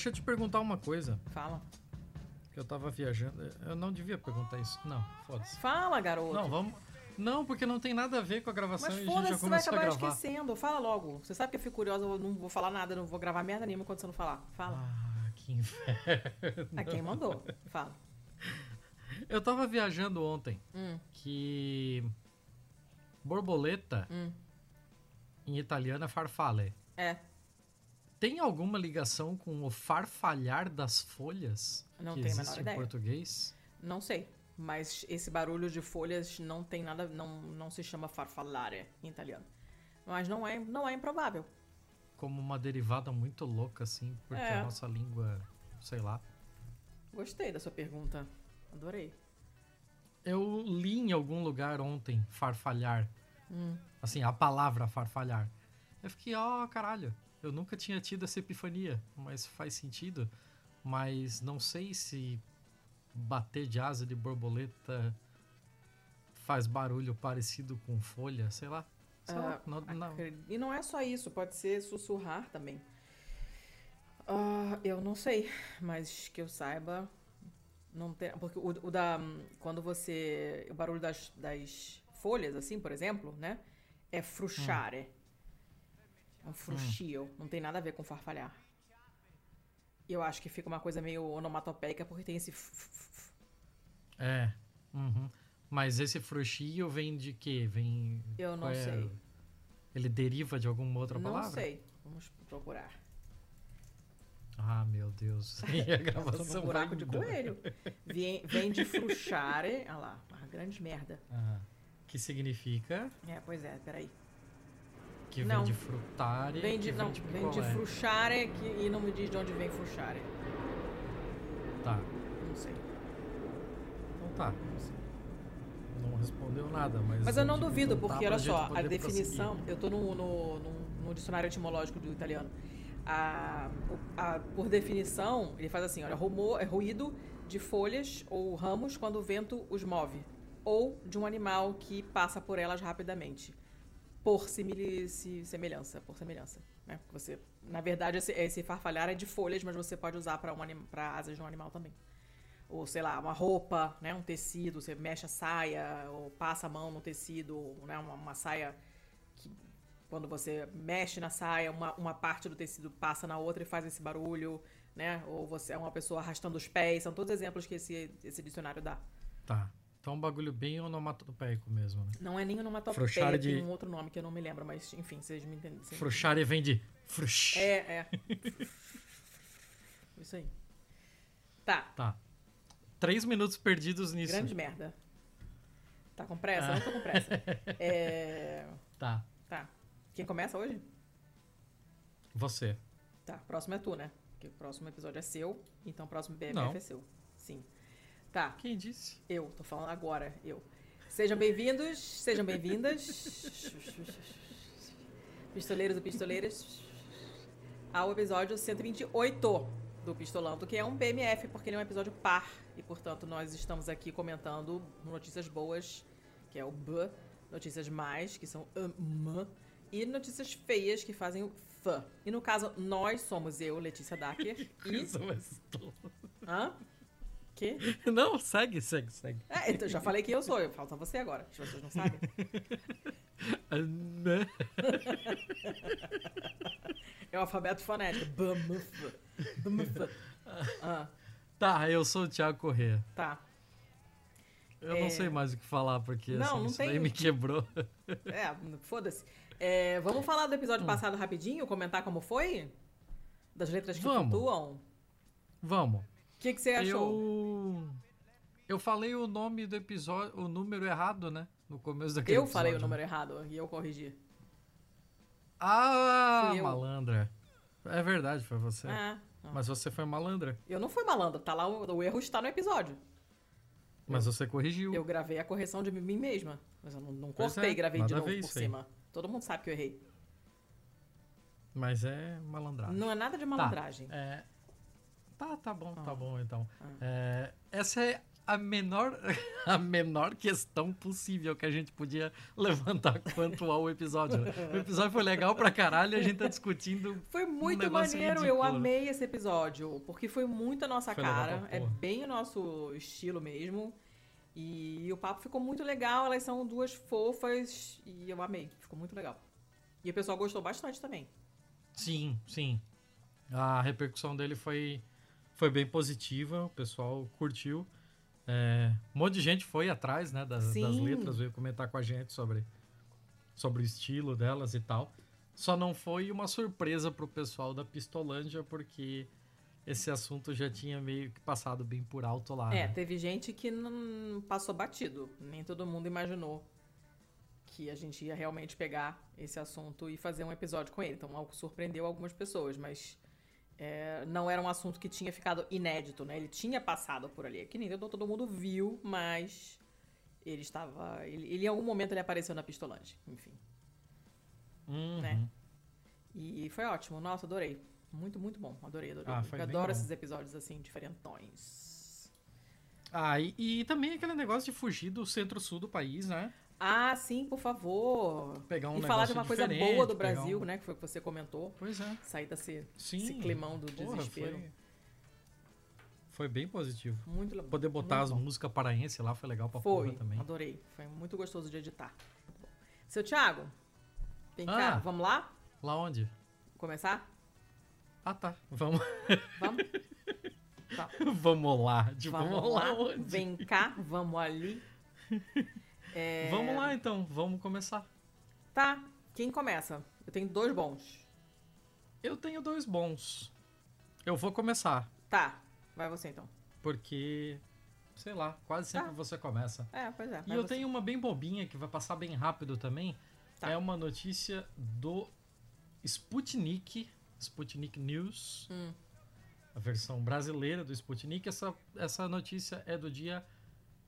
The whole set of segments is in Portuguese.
Deixa eu te perguntar uma coisa. Fala. Que eu tava viajando. Eu não devia perguntar isso. Não, foda-se. Fala, garoto. Não, vamos. Não, porque não tem nada a ver com a gravação Mas e a gente já foda-se, você vai acabar esquecendo. Fala logo. Você sabe que eu fico curiosa, eu não vou falar nada, não vou gravar merda nenhuma quando você não falar. Fala. Ah, que inferno. A quem mandou? Fala. Eu tava viajando ontem Hum, que borboleta hum. em italiano é farfalle. É. Tem alguma ligação com o farfalhar das folhas Não que tenho a menor existe em ideia. português? Não sei. Mas esse barulho de folhas não tem nada. Não, não se chama farfallare em italiano. Mas não é, não é improvável. Como uma derivada muito louca, assim, porque É. a nossa língua, sei lá. Gostei da sua pergunta. Adorei. Eu li em algum lugar ontem farfalhar. Hum. Assim, a palavra farfalhar. Eu fiquei, ó, caralho. Eu nunca tinha tido essa epifania, mas faz sentido. Mas não sei se bater de asa de borboleta faz barulho parecido com folha, sei lá. Sei lá, Ah, não- não- E não é só isso, pode ser sussurrar também. Ah, eu não sei, mas que eu saiba, não tem. Porque o, o da. Quando você. O barulho das, das folhas, assim, por exemplo, né? É frusciare. É um frustio. Não tem nada a ver com farfalhar. Eu acho que fica uma coisa meio onomatopeica porque tem esse. f- f- f- É. uhum. Mas esse fruxio vem de quê? Vem. Eu não é? sei. Ele deriva de alguma outra Não palavra? sei. Vamos procurar. Ah, meu Deus. E a gravação no buraco de coelho. Vem, vem de fruchare. Olha lá, uma grande merda. Ah, que significa É, pois é, peraí. Que Não. vem de frutare. Vem de, não, de vem de picolé. fruchare que, e não me diz de onde vem fruchare. Tá, Não sei. então tá. Não sei. Não respondeu nada, mas. Mas eu não duvido, porque olha só, a definição. prosseguir. Eu tô no, no, no, no dicionário etimológico do italiano. A, a- por definição, ele faz assim: olha, rumo, é ruído de folhas ou ramos quando o vento os move. Ou de um animal que passa por elas rapidamente. Por semelhança, por semelhança. Né? Você, na verdade, esse, esse farfalhar é de folhas, mas você pode usar para um, asas de um animal também ou sei lá, uma roupa, né, um tecido, você mexe a saia, ou passa a mão no tecido, né, uma, uma saia que quando você mexe na saia, uma, uma parte do tecido passa na outra e faz esse barulho, né, ou você é uma pessoa arrastando os pés, são todos exemplos que esse, esse dicionário dá. Tá. Então um bagulho bem onomatopeico mesmo, né? Não é nem onomatopeia, Frouxare tem de- um outro nome que eu não me lembro, mas enfim, vocês me entendem. Fruxare vem de frush. É, é. Isso aí. Tá, Tá. Três minutos perdidos nisso. grande merda. Tá com pressa? Eu Não tô com pressa. É... Tá. Tá. Quem começa hoje? Você. Tá, próximo é tu, né? Porque o próximo episódio é seu, então o próximo BMF Não. é seu. Sim. Tá, Quem disse? eu, tô falando agora, eu. Sejam bem-vindos, sejam bem-vindas, pistoleiros e pistoleiras, ao episódio 128 do Pistolando, que é um BMF, porque ele é um episódio par, e portanto nós estamos aqui comentando notícias boas, que é o B, notícias mais, que são M, e notícias feias, que fazem o F. E no caso, nós somos eu, Letícia Dacker, e... Isso, mas tô- Hã? Que? Não, segue, segue, segue. É, então já falei que eu sou, falta você agora, as pessoas não sabem. Ah, né? É o alfabeto fonético. Bamuf. Bamuf. Ah, Tá, eu sou o Thiago Corrêa. tá. Eu É. não sei mais o que falar, porque Não, assim, não isso tem- daí me quebrou. É, foda-se. É, vamos falar do episódio passado rapidinho? Comentar como foi? Das letras que Vamos. flutuam? Vamos. O que, que você achou? Eu. Eu falei o nome do episódio, o número errado, né? No começo daquele Eu falei o episódio. número errado e eu corrigi. Ah, eu. malandra. É verdade, foi você. Não. Mas você foi malandra. Eu não fui malandro, tá lá, o, o erro está no episódio. Mas você corrigiu. Eu gravei a correção de mim mesma. Mas eu não, não Pois cortei é, gravei de novo por isso aí. cima. Todo mundo sabe que eu errei. Mas é malandragem. Não é nada de Tá, malandragem. é... Tá, tá bom, tá Ah. bom então. Ah. É, Essa é a menor, a menor questão possível que a gente podia levantar quanto ao episódio. O episódio foi legal pra caralho e a gente tá discutindo. Foi muito um maneiro, eu ridículo. amei esse episódio, porque foi muito a nossa Foi cara, é bem o nosso estilo mesmo. E o papo ficou muito legal, elas são duas fofas e eu amei, ficou muito legal. E o pessoal gostou bastante também. Sim, sim. A repercussão dele foi, foi bem positiva, o pessoal curtiu. É, um monte de gente foi atrás né, das, das letras, veio comentar com a gente sobre, sobre o estilo delas e tal. Só não foi uma surpresa pro pessoal da Pistolândia, porque esse assunto já tinha meio que passado bem por alto lá. É, né? teve gente que não passou batido. Nem todo mundo imaginou que a gente ia realmente pegar esse assunto e fazer um episódio com ele. Então, algo surpreendeu algumas pessoas, mas é, não era um assunto que tinha ficado inédito, né? Ele tinha passado por ali. Que nem todo mundo viu, mas ele estava. Ele, ele, em algum momento ele apareceu na Pistolante. Enfim. Uhum. né? E foi ótimo. Nossa, adorei. Muito, muito bom. Adorei, adorei. Ah, Eu adoro bom. esses episódios assim, diferentões. Ah, e, e também aquele negócio de fugir do centro-sul do país, né? Ah, sim, por favor. Pegar um e falar de uma coisa boa do Brasil, um- né? Que foi o que você comentou. Pois é. Sair desse, Sim. climão do Porra, desespero. foi, foi bem positivo. Muito legal. Poder botar muito as músicas paraense lá foi legal pra Foi, porra também. adorei. Foi muito gostoso de editar. Seu Thiago, vem Ah. cá, vamos lá? Lá onde? Começar? Ah, tá. Vamos, Vamos? Tá. vamos lá. Tipo, Vamos lá, onde? vem cá, vamos ali. É, Vamos lá então, vamos começar. Tá, quem começa? Eu tenho dois bons. Eu tenho dois bons. Eu vou começar, Tá, vai você então. porque, sei lá, quase sempre Tá. você começa. É, pois é. E eu você. tenho uma bem bobinha que vai passar bem rápido também. Tá. É uma notícia do Sputnik, Sputnik News, Hum. a versão brasileira do Sputnik. Essa, essa notícia é do dia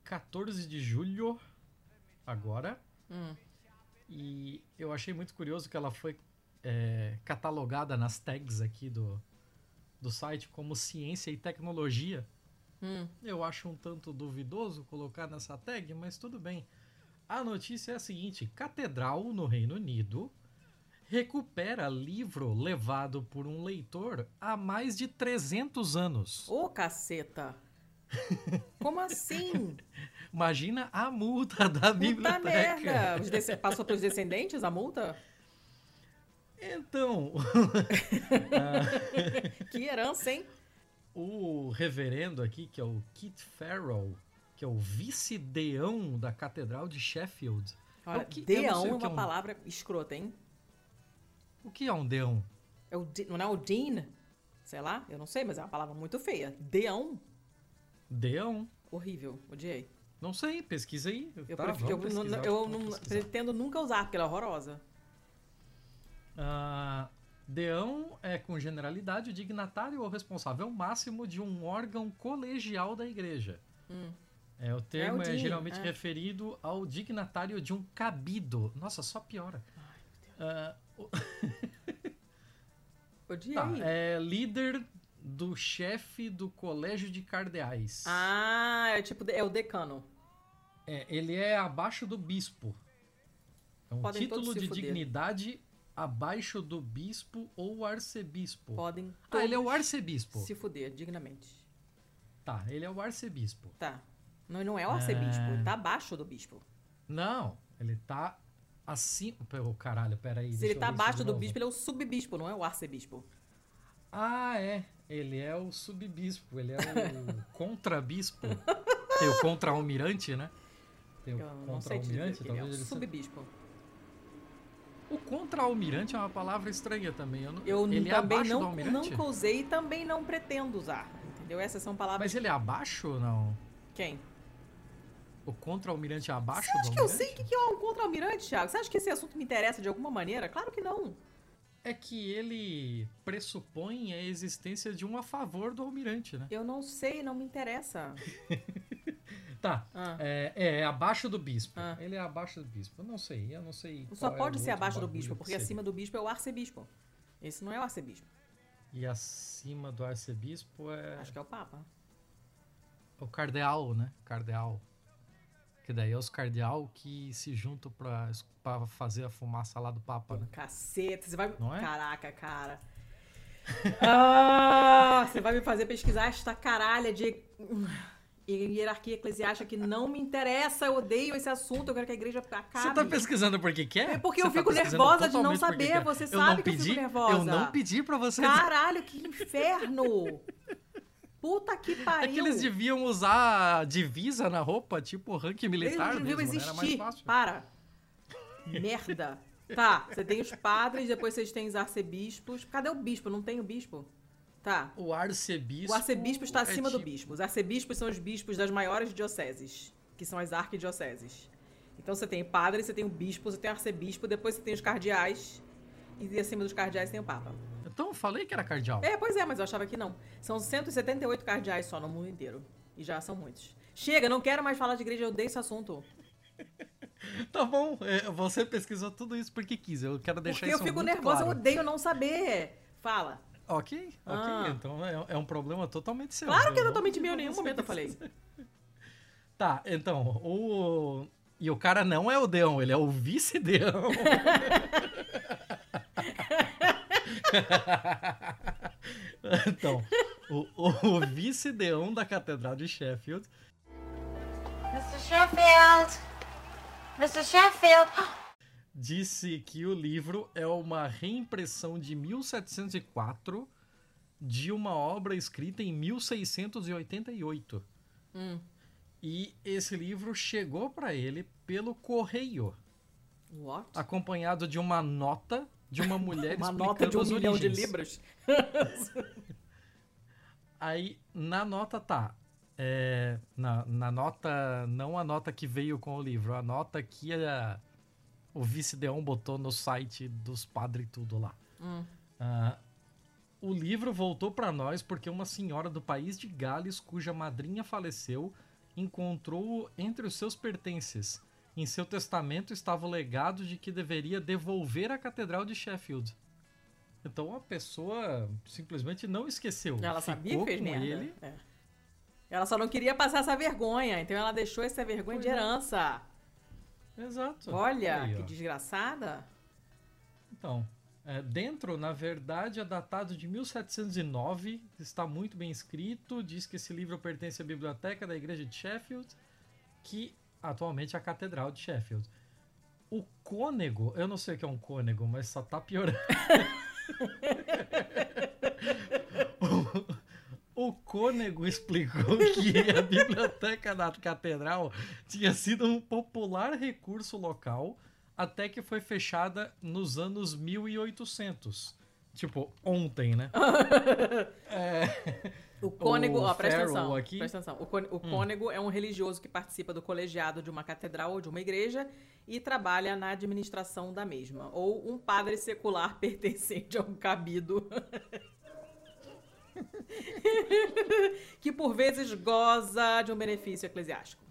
14 de julho, agora. Hum. E eu achei muito curioso que ela foi é, catalogada nas tags aqui do, do site como ciência e tecnologia. Hum. Eu acho um tanto duvidoso colocar nessa tag, mas tudo bem. A notícia é a seguinte: Catedral no Reino Unido recupera livro levado por um leitor há mais de 300 anos. Ô, caceta! Como assim? Imagina a multa da Puta biblioteca. merda! Os Passou pros descendentes a multa? Então, Que herança, hein? o reverendo aqui, que é o Kit Farrell, que é o vice-deão da Catedral de Sheffield. Olha, o que- deão é que uma é um- palavra escrota, hein? O que é um deão? É o, de- não é o dean? Sei lá, eu não sei, mas é uma palavra muito feia. Deão? Deão? Horrível, odiei. Não sei, pesquisa aí. Eu, Tá, prefiro- eu, não- eu não pretendo nunca usar, porque ela é horrorosa. Ah, deão é, com generalidade, o dignatário ou responsável máximo de um órgão colegial da igreja. Hum. É, o termo é, dean, geralmente é. referido ao dignatário de um cabido. Nossa, só piora. Ah, o- tá, é líder do chefe do colégio de cardeais. Ah, é tipo, é o decano. É, ele é abaixo do bispo. É um Podem título de dignidade abaixo do bispo ou arcebispo. Podem Ah, ele é o arcebispo. se fuder, dignamente. Tá, ele é o arcebispo. Tá. Não, não é o arcebispo, É. ele tá abaixo do bispo. Não, ele tá acima. Pô, caralho, peraí. Se ele tá abaixo do bispo, ele é o subbispo, não é o arcebispo. Ah, é. Ele é o subbispo, ele é o contrabispo. Tem o contra-almirante, né? Tem o contra-almirante, é talvez ele subbispo. O contra-almirante é uma palavra estranha também. Eu, não- Eu ele é também do não, nunca usei e também não pretendo usar. Entendeu? Essas são palavras. Mas ele é abaixo ou não? Quem? O contra-almirante é abaixo Você do acha que eu sei o que que é um contra-almirante, Thiago? Você acha que esse assunto me interessa de alguma maneira? Claro que não. É que ele pressupõe a existência de um a favor do almirante, né? Eu não sei, não me interessa. Tá. Ah. É, é, é abaixo do bispo. Ah. Ele é abaixo do bispo. Eu não sei, eu não sei. Só é pode o ser abaixo do bispo, que porque acima do bispo é o arcebispo. Esse não é o arcebispo. E acima do arcebispo é. Acho que é o Papa. O cardeal, né? Cardeal. Que daí é os cardeal que se juntam pra, pra fazer a fumaça lá do Papa, né? Caceta, você vai. Não é? Caraca, cara. ah, você vai me fazer pesquisar esta caralha de hierarquia eclesiástica que não me interessa, eu odeio esse assunto, eu quero que a igreja acabe. Você tá pesquisando porque quer? É porque Você eu tá fico nervosa de não saber, quer. você Eu sabe que eu pedi, fico nervosa. Eu não pedi pra você Caralho, que inferno! Puta que pariu! É que eles deviam usar divisa na roupa, tipo ranking Eles militar não deviam mesmo, né? Era mais existir. fácil. Para. Merda. Tá, você tem os padres, depois vocês têm os arcebispos. Cadê o bispo? Não tem o bispo? Tá. O arcebispo... O arcebispo está é acima do tipo- bispo. Os arcebispos são os bispos das maiores dioceses, que são as arquidioceses. Então você tem padre, você tem o bispo, você tem o arcebispo, depois você tem os cardeais, e acima dos cardeais tem o papa. Então eu falei que era cardeal. É, pois é, mas eu achava que não. São 178 cardeais só no mundo inteiro. E já são muitos. Chega, não quero mais falar de igreja, eu odeio esse assunto. Tá bom, é, você pesquisou tudo isso porque quis. Eu quero deixar Porque eu isso fico muito nervosa, claro. eu odeio não saber. Fala. Ok, ok. Ah. Então é, é um problema totalmente seu. Claro que é totalmente meu, em nenhum momento eu falei. Tá, então, o. E o cara não é o Deão, ele é o vice-deão. então, o, o, o vice-deão da Catedral de Sheffield Mr. Sheffield! Mr. Sheffield! disse que o livro é uma reimpressão de 1704 de uma obra escrita em 1688. Hum. E esse livro chegou para ele pelo correio, What? acompanhado de uma nota de uma mulher Uma explicando nota de um as milhão de origens. libras? Aí na nota tá. é, na, na nota, não a nota que veio com o livro, a nota que a- o vice-deão botou no site dos padres tudo lá. Hum. Ah, o livro voltou para nós porque uma senhora do país de Gales, cuja madrinha faleceu, encontrou entre os seus pertences. Em seu testamento estava o legado de que deveria devolver a Catedral de Sheffield. Então a pessoa simplesmente não esqueceu. Ela sabia que fez com merda. ele. É. Ela só não queria passar essa vergonha, então ela deixou essa vergonha de Pois é. Exato. Olha, Aí, que ó. desgraçada. Então, é, dentro, na verdade, é datado de 1709, está muito bem escrito, diz que esse livro pertence à biblioteca da igreja de Sheffield, que atualmente é a catedral de Sheffield. O cônego, eu não sei o que é um cônego, mas só tá piorando. o, cônego explicou que a biblioteca da catedral tinha sido um popular recurso local até que foi fechada nos anos 1800. Tipo, ontem, né? O cônego, O ó, presta atenção. aqui- Hum. Presta atenção. O, o cônego é um religioso que participa do colegiado de uma catedral ou de uma igreja e trabalha na administração da mesma. Ou um padre secular pertencente a um cabido. que por vezes goza de um benefício eclesiástico.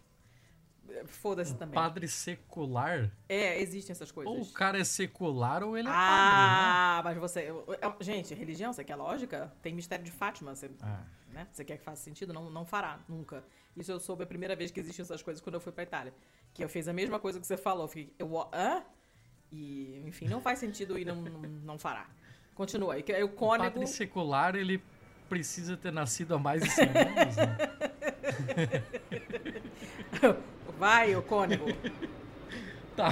Foda-se também. Padre secular? É, existem essas coisas. Ou o cara é secular ou ele é Ah, mas você. eu- eu- Gente, religião, você quer lógica? Tem mistério de Fátima. Você, padre, né? né? Você quer que faça sentido? Não, não fará, nunca. Isso eu soube a primeira vez que existiam essas coisas quando eu fui pra Itália. Que eu fiz a mesma coisa que você falou. Eu fiquei, eu, hã? E, enfim, não faz sentido e não, não, não fará. Continua. E aí o Ah, o cônego. padre secular, ele precisa ter nascido há mais de 100 anos, né? Vai, o cônego. Tá.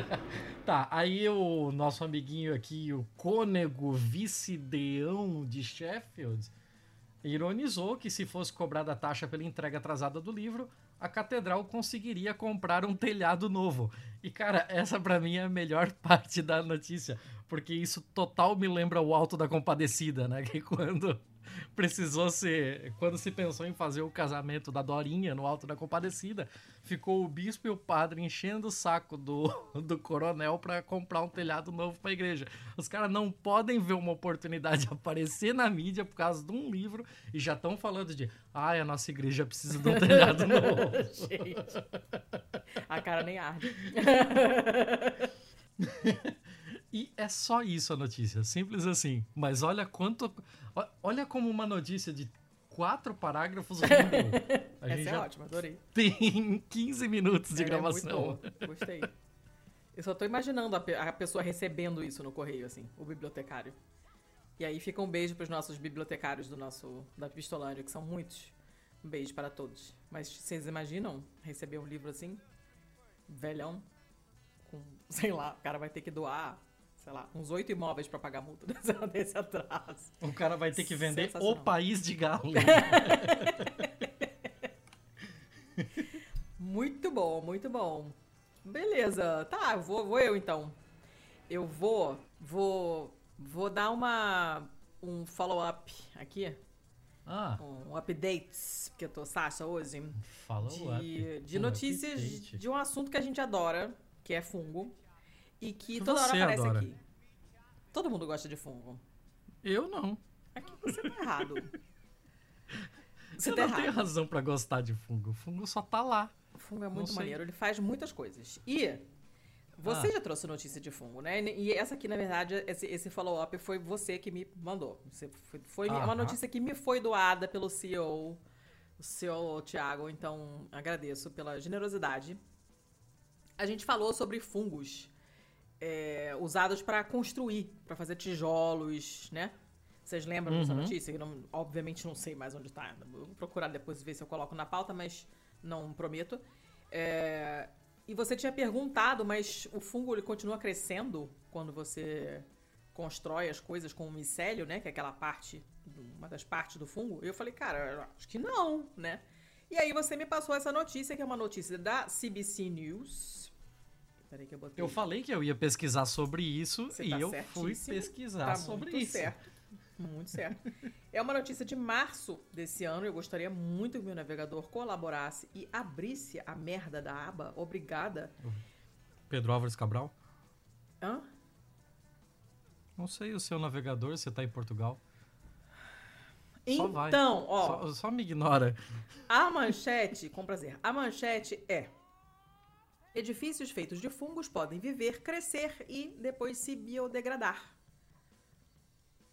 tá, aí o nosso amiguinho aqui, o cônego vice-deão de Sheffield, ironizou que se fosse cobrada a taxa pela entrega atrasada do livro, a catedral conseguiria comprar um telhado novo. E cara, essa pra mim é a melhor parte da notícia, porque isso total me lembra o Alto da Compadecida, né? Que quando precisou ser, quando se pensou em fazer o casamento da Dorinha no Alto da Compadecida, ficou o bispo e o padre enchendo o saco do, do coronel pra comprar um telhado novo pra igreja. Os caras não podem ver uma oportunidade de aparecer na mídia por causa de um livro e já estão falando de, ai, a nossa igreja precisa de um telhado novo. Gente. A cara nem arde. E é só isso a notícia, simples assim. Mas olha quanto. Olha como uma notícia de quatro parágrafos. A Essa gente é ótima, adorei. tem 15 minutos de Ela é gravação. boa, Gostei. Eu só tô imaginando a, pe- a pessoa recebendo isso no correio, assim, o bibliotecário. E aí fica um beijo pros nossos bibliotecários do nosso da Pistolândia, que são muitos. Um beijo para todos. Mas vocês imaginam receber um livro assim, velhão, com, sei lá, o cara vai ter que doar, sei lá, uns oito imóveis pra pagar a multa desse, desse atraso. O cara vai ter que vender o país de galo. Muito bom, muito bom. Beleza, tá, vou, vou eu então. Eu vou, vou, vou dar uma um follow-up aqui, ah, um update, porque eu tô Sasha hoje, o de, notícias de um assunto que a gente adora, que é fungo, e que toda hora aparece adora. aqui. Todo mundo gosta de fungo. Eu não. Aqui você tá errado. Você eu tá não errado. tenho razão pra gostar de fungo. O fungo só tá lá. O fungo é muito maneiro, ele faz muitas coisas. E você Ah. já trouxe notícia de fungo, né? E essa aqui, na verdade, esse, esse follow-up foi você que me mandou. Você foi, foi uma Aham. notícia que me foi doada pelo CEO, o CEO Thiago, então agradeço pela generosidade. A gente falou sobre fungos é, usados para construir, para fazer tijolos, né? Vocês lembram dessa Uhum. notícia? Eu não- obviamente não sei mais onde tá. Eu vou procurar depois ver se eu coloco na pauta, mas não prometo. É, e você tinha perguntado, mas o fungo ele continua crescendo quando você constrói as coisas com o micélio, né? Que é aquela parte, uma das partes do fungo. E eu falei, cara, acho que não, né? E aí você me passou essa notícia, que é uma notícia da CBC News. Peraí que eu botei. Eu falei que eu ia pesquisar sobre isso Você e tá eu fui pesquisar Tá sobre muito isso. certo. Muito certo. É uma notícia de março desse ano. Eu gostaria muito que meu navegador colaborasse e abrisse a merda da aba. Obrigada. Pedro Álvares Cabral? Hã? Não sei o seu navegador, você tá em Portugal. Só vai. Então, ó, Só, só me ignora. a manchete, com prazer, a manchete é: Edifícios feitos de fungos podem viver, crescer e depois se biodegradar.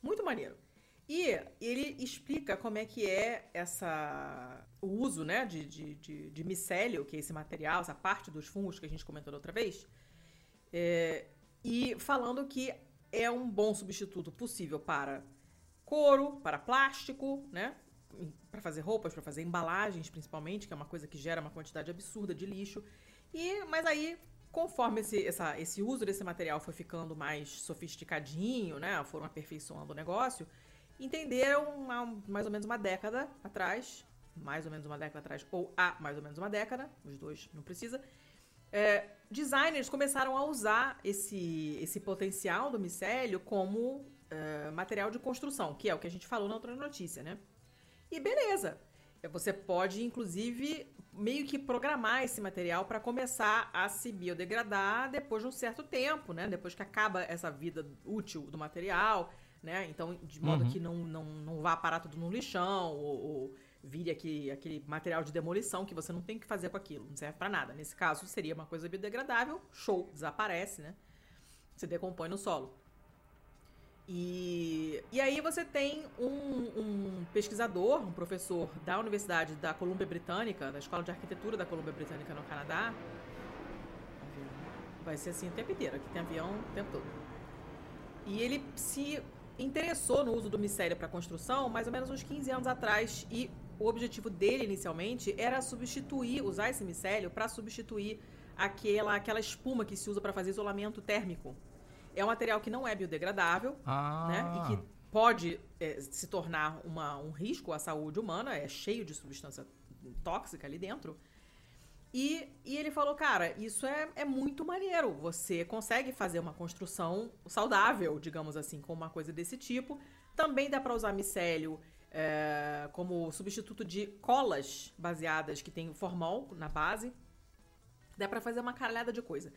Muito maneiro. E ele explica como é que é essa o uso né, de, de, de, de micélio, que é esse material, essa parte dos fungos que a gente comentou da outra vez, é, e falando que é um bom substituto possível para couro, para plástico, né? Para fazer roupas, para fazer embalagens, principalmente, que é uma coisa que gera uma quantidade absurda de lixo. E mas aí, conforme esse, essa, esse uso desse material foi ficando mais sofisticadinho, né? Foram aperfeiçoando o negócio, entenderam há mais ou menos uma década atrás, mais ou menos uma década atrás, ou há mais ou menos uma década, os dois não precisa, é, designers começaram a usar esse, esse potencial do micélio como é, material de construção, que é o que a gente falou na outra notícia, né? E beleza. Você pode, inclusive, meio que programar esse material para começar a se biodegradar depois de um certo tempo, né? Depois que acaba essa vida útil do material, né? Então, de modo Uhum. que não, não, não vá parar tudo no lixão ou, ou vire aquele, aquele material de demolição que você não tem o que fazer com aquilo, não serve para nada. Nesse caso, seria uma coisa biodegradável, show, desaparece, né? Se decompõe no solo. E, e aí você tem um, um pesquisador, um professor da Universidade da Colômbia Britânica, da Escola de Arquitetura da Colômbia Britânica no Canadá. Vai ser assim o tempo inteiro, aqui tem avião o tempo todo. E ele se interessou no uso do micélio para construção mais ou menos uns 15 anos atrás e o objetivo dele inicialmente era substituir, usar esse micélio para substituir aquela, aquela espuma que se usa para fazer isolamento térmico. É um material que não é biodegradável, Ah, né? E que pode é, se tornar uma, um risco à saúde humana, é cheio de substância tóxica ali dentro. E, e ele falou, cara, isso é, é muito maneiro. Você consegue fazer uma construção saudável, digamos assim, com uma coisa desse tipo. Também dá para usar micélio é, como substituto de colas baseadas que tem formol na base. Dá para fazer uma caralhada de coisa.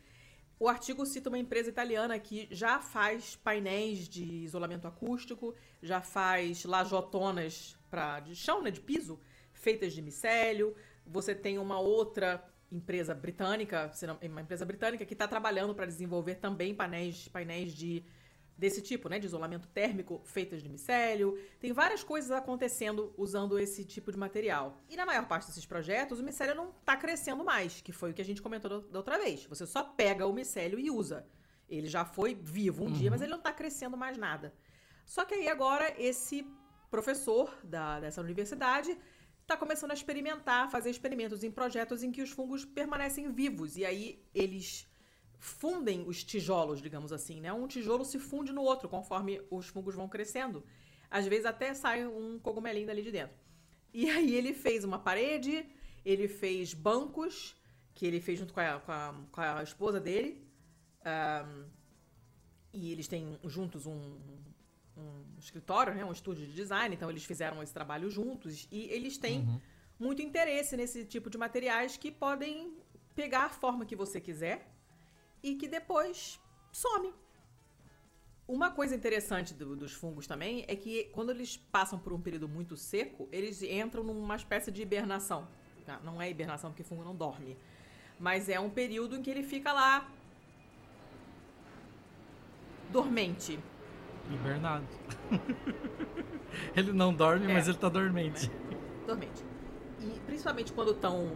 O artigo cita uma empresa italiana que já faz painéis de isolamento acústico, já faz lajotonas pra, de chão, né, de piso, feitas de micélio. Você tem uma outra empresa britânica, não- uma empresa britânica que está trabalhando para desenvolver também painéis, painéis de desse tipo, né, de isolamento térmico feitas de micélio. Tem várias coisas acontecendo usando esse tipo de material. E na maior parte desses projetos, o micélio não está crescendo mais, que foi o que a gente comentou da outra vez. Você só pega o micélio e usa. Ele já foi vivo um uhum. dia, mas ele não está crescendo mais nada. Só que aí agora esse professor da, dessa universidade está começando a experimentar, fazer experimentos em projetos em que os fungos permanecem vivos. E aí eles fundem os tijolos, digamos assim, né? Um tijolo se funde no outro conforme os fungos vão crescendo. Às vezes até sai um cogumelinho dali de dentro. E aí ele fez uma parede, ele fez bancos, que ele fez junto com a, com a, com a esposa dele. Um, e eles têm juntos um, um, escritório, né, um estúdio de design, então eles fizeram esse trabalho juntos. E eles têm uhum. muito interesse nesse tipo de materiais que podem pegar a forma que você quiser e que depois some. Uma coisa interessante do, dos fungos também é que quando eles passam por um período muito seco, eles entram numa espécie de hibernação. Tá? Não é hibernação porque fungo não dorme, mas é um período em que ele fica lá dormente. Hibernado. ele não dorme, é. mas ele tá dormente. Dormente. E principalmente quando estão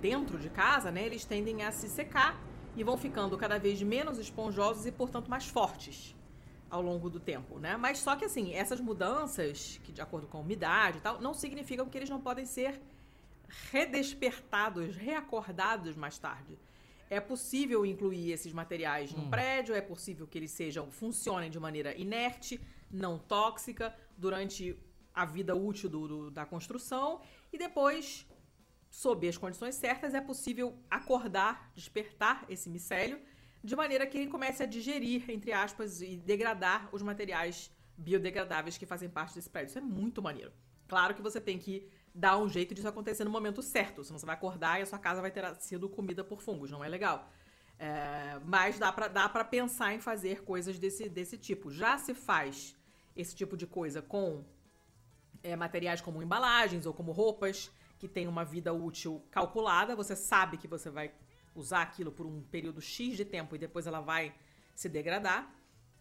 dentro de casa, né, eles tendem a se secar e vão ficando cada vez menos esponjosos e, portanto, mais fortes ao longo do tempo, né? Mas só que assim, essas mudanças, que de acordo com a umidade e tal, não significam que eles não podem ser redespertados, reacordados mais tarde. É possível incluir esses materiais hum. no prédio, é possível que eles sejam funcionem de maneira inerte, não tóxica durante a vida útil do, do, da construção e depois sob as condições certas, é possível acordar, despertar esse micélio, de maneira que ele comece a digerir, entre aspas, e degradar os materiais biodegradáveis que fazem parte desse prédio. Isso é muito maneiro. Claro que você tem que dar um jeito disso acontecer no momento certo, senão você vai acordar e a sua casa vai ter sido comida por fungos, não é legal. É, mas dá pra, dá pra pensar em fazer coisas desse, desse tipo. Já se faz esse tipo de coisa com é, materiais como embalagens ou como roupas que tem uma vida útil calculada, você sabe que você vai usar aquilo por um período X de tempo e depois ela vai se degradar.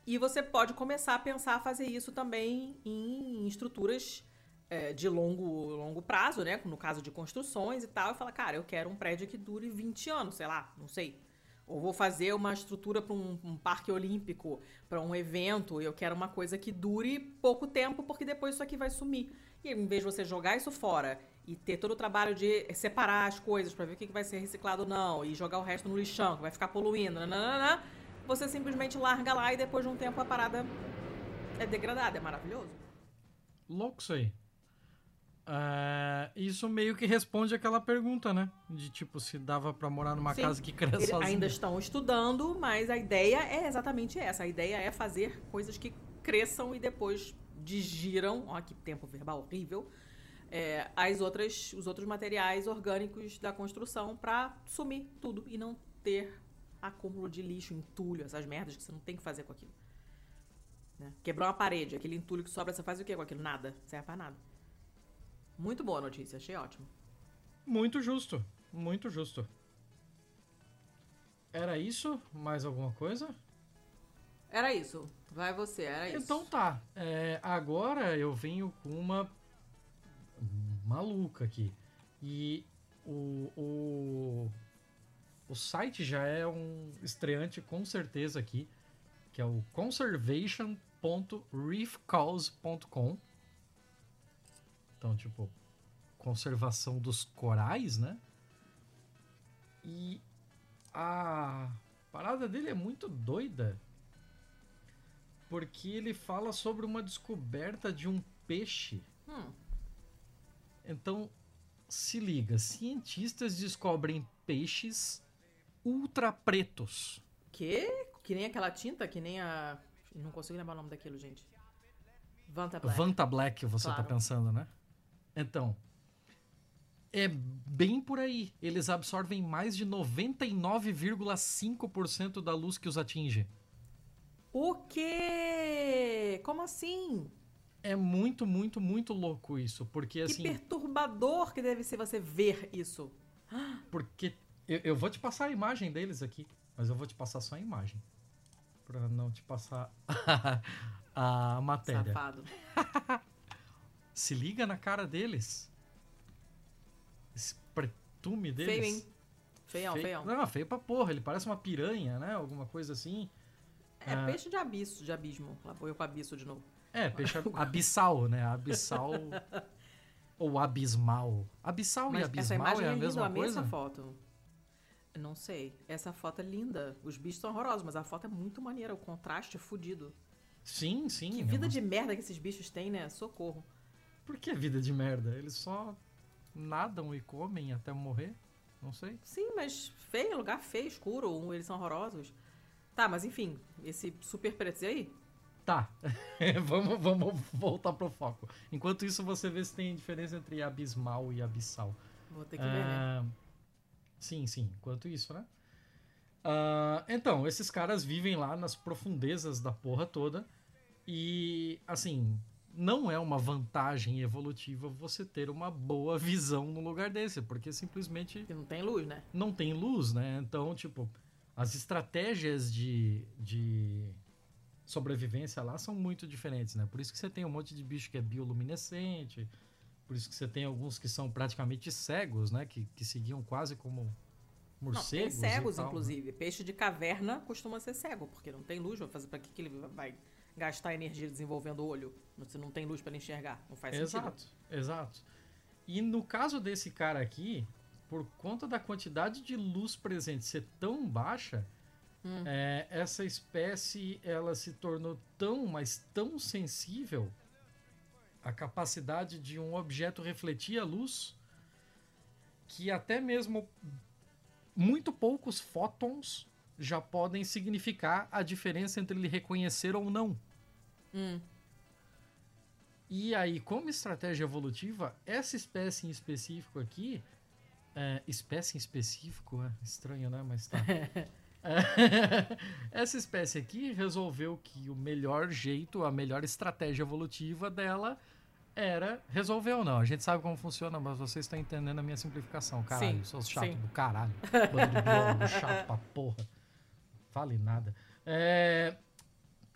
E você pode começar a pensar a fazer isso também em estruturas é, de longo, longo prazo, né? No caso de construções e tal, e falar, cara, eu quero um prédio que dure 20 anos, sei lá, não sei. Ou vou fazer uma estrutura para um, um, parque olímpico, para um evento, eu quero uma coisa que dure pouco tempo, porque depois isso aqui vai sumir. E em vez de você jogar isso fora e ter todo o trabalho de separar as coisas para ver o que vai ser reciclado ou não, e jogar o resto no lixão, que vai ficar poluindo, nananana, você simplesmente larga lá e depois de um tempo a parada é degradada. É maravilhoso. Louco isso aí. Uh, isso meio que responde aquela pergunta, né? De tipo, se dava para morar numa Sim, casa que cresce sozinha. Ainda estão estudando, mas a ideia é exatamente essa. A ideia é fazer coisas que cresçam e depois digiram. Ó, que tempo verbal horrível é, as outras, os outros materiais orgânicos da construção para sumir tudo e não ter acúmulo de lixo, entulho, essas merdas que você não tem que fazer com aquilo. Né? Quebrou uma parede, aquele entulho que sobra, você faz o que com aquilo? Nada. Serve pra nada. Muito boa notícia, achei ótimo. Muito justo, muito justo. Era isso? Mais alguma coisa? Era isso. Vai você, era isso. Então tá. É, agora eu venho com uma maluca aqui. E o, o, o site já é um estreante com certeza aqui, que é o conservation.reefcalls.com. Então, tipo, conservação dos corais, né? E a parada dele é muito doida. Porque ele fala sobre uma descoberta de um peixe. Hum então, se liga, cientistas descobrem peixes ultra pretos. Que? Que nem aquela tinta, que nem a. Não consigo lembrar o nome daquilo, gente. Vanta Black. Vanta Black, você tá claro. tá pensando, né? Então, é bem por aí. Eles absorvem mais de 99,5% da luz que os atinge. O quê? Como assim? É muito, muito, muito louco isso, porque assim... Que perturbador que deve ser você ver isso. Porque eu, eu vou te passar a imagem deles aqui, mas eu vou te passar só a imagem. pra não te passar a matéria. Safado. Se liga na cara deles. Esse pretume deles. Feio, hein? Feião, Feio- feião. Não, feio pra porra. Ele parece uma piranha, né? Alguma coisa assim. É Ah. peixe de abismo, de abismo. Lá vou eu com abismo de novo. É, peixe abissal, né? Abissal ou abismal. Abissal e Mas essa abismal imagem é é a eu mesma coisa? essa foto. Não sei. Essa foto é linda. Os bichos são horrorosos, mas a foto é muito maneira. O contraste é fudido. Sim, sim. Que é vida uma- de merda que esses bichos têm, né? Socorro. Por que vida de merda? Eles só nadam e comem até morrer? Não sei. Sim, mas feio, lugar feio, escuro. Eles são horrorosos. Tá, mas enfim. Esse super preto. E aí? Tá, vamos, vamos voltar pro foco. Enquanto isso, você vê se tem diferença entre abismal e abissal. Vou ter que ver, né? Ah, Sim, sim. Enquanto isso, né? Ah, então, esses caras vivem lá nas profundezas da porra toda. E, assim, não é uma vantagem evolutiva você ter uma boa visão num lugar desse, porque simplesmente Que não tem luz, né? não tem luz, né? Então, tipo, as estratégias de, de sobrevivência lá são muito diferentes, né? Por isso que você tem um monte de bicho que é bioluminescente, por isso que você tem alguns que são praticamente cegos, né? Que, que seguiam quase como Não, tem morcegos. cegos, tal, né? inclusive. Peixe de caverna costuma ser cego, porque não tem luz. Vai fazer pra que, que ele vai gastar energia desenvolvendo o olho? Se não tem luz ele enxergar. Não faz sentido. Exato, exato. E no caso desse cara aqui, por conta da quantidade de luz presente ser tão baixa, Hum. é, essa espécie ela se tornou tão, mas tão sensível à capacidade de um objeto refletir a luz que até mesmo muito poucos fótons já podem significar a diferença entre ele reconhecer ou não. Hum. E aí, como estratégia evolutiva, essa espécie em específico aqui. é, espécie em específico? É estranho, né? Mas tá. Essa espécie aqui resolveu que o melhor jeito, a melhor estratégia evolutiva dela era resolver ou não. A gente sabe como funciona, mas vocês estão entendendo a minha simplificação. Caralho, Sim, seus chatos sim. do caralho. Bando de biólogo chato pra porra. Fale nada. É,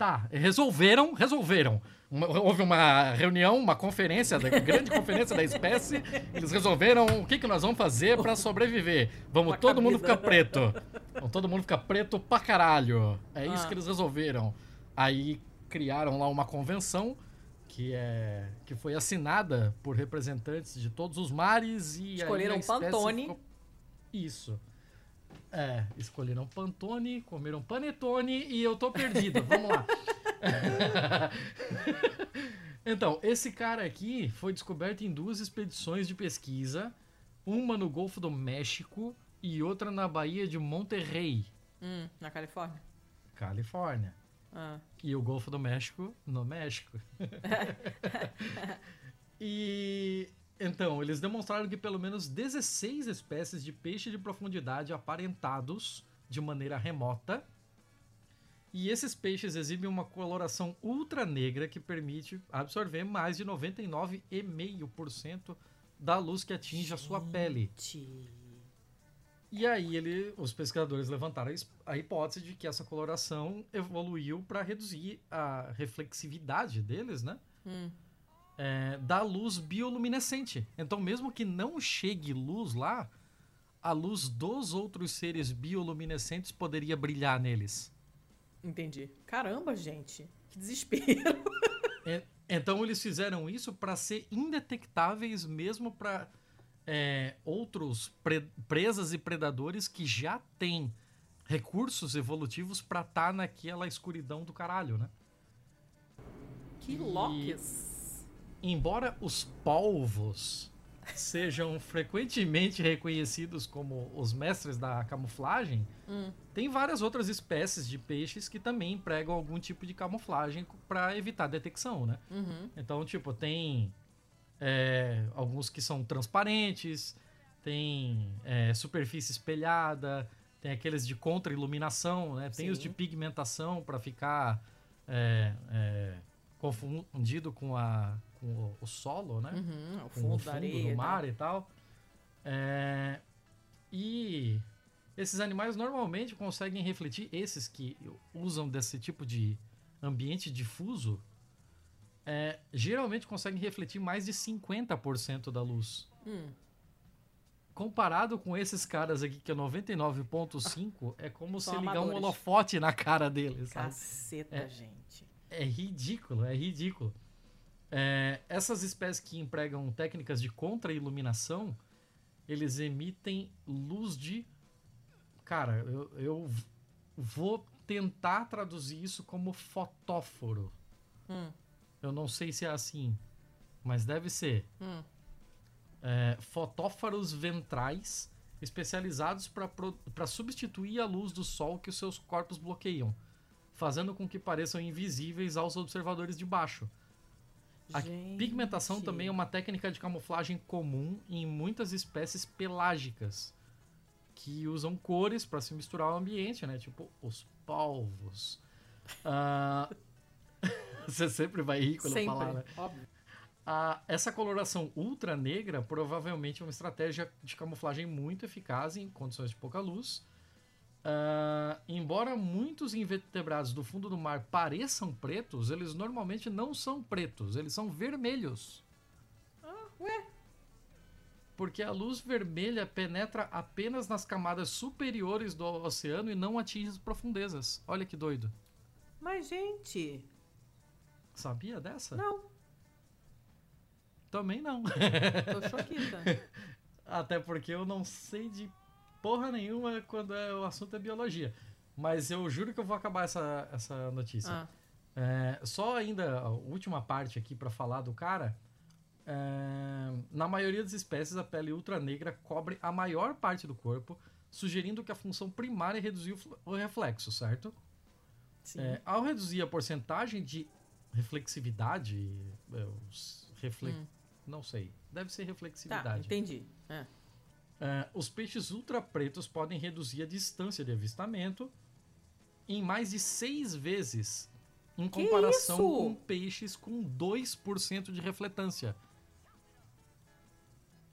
Tá, resolveram, resolveram. Uma- houve uma reunião, uma conferência, da grande conferência da espécie. Eles resolveram o que, que nós vamos fazer pra sobreviver. Vamos Uma todo mundo cabida. ficar preto. Vamos todo mundo ficar preto pra caralho. É isso Ah. que eles resolveram. Aí criaram lá uma convenção que é que foi assinada por representantes de todos os mares e Escolheram Pantone. ficou- Isso. É, escolheram Pantone, comeram Panetone e eu tô perdido. Vamos lá. então, esse cara aqui foi descoberto em duas expedições de pesquisa, uma no Golfo do México e outra na Baía de Monterrey, Hum, na Califórnia. Califórnia. Ah. E o Golfo do México no México. e então, eles demonstraram que pelo menos 16 espécies de peixe de profundidade aparentados de maneira remota. E esses peixes exibem uma coloração ultra negra que permite absorver mais de 99,5% da luz que atinge a sua pele. Gente. E aí ele, os pesquisadores levantaram a hipótese de que essa coloração evoluiu para reduzir a reflexividade deles, né? Hum. É, da luz bioluminescente. Então, mesmo que não chegue luz lá, a luz dos outros seres bioluminescentes poderia brilhar neles. Entendi. Caramba, gente. Que desespero. E- então, eles fizeram isso para ser indetectáveis mesmo para outros pre- presas e predadores que já têm recursos evolutivos para estar naquela escuridão do caralho, né? Que E- loques. Embora os polvos sejam frequentemente reconhecidos como os mestres da camuflagem, Hum. tem várias outras espécies de peixes que também empregam algum tipo de camuflagem para evitar detecção, né? Uhum. Então, tipo, tem é, alguns que são transparentes, tem é, superfície espelhada, tem aqueles de contra-iluminação, né? Tem os de Sim. pigmentação para ficar é, é, confundido com, a, com o, o solo, né? Uhum. O com fundo o da fundo areia. do mar e tal. É, e Esses animais normalmente conseguem refletir, esses que usam desse tipo de ambiente difuso, é, geralmente conseguem refletir mais de 50% da luz. Hum. Comparado com esses caras aqui, que é 99,5, é como São se ligar um amadores. holofote na cara deles, sabe? Caceta, É. gente. É ridículo, é ridículo. É, essas espécies que empregam técnicas de contra-iluminação, eles emitem luz de. Cara, eu, eu vou tentar traduzir isso como fotóforo. Hum. Eu não sei se é assim, mas deve ser. Hum. É, fotóforos ventrais especializados para substituir a luz do sol que os seus corpos bloqueiam, fazendo com que pareçam invisíveis aos observadores de baixo. A Gente. pigmentação também é uma técnica de camuflagem comum em muitas espécies pelágicas, que usam cores para se misturar ao ambiente, né? Tipo os polvos. Ah, Você sempre vai rir quando eu Sempre, falar, né? óbvio. Ah, essa coloração ultra negra provavelmente é uma estratégia de camuflagem muito eficaz em condições de pouca luz. Ah, embora muitos invertebrados do fundo do mar pareçam pretos, eles normalmente não são pretos, eles são vermelhos. Ah, ué. Porque a luz vermelha penetra apenas nas camadas superiores do oceano e não atinge as profundezas. Olha que doido. Mas, gente. Sabia dessa? Não, Também não. tô choquita. Até porque eu não sei de porra nenhuma quando é- o assunto é biologia. Mas eu juro que eu vou acabar essa, essa notícia. Ah, É, só ainda a última parte aqui pra falar do cara. É, na maioria das espécies, a pele ultra negra cobre a maior parte do corpo, sugerindo que a função primária é reduzir o fl- o reflexo, certo? É, ao reduzir a porcentagem de reflexividade, refle... Hum. não sei, deve ser Tá, reflexividade. entendi. É. É, os peixes ultra pretos podem reduzir a distância de avistamento em mais de seis vezes em Que comparação isso? com peixes com 2% de refletância.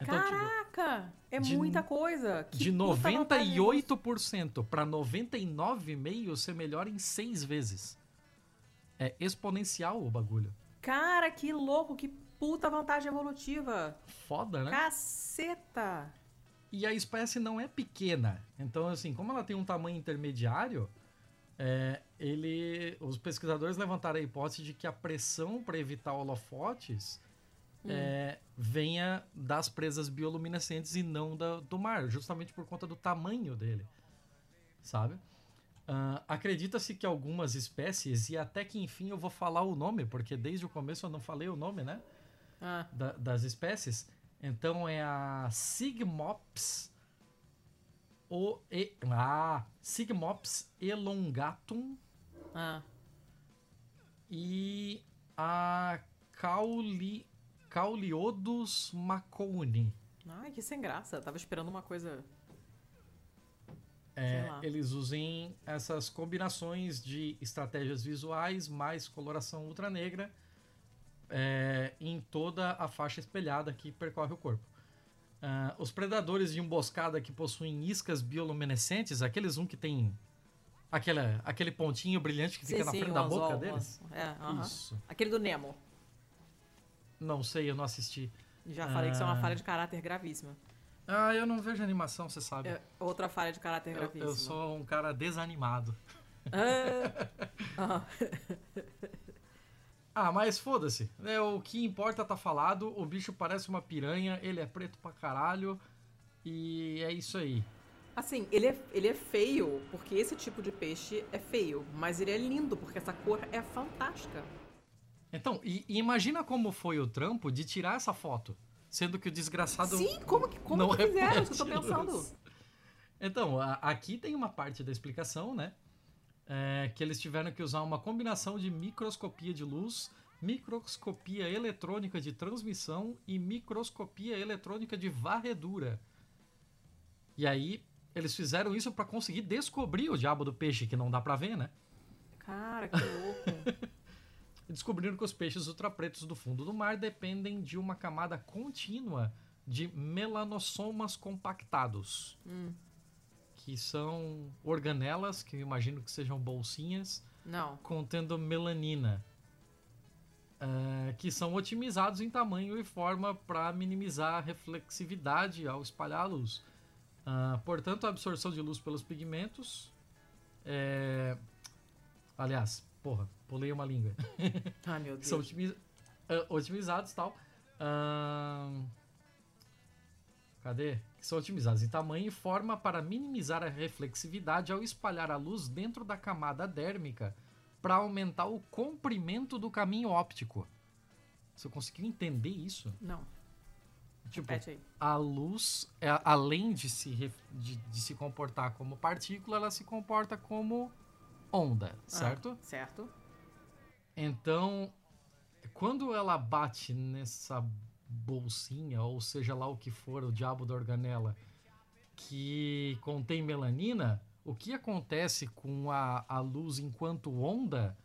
Então, tipo, Caraca! É de- muita coisa. Que de puta vantagem 98% para 99,5% ser melhor em seis vezes. É exponencial o bagulho. Cara, que louco, que puta vantagem evolutiva. Foda, né? Caceta! E a espécie não é pequena. Então, assim, como ela tem um tamanho intermediário, é, ele, os pesquisadores levantaram a hipótese de que a pressão para evitar holofotes é, venha das presas bioluminescentes e não da- do mar, justamente por conta do tamanho dele. Sabe? Ah, Acredita-se que algumas espécies, e até que enfim eu vou falar o nome, porque desde o começo eu não falei o nome, né? Ah, da- das espécies. Então é a Sigmops o e, ah, Sigmops elongatum ah. e a Cauli, Cauliodos maconi. Ai, que sem graça. Tava esperando uma coisa. É, eles usem essas combinações de estratégias visuais mais coloração ultra negra é, em toda a faixa espelhada que percorre o corpo. Ah, os predadores de emboscada que possuem iscas bioluminescentes, aqueles um que tem aquela, aquele pontinho brilhante que fica Sim, na frente da boca deles. É, aham. Isso. Aquele do Nemo. Não sei, eu não assisti. Já falei que isso é uma Ah. falha de caráter gravíssima. Ah, eu não vejo animação, você sabe. É outra falha de caráter eu, gravíssima. eu sou um cara desanimado. Ah. Ah. Ah, mas foda-se. É, o que importa tá falado. O bicho parece uma piranha, ele é preto pra caralho. E é isso aí. Assim, ele é, ele é feio, porque esse tipo de peixe é feio. Mas ele é lindo, porque essa cor é fantástica. Então, e, e imagina como foi o trampo de tirar essa foto. Sendo que o desgraçado. Sim, como que, como não que fizeram? Isso que eu tô pensando. Então, a- aqui tem uma parte da explicação, né? É, que eles tiveram que usar uma combinação de microscopia de luz, microscopia eletrônica de transmissão e microscopia eletrônica de varredura. E aí, eles fizeram isso para conseguir descobrir o diabo do peixe, que não dá pra ver, né? Cara, que louco. Descobriram que os peixes ultrapretos do fundo do mar dependem de uma camada contínua de melanossomas compactados. Que são organelas, que eu imagino que sejam bolsinhas, Não. contendo melanina, eh, que são otimizados em tamanho e forma para minimizar a reflexividade ao espalhar a luz. Ah, portanto, a absorção de luz pelos pigmentos. é, Aliás, porra, pulei uma língua. Ai, meu Deus. são otimi- ah, otimizados tal. Ahn, Cadê? São otimizados em tamanho e forma para minimizar a reflexividade ao espalhar a luz dentro da camada dérmica para aumentar o comprimento do caminho óptico. Você conseguiu entender isso? Não. Tipo, a luz, é, além de se, de, de se comportar como partícula, ela se comporta como onda, certo? Ah, certo. Então, quando ela bate nessa bolsinha, ou seja lá o que for, o diabo da organela, que contém melanina, o que acontece com a, a luz enquanto onda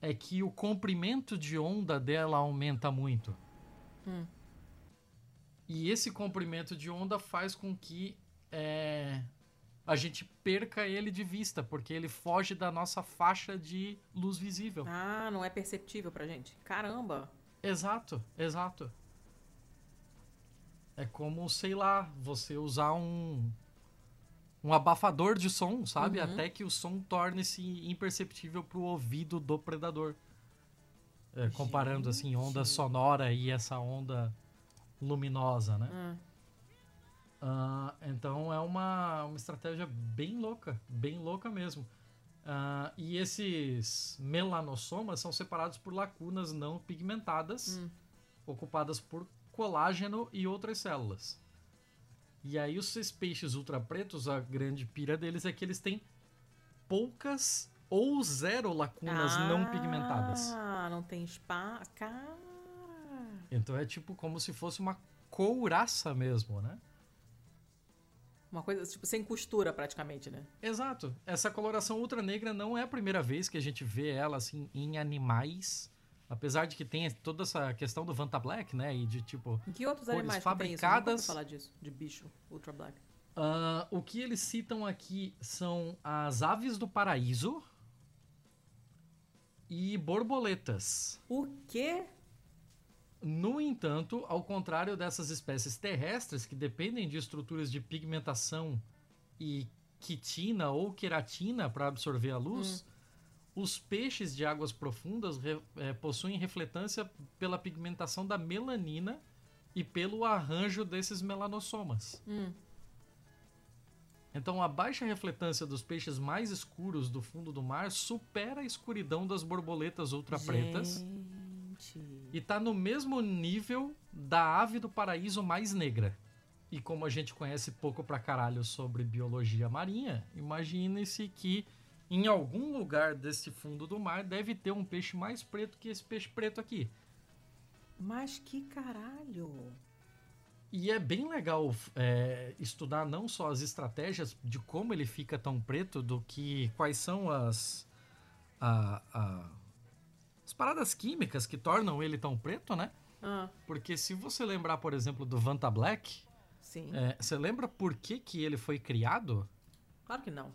é que o comprimento de onda dela aumenta muito. Hum. E esse comprimento de onda faz com que é, a gente perca ele de vista, porque ele foge da nossa faixa de luz visível. Ah, não é perceptível pra gente. Caramba. Exato, exato. É como, sei lá, você usar um um abafador de som, sabe? Uhum. Até que o som torne-se imperceptível pro ouvido do predador. É, comparando assim, onda sonora e essa onda luminosa, né? Hum. Ah, então é uma, uma estratégia bem louca, bem louca mesmo. Ah, e esses melanossomas são separados por lacunas não pigmentadas, Hum. ocupadas por colágeno e outras células. E aí os peixes ultrapretos, a grande pira deles é que eles têm poucas ou zero lacunas não pigmentadas. Ah, não tem spa. Cara. Então é tipo como se fosse uma couraça mesmo, né? Uma coisa, tipo, sem costura praticamente, né? Exato. Essa coloração ultra negra não é a primeira vez que a gente vê ela assim em animais. Apesar de que tem toda essa questão do Vanta Black, né? E de tipo. Em que outros Cores animais fabricadas- falar disso, de bicho ultra black. ah, o que eles citam aqui são as aves do paraíso e borboletas. O quê? No entanto, ao contrário dessas espécies terrestres que dependem de estruturas de pigmentação e quitina ou queratina para absorver a luz, os peixes de águas profundas re- eh, possuem refletância pela pigmentação da melanina e pelo arranjo desses melanossomas. Hum. Então, a baixa refletância dos peixes mais escuros do fundo do mar supera a escuridão das borboletas ultrapretas. E tá no mesmo nível da ave do paraíso mais negra. E como a gente conhece pouco pra caralho sobre biologia marinha, imagine-se que em algum lugar desse fundo do mar deve ter um peixe mais preto que esse peixe preto aqui. Mas que caralho. E é bem legal é, estudar não só as estratégias de como ele fica tão preto, do que quais são as, a- a- as paradas químicas que tornam ele tão preto, né? Ah, Porque se você lembrar, por exemplo, do Vanta Black, sim. é, você lembra por que, que ele foi criado? Claro que não.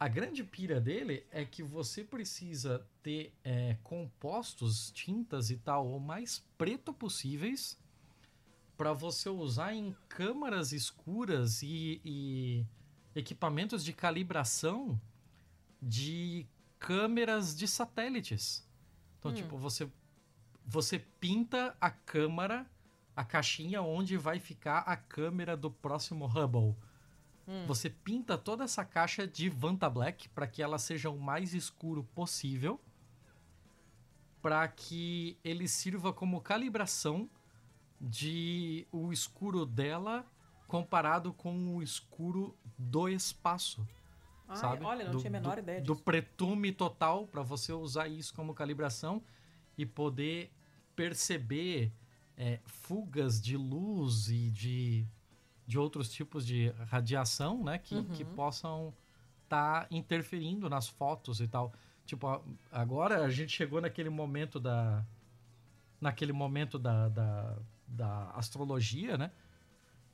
A grande pira dele é que você precisa ter é, compostos, tintas e tal, o mais preto possíveis para você usar em câmaras escuras e, e equipamentos de calibração de câmeras de satélites. Então, Hum. tipo, você, você pinta a câmara, a caixinha onde vai ficar a câmera do próximo Hubble. Hum. Você pinta toda essa caixa de Vanta Black para que ela seja o mais escuro possível, para que ele sirva como calibração de o escuro dela comparado com o escuro do espaço, Ai, sabe? Olha, não do, tinha a menor do- ideia Do disso. pretume total para você usar isso como calibração e poder perceber é, fugas de luz e de, de outros tipos de radiação, né? Que, Uhum. que possam estar interferindo nas fotos e tal. Tipo, agora a gente chegou naquele momento da... Naquele momento da, da, da astrologia, né?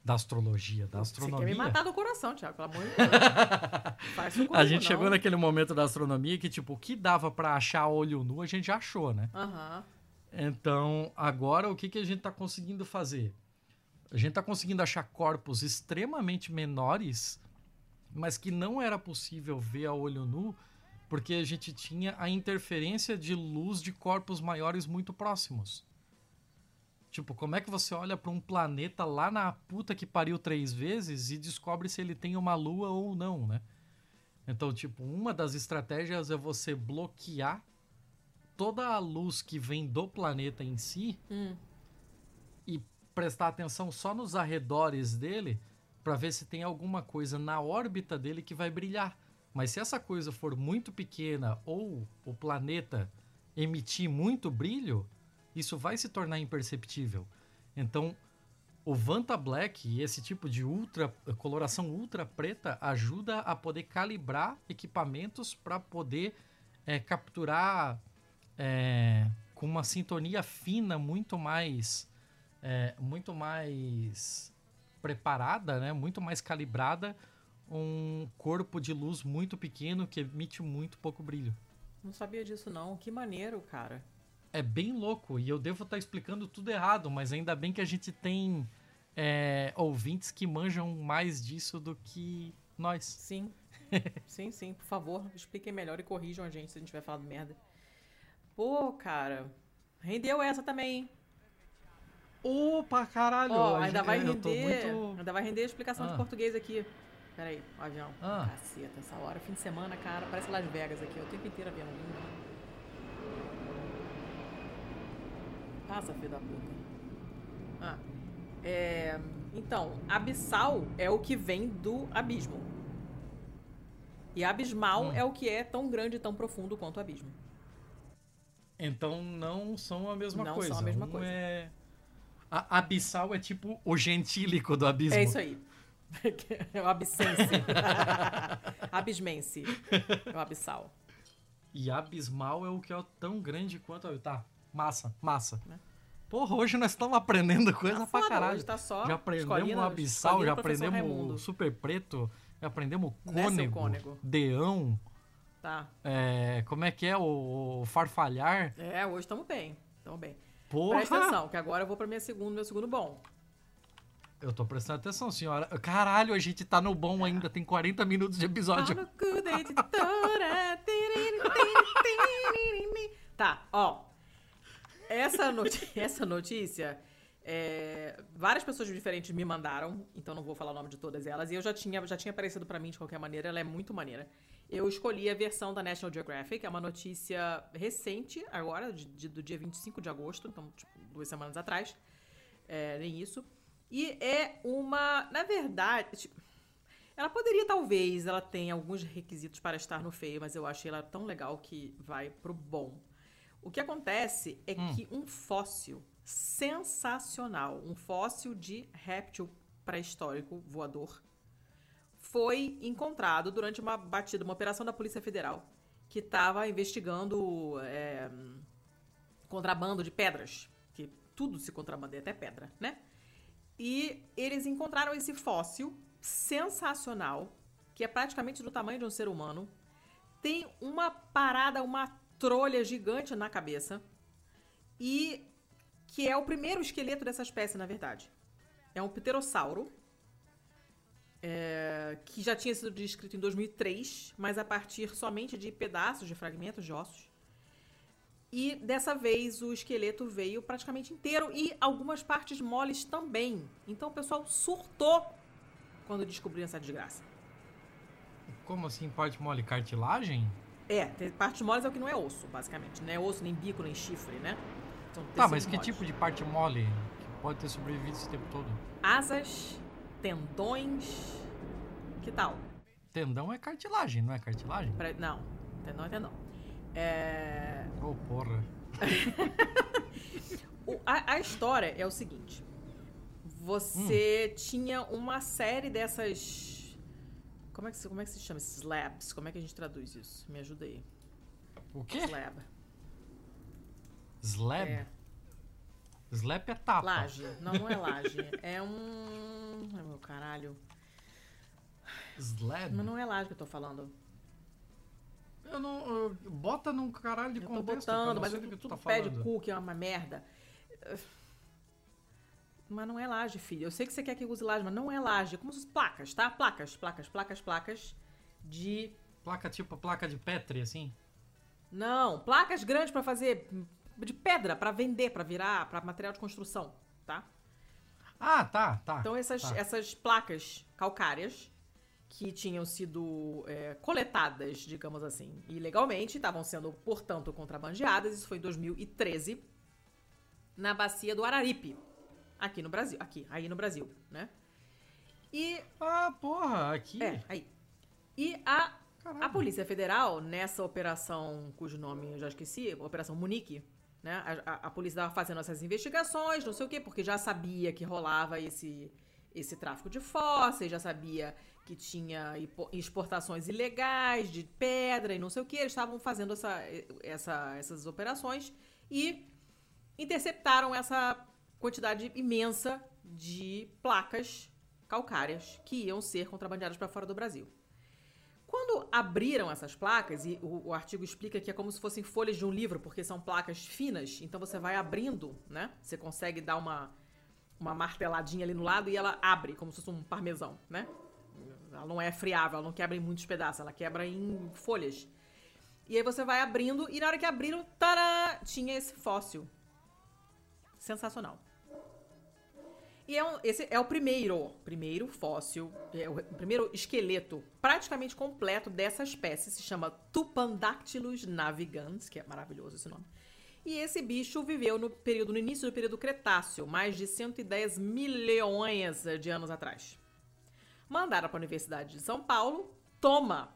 Da astrologia, da Você quer me astronomia. matar do coração, Thiago, pelo amor de Deus. Faz isso A comigo, gente não. chegou naquele momento da astronomia que, tipo, o que dava pra achar olho nu, a gente já achou, né? Aham. Então, agora o que, que a gente está conseguindo fazer? A gente está conseguindo achar corpos extremamente menores, mas que não era possível ver a olho nu, porque a gente tinha a interferência de luz de corpos maiores muito próximos. Tipo, como é que você olha para um planeta lá na puta que pariu três vezes e descobre se ele tem uma lua ou não, né? Então, tipo, uma das estratégias é você bloquear toda a luz que vem do planeta em si Hum. Prestar atenção só nos arredores dele para ver se tem alguma coisa na órbita dele que vai brilhar. Mas se essa coisa for muito pequena ou o planeta emitir muito brilho, isso vai se tornar imperceptível. Então, o Vanta Black e esse tipo de ultra coloração ultra preta ajuda a poder calibrar equipamentos para poder é, capturar é, com uma sintonia fina muito mais é, muito mais preparada, né? Muito mais calibrada um corpo de luz muito pequeno que emite muito pouco brilho. Não sabia disso, não. Que maneiro, cara. É bem louco e eu devo estar explicando tudo errado, mas ainda bem que a gente tem é, ouvintes que manjam mais disso do que nós. Sim. sim, sim. Por favor, expliquem melhor e corrijam a gente se a gente tiver falado merda. Pô, cara. Rendeu essa também, hein? Opa, caralho! Ó, ainda vai tô render. muito- Ainda vai render a explicação de Ah. português aqui. Pera aí, o avião. Ah. Caceta, essa hora, fim de semana, cara. Parece Las Vegas aqui. O tempo inteiro avião lindo. Passa, filho da puta. Ah. É, então, abissal é o que vem do abismo. E abismal Hum. é o que é tão grande e tão profundo quanto o abismo. Então não são a mesma Não coisa. são a mesma Um coisa. É... A abissal é tipo o gentílico do abismo. É isso aí. É o abscense. Abismense. É o abissal. E abismal é o que é tão grande quanto. Tá, massa, massa. Né? Porra, hoje nós estamos aprendendo coisa Tá pra foda, caralho. hoje tá só já aprendemos o abissal, já aprendemos o super preto, já aprendemos o cônego, cônego? deão, Tá. é, como é que é o, o farfalhar. É, hoje estamos bem. Estamos bem. Porra! Presta atenção, que agora eu vou para minha segundo, meu segundo bom. Eu tô prestando atenção, senhora. Caralho, a gente tá no bom ainda, tem 40 minutos de episódio. Pau no cu da editora. Tá, ó. Essa, noti- essa notícia, é, várias pessoas diferentes me mandaram, então não vou falar o nome de todas elas, e eu já tinha, já tinha aparecido pra mim de qualquer maneira, ela é muito maneira. Eu escolhi a versão da National Geographic, é uma notícia recente, agora, de- de- do dia 25 de agosto, então, tipo, duas semanas atrás, é, nem isso. E é uma, na verdade, tipo, ela poderia, talvez, ela tenha alguns requisitos para estar no feio, mas eu achei ela tão legal que vai pro bom. O que acontece é Hum. que um fóssil sensacional, um fóssil de réptil pré-histórico voador, foi encontrado durante uma batida, uma operação da Polícia Federal, que estava investigando é, contrabando de pedras, que tudo se contrabandeia, até pedra, né? E eles encontraram esse fóssil sensacional, que é praticamente do tamanho de um ser humano. Tem uma parada, uma trolha gigante na cabeça. E que é o primeiro esqueleto dessa espécie, na verdade. É um pterossauro. É, que já tinha sido descrito em 2003, mas a partir somente de pedaços, de fragmentos de ossos. E dessa vez o esqueleto veio praticamente inteiro e algumas partes moles também. Então o pessoal surtou quando descobriu essa desgraça. Como assim, parte mole? Cartilagem? É, tem partes moles é o que não é osso, basicamente. Não é osso, nem bico, nem chifre, né? São Tá, mas que moles. tipo de parte mole que pode ter sobrevivido esse tempo todo? Asas, tendões. Que tal? Tendão é cartilagem, não é cartilagem? Pra- Não, tendão é tendão. É... Ô, porra. O- a, a história é o seguinte: você Hum. tinha uma série dessas. Como é, que se, como é que se chama? Esses labs? Como é que a gente traduz isso? Me ajuda aí. O quê? Slab. Slab? É. Slap é tapa. Laje. Não, não é laje. É um. Ai, meu caralho. Slab? Mas não é laje que eu tô falando. Eu não. eu- bota num caralho de Eu tô contexto. eu botando, não mas sei tudo, do que tu tá pé de falando. cu, que é uma merda. Mas não é laje, filho. Eu sei que você quer que eu use laje, mas não é laje. É como se fosse placas, tá? Placas, placas, placas, placas de. Placa tipo placa de Petri, assim? Não, placas grandes pra fazer. De pedra, pra vender, pra virar, pra material de construção, tá? Ah, tá, tá. Então essas, tá. essas placas calcárias que tinham sido é, coletadas, digamos assim, ilegalmente, estavam sendo, portanto, contrabandeadas. Isso foi em 2013, na bacia do Araripe, aqui no Brasil, aqui, aí no Brasil, né? E Ah, porra, aqui. é, aí. E a Caralho. a Polícia Federal, nessa operação, cujo nome eu já esqueci, Operação Munique, né? A, a- polícia estava fazendo essas investigações, não sei o quê, porque já sabia que rolava esse, esse tráfico de fósseis, já sabia que tinha exportações ilegais de pedra e não sei o quê. Eles estavam fazendo essa, essa- essas operações e interceptaram essa quantidade imensa de placas calcárias que iam ser contrabandeadas para fora do Brasil. Quando abriram essas placas, e o, o artigo explica que é como se fossem folhas de um livro, porque são placas finas, então você vai abrindo, né? Você consegue dar uma, uma marteladinha ali no lado e ela abre, como se fosse um parmesão, né? Ela não é friável, ela não quebra em muitos pedaços, ela quebra em folhas. E aí você vai abrindo, e na hora que abriram, tará, tinha esse fóssil. Sensacional. E é um- esse é o primeiro, primeiro fóssil, é o primeiro esqueleto praticamente completo dessa espécie. Se chama Tupandactylus navigans, que é maravilhoso esse nome. E esse bicho viveu no período no início do período Cretáceo, mais de 110 milhões de anos atrás. Mandaram para a Universidade de São Paulo, toma!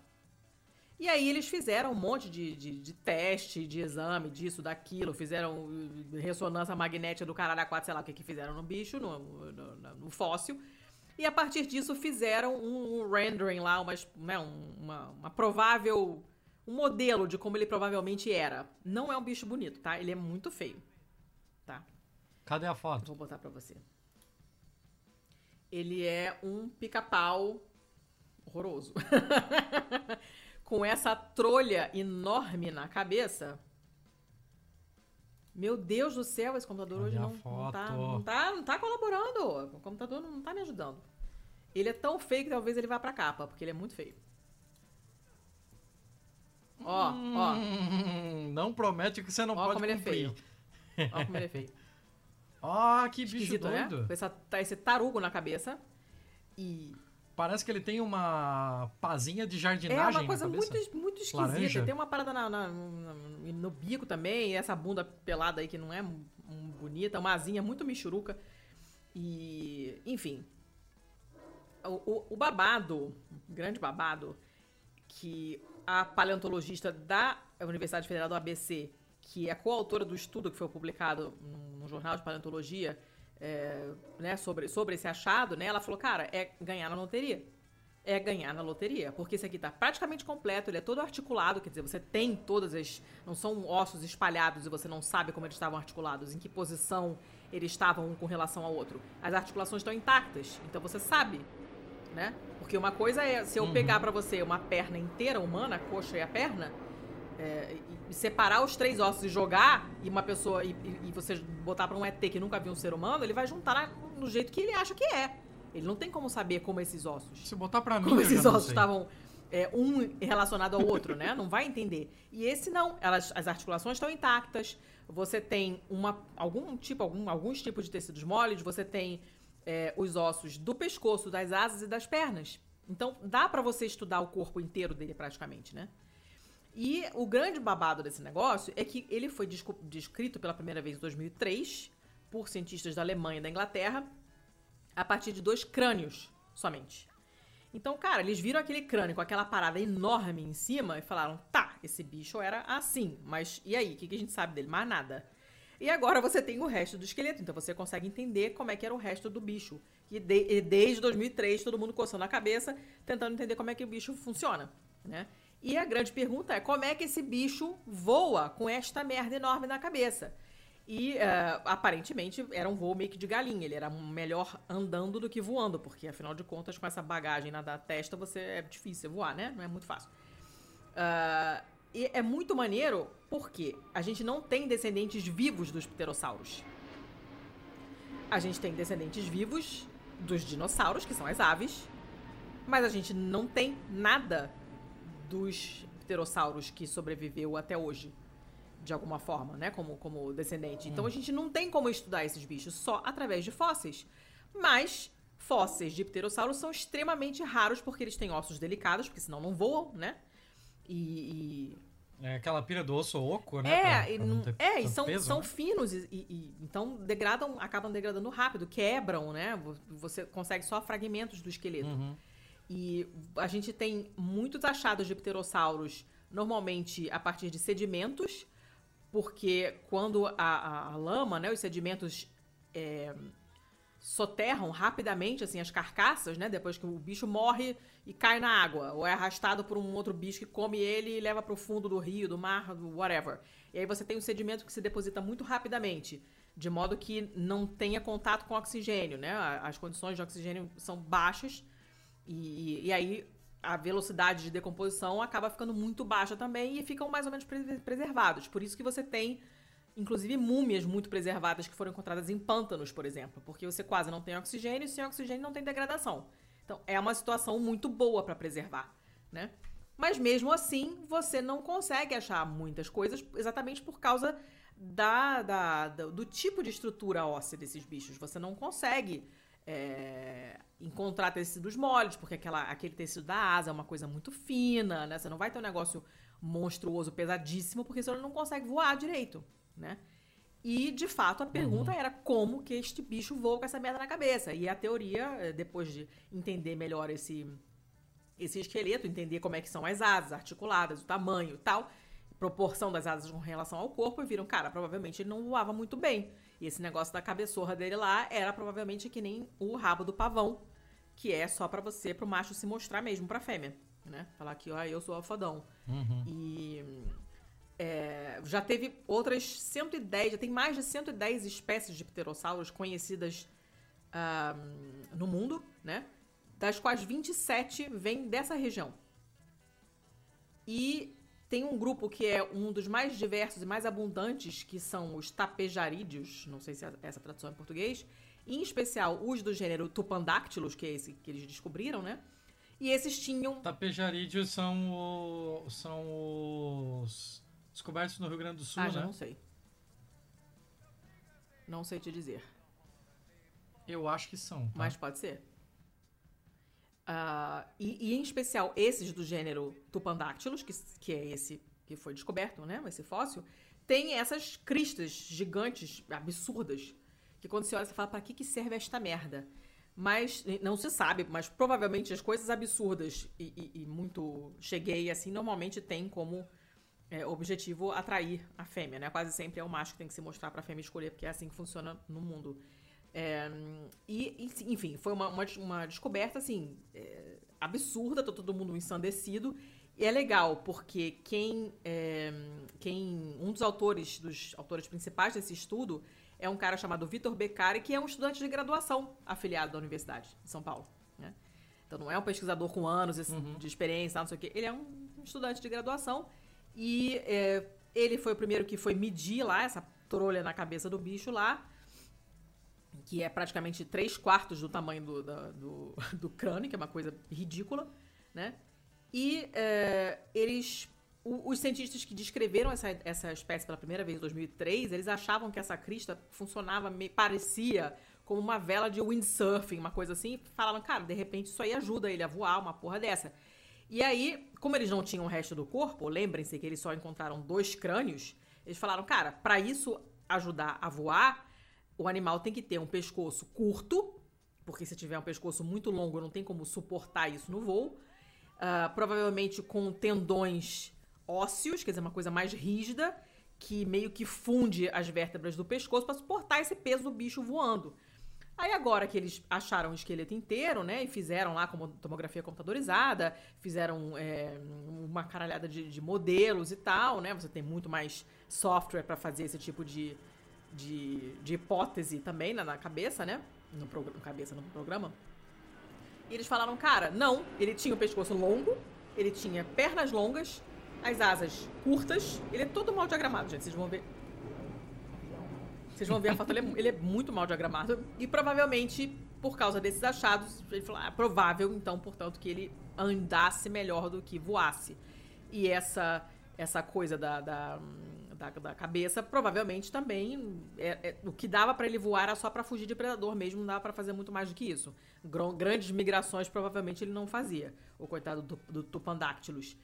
E aí eles fizeram um monte de, de, de teste, de exame, disso, daquilo, fizeram uh, ressonância magnética do caralho a quatro, sei lá o que que fizeram no bicho, no, no, no- fóssil. E a partir disso fizeram um, um rendering lá, umas, né, um- uma, uma provável. um modelo de como ele provavelmente era. Não é um bicho bonito, tá? Ele é muito feio. Tá? Cadê a foto? Vou botar pra você. Ele é um pica-pau horroroso. Com essa trolha enorme na cabeça. Meu Deus do céu, esse computador Olha hoje não, não, tá, não, tá, não tá colaborando. O computador não tá me ajudando. Ele é tão feio que talvez ele vá pra capa, porque ele é muito feio. Ó, ó. Hum, não promete que você não Ó pode como ele é cumprir. feio. Ó como ele é feio. Ah, que bicho Esquisito, né? doido. Com essa, tá esse tarugo na cabeça. E Parece que ele tem uma pazinha de jardinagem É uma coisa muito, muito esquisita. Laranja? Tem uma parada na- na- no, no bico também, essa bunda pelada aí que não é bonita, uma asinha muito michuruca. E, enfim. O, o- o babado, o grande babado, que a paleontologista da Universidade Federal do ABC, que é coautora do estudo que foi publicado num, num jornal de paleontologia, é, né, sobre, sobre esse achado, né, ela falou, cara, é ganhar na loteria é ganhar na loteria. Porque esse aqui tá praticamente completo, ele é todo articulado, quer dizer, você tem todas as. Não são ossos espalhados e você não sabe como eles estavam articulados, em que posição eles estavam um com relação ao outro. As articulações estão intactas, então você sabe, né? Porque uma coisa é se eu Uhum. pegar pra você uma perna inteira humana, a coxa e a perna. É, separar os três ossos e jogar, e uma pessoa, e, e- você botar pra um ET que nunca viu um ser humano, ele vai juntar no jeito que ele acha que é. Ele não tem como saber como esses ossos Se botar pra mim, como esses ossos estavam é, um relacionado ao outro, né? Não vai entender. E esse não, elas, as articulações estão intactas. Você tem uma, algum tipo, algum, alguns tipos de tecidos moles. Você tem é, os ossos do pescoço, das asas e das pernas. Então dá pra você estudar o corpo inteiro dele praticamente, né? E o grande babado desse negócio é que ele foi descrito pela primeira vez em 2003 por cientistas da Alemanha e da Inglaterra a partir de dois crânios somente. Então, cara, eles viram aquele crânio com aquela parada enorme em cima e falaram: tá, esse bicho era assim, mas e aí? O que que a gente sabe dele? Mais nada. E agora você tem o resto do esqueleto, então você consegue entender como é que era o resto do bicho. E, de- e desde 2003, todo mundo coçando a cabeça, tentando entender como é que o bicho funciona, né? E a grande pergunta é como é que esse bicho voa com esta merda enorme na cabeça? E uh, aparentemente era um voo meio que de galinha. Ele era melhor andando do que voando, porque afinal de contas, com essa bagagem na testa, você é difícil voar, né? Não é muito fácil. Uh, e é muito maneiro porque a gente não tem descendentes vivos dos pterossauros. A gente tem descendentes vivos dos dinossauros, que são as aves, mas a gente não tem nada dos pterossauros que sobreviveu até hoje, de alguma forma, né? Como, como descendente. Então a gente não tem como estudar esses bichos só através de fósseis. Mas fósseis de pterossauros são extremamente raros porque eles têm ossos delicados, porque senão não voam, né? E, e é aquela pira do osso oco, né? É, pra, pra não é e são, peso, são né? finos e, e, então degradam, acabam degradando rápido, quebram, né? Você consegue só fragmentos do esqueleto. Uhum. E a gente tem muitos achados de pterossauros, normalmente a partir de sedimentos, porque quando a, a, a lama, né, os sedimentos é, soterram rapidamente assim as carcaças, né? Depois que o bicho morre e cai na água, ou é arrastado por um outro bicho que come ele e leva para o fundo do rio, do mar, do whatever. E aí você tem um sedimento que se deposita muito rapidamente, de modo que não tenha contato com oxigênio, né? As condições de oxigênio são baixas e, e aí a velocidade de decomposição acaba ficando muito baixa também e ficam mais ou menos preservados. Por isso que você tem inclusive múmias muito preservadas que foram encontradas em pântanos, por exemplo, porque você quase não tem oxigênio e sem oxigênio não tem degradação. Então é uma situação muito boa para preservar, né? Mas mesmo assim, você não consegue achar muitas coisas exatamente por causa da, da, da do tipo de estrutura óssea desses bichos. Você não consegue é, encontrar tecidos moles, porque aquela, aquele tecido da asa é uma coisa muito fina, né? Você não vai ter um negócio monstruoso, pesadíssimo, porque você não consegue voar direito né? E, de fato, a pergunta uhum. era como que este bicho voa com essa merda na cabeça. E a teoria, eh, depois de entender melhor esse, esse esqueleto, entender como é que são as asas articuladas, o tamanho e tal, proporção das asas com relação ao corpo, viram, cara, provavelmente ele não voava muito bem. E esse negócio da cabeçorra dele lá era provavelmente que nem o rabo do pavão, que é só para você, pro macho se mostrar mesmo pra fêmea, né? Falar que, ó, eu sou alfadão. Uhum. E é, já teve outras 110, já tem mais de 110 espécies de pterossauros conhecidas uh, no mundo, né? Das quais 27 vêm dessa região. E tem um grupo que é um dos mais diversos e mais abundantes, que são os tapejarídeos, não sei se é essa tradução em português, em especial os do gênero Tupandactylus, que é esse que eles descobriram, né? E esses tinham. Tapejarídeos são, o, são os Descobertos no Rio Grande do Sul, ah, né? não sei. Não sei te dizer. Eu acho que são. Tá? Mas pode ser. Uh, e, e, em especial esses do gênero Tupandactylus, que, que é esse que foi descoberto, né? Esse fóssil, tem essas cristas gigantes, absurdas, que quando você olha, você fala, para que, que serve esta merda? Mas não se sabe, mas provavelmente as coisas absurdas e, e, e muito cheguei assim, normalmente tem como é, objetivo atrair a fêmea, né? Quase sempre é o macho que tem que se mostrar para a fêmea escolher, porque é assim que funciona no mundo. É, e, enfim, foi uma, uma, uma descoberta, assim, é, absurda, tá todo mundo ensandecido. E é legal, porque quem, é, quem. Um dos autores, dos autores principais desse estudo é um cara chamado Vitor Beccari, que é um estudante de graduação afiliado da Universidade de São Paulo. Né? Então não é um pesquisador com anos uhum. de experiência, não sei o quê. Ele é um estudante de graduação e é, ele foi o primeiro que foi medir lá essa trolha na cabeça do bicho lá, que é praticamente três quartos do tamanho do, do, do crânio, que é uma coisa ridícula, né? E é, eles os cientistas que descreveram essa, essa espécie pela primeira vez em 2003, eles achavam que essa crista funcionava, me parecia como uma vela de windsurfing, uma coisa assim. Falavam, cara, de repente isso aí ajuda ele a voar, uma porra dessa. E aí, como eles não tinham o resto do corpo, lembrem-se que eles só encontraram dois crânios, eles falaram, cara, para isso ajudar a voar, o animal tem que ter um pescoço curto, porque se tiver um pescoço muito longo, não tem como suportar isso no voo. Uh, provavelmente com tendões ósseos, quer dizer, uma coisa mais rígida, que meio que funde as vértebras do pescoço para suportar esse peso do bicho voando. Aí agora que eles acharam o esqueleto inteiro, né, e fizeram lá como tomografia computadorizada, fizeram é, uma caralhada de, de, modelos e tal, né, você tem muito mais software para fazer esse tipo de, de, de hipótese também na, na cabeça, né? No, prog- no cabeça, no programa. E eles falaram, cara, não, ele tinha o pescoço longo, ele tinha pernas longas, as asas curtas, ele é todo mal diagramado, gente, vocês vão ver. Vocês vão ver a foto, ele é, ele é muito mal diagramado. E provavelmente, por causa desses achados, ele falou, ah, é provável, então, portanto, que ele andasse melhor do que voasse. E essa, essa coisa da, da, da, da cabeça, provavelmente também, é, é- o que dava pra ele voar era só pra fugir de predador mesmo, não dava pra fazer muito mais do que isso. Gro- grandes migrações, provavelmente, ele não fazia, o coitado do, do Tupandactylus.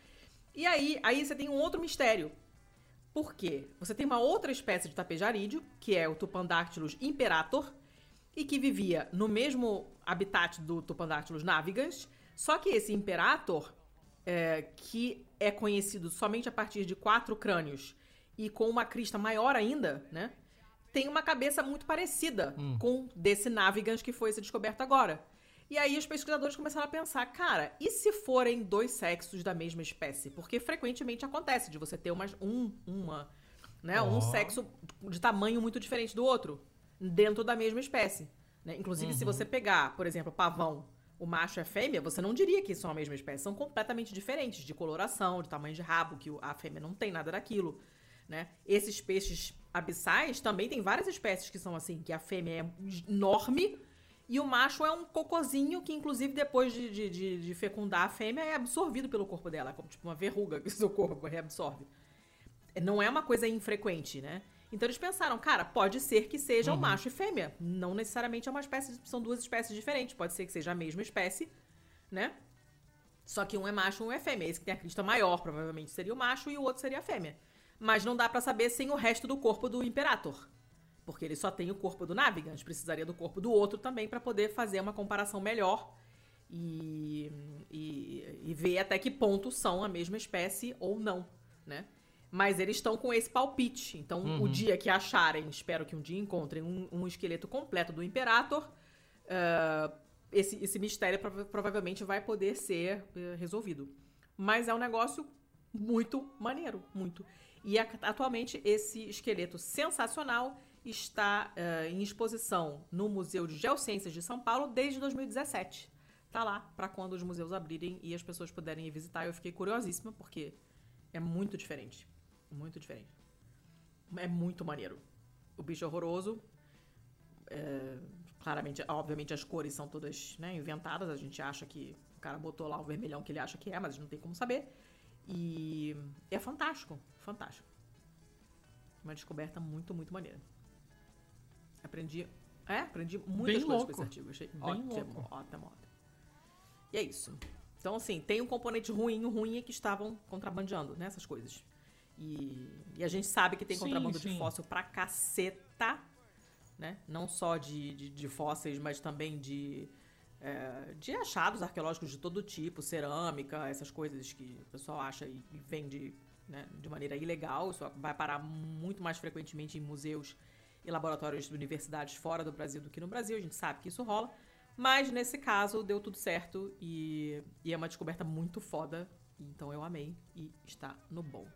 E aí, aí você tem um outro mistério. Por quê? Você tem uma outra espécie de tapejarídeo, que é o Tupandactylus imperator, e que vivia no mesmo habitat do Tupandactylus navigans, só que esse imperator, é, que é conhecido somente a partir de quatro crânios e com uma crista maior ainda, né? Tem uma cabeça muito parecida com desse navigans que foi descoberto agora. E aí os pesquisadores começaram a pensar, cara, e se forem dois sexos da mesma espécie? Porque frequentemente acontece de você ter umas, um, uma, né, um Ó. sexo de tamanho muito diferente do outro dentro da mesma espécie. né? Inclusive, se você pegar, por exemplo, pavão, o macho e a fêmea, você não diria que são a mesma espécie. São completamente diferentes de coloração, de tamanho de rabo, que a fêmea não tem nada daquilo. Né? Esses peixes abissais também tem várias espécies que são assim, que a fêmea é enorme e o macho é um cocozinho que, inclusive, depois de, de, de- de fecundar a fêmea, é absorvido pelo corpo dela, como tipo uma verruga que o seu corpo reabsorve. Não é uma coisa infrequente, né? Então eles pensaram, cara, pode ser que seja um macho e fêmea. Não necessariamente é uma espécie, são duas espécies diferentes. Pode ser que seja a mesma espécie, né? Só que um é macho e um é fêmea. Esse que tem a crista maior, provavelmente, seria o macho e o outro seria a fêmea. Mas não dá pra saber sem o resto do corpo do Imperator. Porque ele só tem o corpo do Navigans, precisaria do corpo do outro também pra poder fazer uma comparação melhor e, e, e ver até que ponto são a mesma espécie ou não, né? Mas eles estão com esse palpite. Então, o dia que acharem, espero que um dia encontrem um, um esqueleto completo do Imperator, ah, esse, esse mistério prova- provavelmente vai poder ser eh, resolvido. Mas é um negócio muito maneiro, muito. E atualmente esse esqueleto sensacional está eh, em exposição no Museu de Geociências de São Paulo desde 2017. Tá lá para quando os museus abrirem e as pessoas puderem ir visitar. Eu fiquei curiosíssima porque é muito diferente, muito diferente. É muito maneiro. O bicho é horroroso. É, claramente, obviamente as cores são todas né, inventadas. A gente acha que o cara botou lá o vermelhão que ele acha que é, mas a gente não tem como saber. E é fantástico, fantástico. Uma descoberta muito, muito maneira. Aprendi. É, aprendi muitas Bem coisas louco. com esse artigo. Achei Bem ótimo, louco. ótimo, ótimo. E é isso. Então, assim, tem um componente ruim, o ruim é que estavam contrabandeando, né? Essas coisas. E, e a gente sabe que tem Sim, contrabando sim. de fóssil pra caceta, né? Não só de, de, de fósseis, mas também de, é, de achados arqueológicos de todo tipo, cerâmica, essas coisas que o pessoal acha e, vende né, de maneira ilegal. Isso vai parar muito mais frequentemente em museus e laboratórios de universidades fora do Brasil do que no Brasil. A gente sabe que isso rola. Mas nesse caso deu tudo certo e, e é uma descoberta muito foda. Então eu amei e está no bom.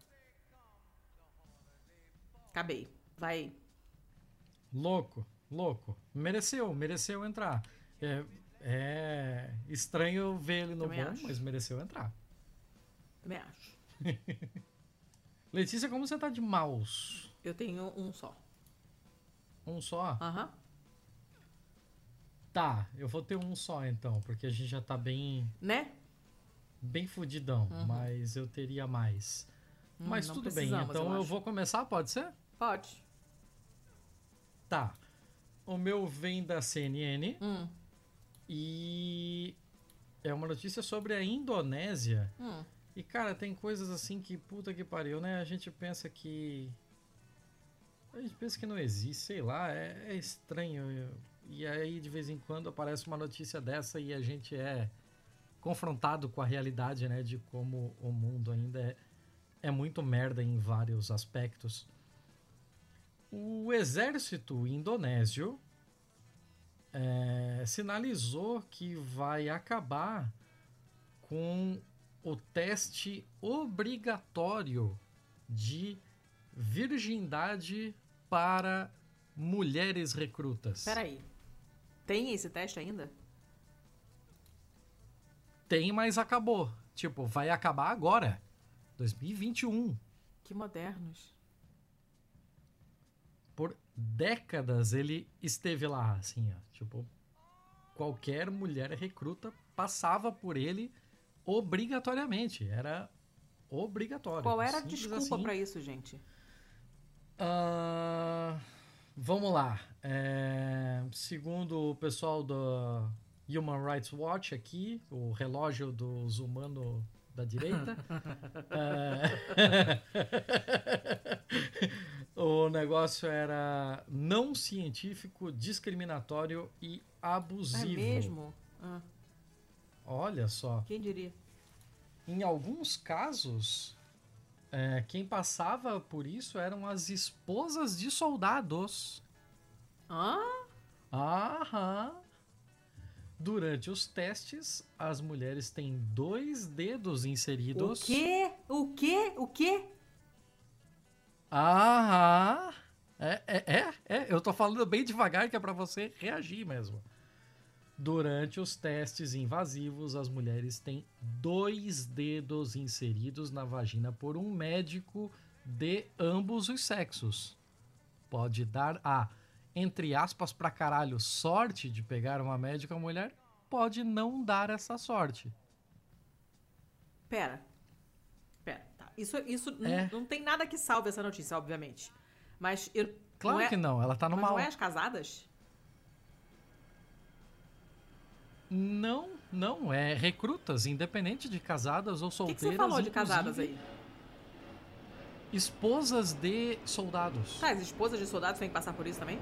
Acabei. Vai. Louco, louco. Mereceu, mereceu entrar. É, é estranho ver ele no Também bom, acho. mas mereceu entrar. Também acho. Letícia, como você tá de mouse? Eu tenho um só. Um só? Aham. Tá, eu vou ter um só então, porque a gente já tá bem, Né? bem fudidão, mas eu teria mais. Hum, mas tudo bem, então eu eu vou começar, pode ser? Pode. Tá. O meu vem da CNN Hum. E é uma notícia sobre a Indonésia. Hum. E cara, tem coisas assim que puta que pariu, né? A gente pensa que a gente pensa que não existe, sei lá, é, é estranho. E aí de vez em quando aparece uma notícia dessa e a gente é confrontado com a realidade, né, de como o mundo ainda é, é muito merda em vários aspectos. O exército indonésio é, sinalizou que vai acabar com o teste obrigatório de virgindade para mulheres recrutas. Peraí. Tem esse teste ainda? Tem, mas acabou. Tipo, vai acabar agora. 2021. Que modernos. Décadas ele esteve lá, assim, ó. Tipo, qualquer mulher recruta passava por ele obrigatoriamente. Era obrigatório. Qual era a desculpa assim. pra isso, gente? Ah, vamos lá. É, segundo o pessoal do Human Rights Watch aqui, o relógio dos humanos da direita, é, o negócio era não científico, discriminatório e abusivo. É mesmo? Ah, Olha só. quem diria? Em alguns casos, é, quem passava por isso eram as esposas de soldados. Hã? Aham. Durante os testes, as mulheres têm dois dedos inseridos. O quê? O quê? O quê? Aham. É, é, é, é. Eu tô falando bem devagar que é pra você reagir mesmo. Durante os testes invasivos, as mulheres têm dois dedos inseridos na vagina por um médico de ambos os sexos. Pode dar a, entre aspas, pra caralho, sorte de pegar uma médica mulher, pode não dar essa sorte. Pera. Tá. Isso, isso É. não tem nada que salve essa notícia, obviamente. Mas eu, Claro não é, que não, ela tá mas numa. não é as casadas? Não, não, é recrutas, independente de casadas ou O que, solteiras. que você falou de casadas aí? Esposas de soldados. Tá, as esposas de soldados têm que passar por isso também?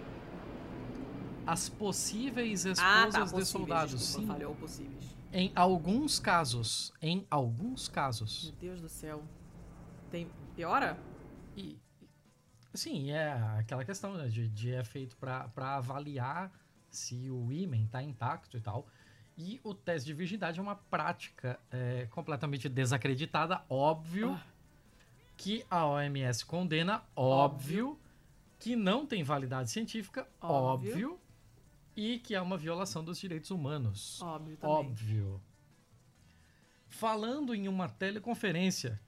As possíveis ah, esposas tá, de possíveis, soldados, desculpa, sim. falhou possíveis. Em alguns casos, em alguns casos. Meu Deus do céu. Tem... Piora? E, sim, é aquela questão né, de, de é feito para avaliar se o ímen está intacto e tal. E o teste de virgindade é uma prática é, completamente desacreditada, óbvio, Ah. que a OMS condena, óbvio, que não tem validade científica, Óbvio. óbvio, e que é uma violação dos direitos humanos. Óbvio também. Óbvio. Falando em uma teleconferência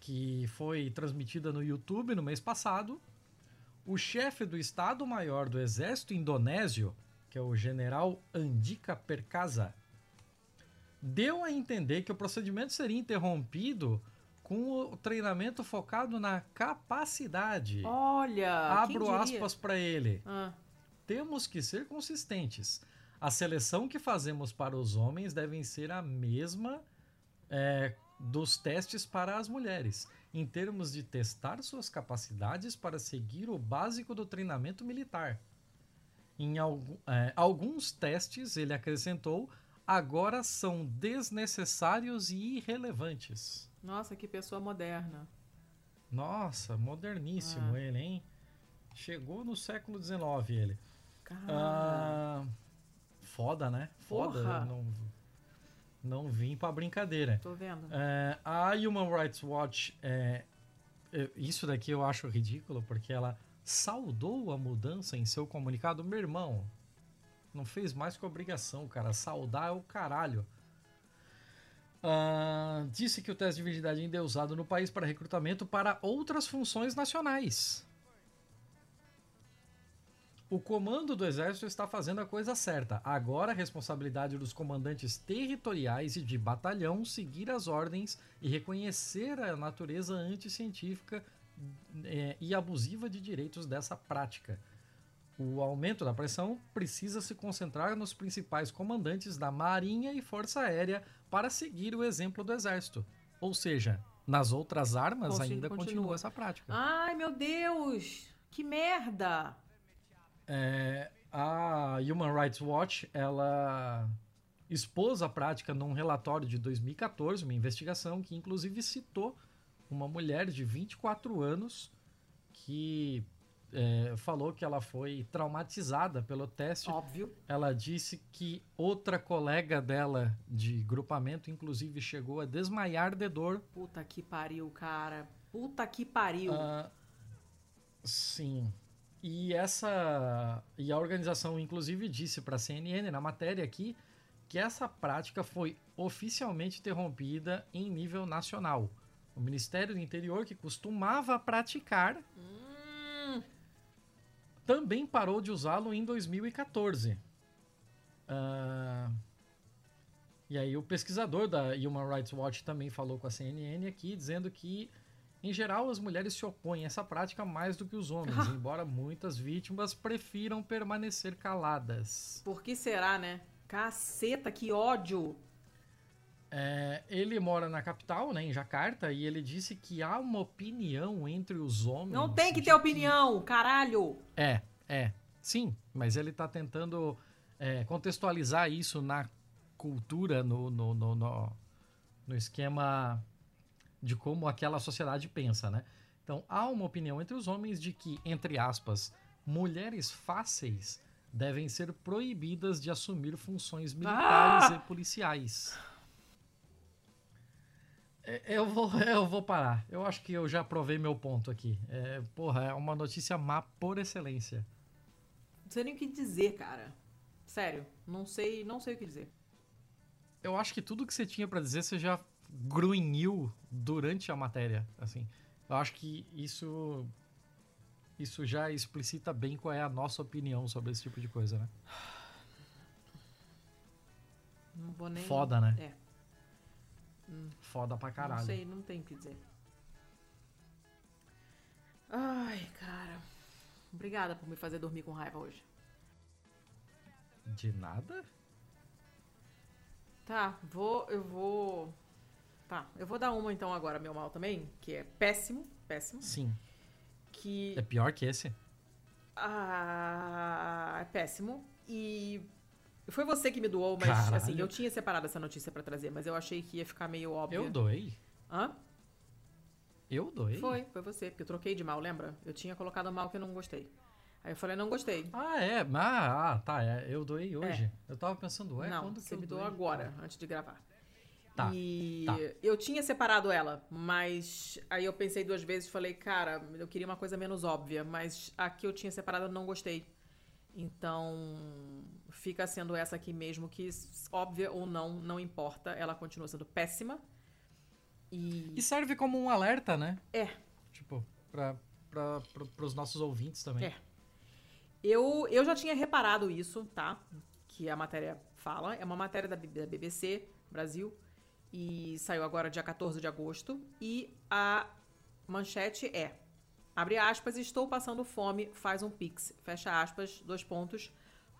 que foi transmitida no YouTube no mês passado, o chefe do Estado-Maior do Exército Indonésio, que é o general Andika Perkasa, deu a entender que o procedimento seria interrompido com o treinamento focado na capacidade. Olha, Abro aspas para ele Ah, temos que ser consistentes. A seleção que fazemos para os homens devem ser a mesma é, dos testes para as mulheres, em termos de testar suas capacidades para seguir o básico do treinamento militar. Em é, alguns testes, ele acrescentou, agora são desnecessários e irrelevantes. nossa, que pessoa moderna. Nossa, moderníssimo Ah. ele, hein? Chegou no século XIX ele. Cara, Ah, foda, né? Foda. Não, não vim pra brincadeira. tô vendo. É, a Human Rights Watch, é, é, isso daqui eu acho ridículo, porque ela saudou a mudança em seu comunicado. Meu irmão, não fez mais que obrigação, cara. Saudar é o caralho. Ah, disse que o teste de virgindade ainda é usado no país para recrutamento para outras funções nacionais. O comando do exército está fazendo a coisa certa. Agora a responsabilidade dos comandantes territoriais e de batalhão seguir as ordens e reconhecer a natureza anticientífica eh, e abusiva de direitos dessa prática. O aumento da pressão precisa se concentrar nos principais comandantes da Marinha e Força Aérea para seguir o exemplo do Exército. Ou seja, nas outras armas Consi- ainda continua. continua essa prática. Ai, meu Deus! Que merda! É, a Human Rights Watch ela expôs a prática num relatório de 2014, uma investigação que inclusive citou uma mulher de 24 anos que é, falou que ela foi traumatizada pelo teste. Óbvio. Ela disse que outra colega dela de grupamento, inclusive, chegou a desmaiar de dor Puta que pariu, cara. Puta que pariu. Ah, sim. E essa e a organização inclusive disse para a CNN na matéria aqui que essa prática foi oficialmente interrompida em nível nacional. O Ministério do Interior, que costumava praticar, Hum, também parou de usá-lo em 2014. Ah, e aí o pesquisador da Human Rights Watch também falou com a CNN aqui, dizendo que, em geral, as mulheres se opõem a essa prática mais do que os homens, embora muitas vítimas prefiram permanecer caladas. por que será, né? Caceta, que ódio! É, ele mora na capital, né, em Jacarta, e ele disse que há uma opinião entre os homens. Não tem que ter opinião, caralho! É, é. Sim, mas ele está tentando é, contextualizar isso na cultura, no, no, no, no, no esquema de como aquela sociedade pensa, né? Então, há uma opinião entre os homens de que, entre aspas, mulheres fáceis devem ser proibidas de assumir funções militares Ah! e policiais. É, Eu vou, eu vou parar. Eu acho que eu já provei meu ponto aqui. É, porra, é uma notícia má por excelência. Não sei nem o que dizer, cara. Sério, não sei, não sei o que dizer. Eu acho que tudo que você tinha pra dizer você já grunhiu durante a matéria, assim. Eu acho que isso isso já explicita bem qual é a nossa opinião sobre esse tipo de coisa, né? Não vou nem. Foda, né? É. Foda pra caralho. Não sei, não tem o que dizer. Ai, cara. Obrigada por me fazer dormir com raiva hoje. De nada? Tá, vou. Eu vou. Tá, eu vou dar uma então agora, meu mal também, que é péssimo, péssimo. Sim. Que. É pior que esse? Ah, é péssimo. E foi você que me doou, mas Caralho. assim, eu tinha separado essa notícia pra trazer, mas eu achei que ia ficar meio óbvio. Eu doei. Hã? Eu doei? Foi, foi você, porque eu troquei de mal, lembra? Eu tinha colocado mal que eu não gostei. Aí eu falei, não gostei. Ah, é. Ah, ah, tá. É. Eu doei hoje. Eu tava pensando, ué, não, quando que você eu me doou agora, antes de gravar. Tá, E tá. eu tinha separado ela, mas aí eu pensei duas vezes e falei, cara, eu queria uma coisa menos óbvia, mas a que eu tinha separado eu não gostei. Então, fica sendo essa aqui mesmo, que óbvia ou não, não importa, ela continua sendo péssima. E E serve como um alerta, né? é, Tipo, pra, pra, pros nossos ouvintes também. É. Eu, eu já tinha reparado isso, tá? Que a matéria fala. É uma matéria da, da BBC Brasil. E saiu agora dia 14 de agosto. E a manchete é: abre aspas, estou passando fome, faz um pix. Fecha aspas, dois pontos.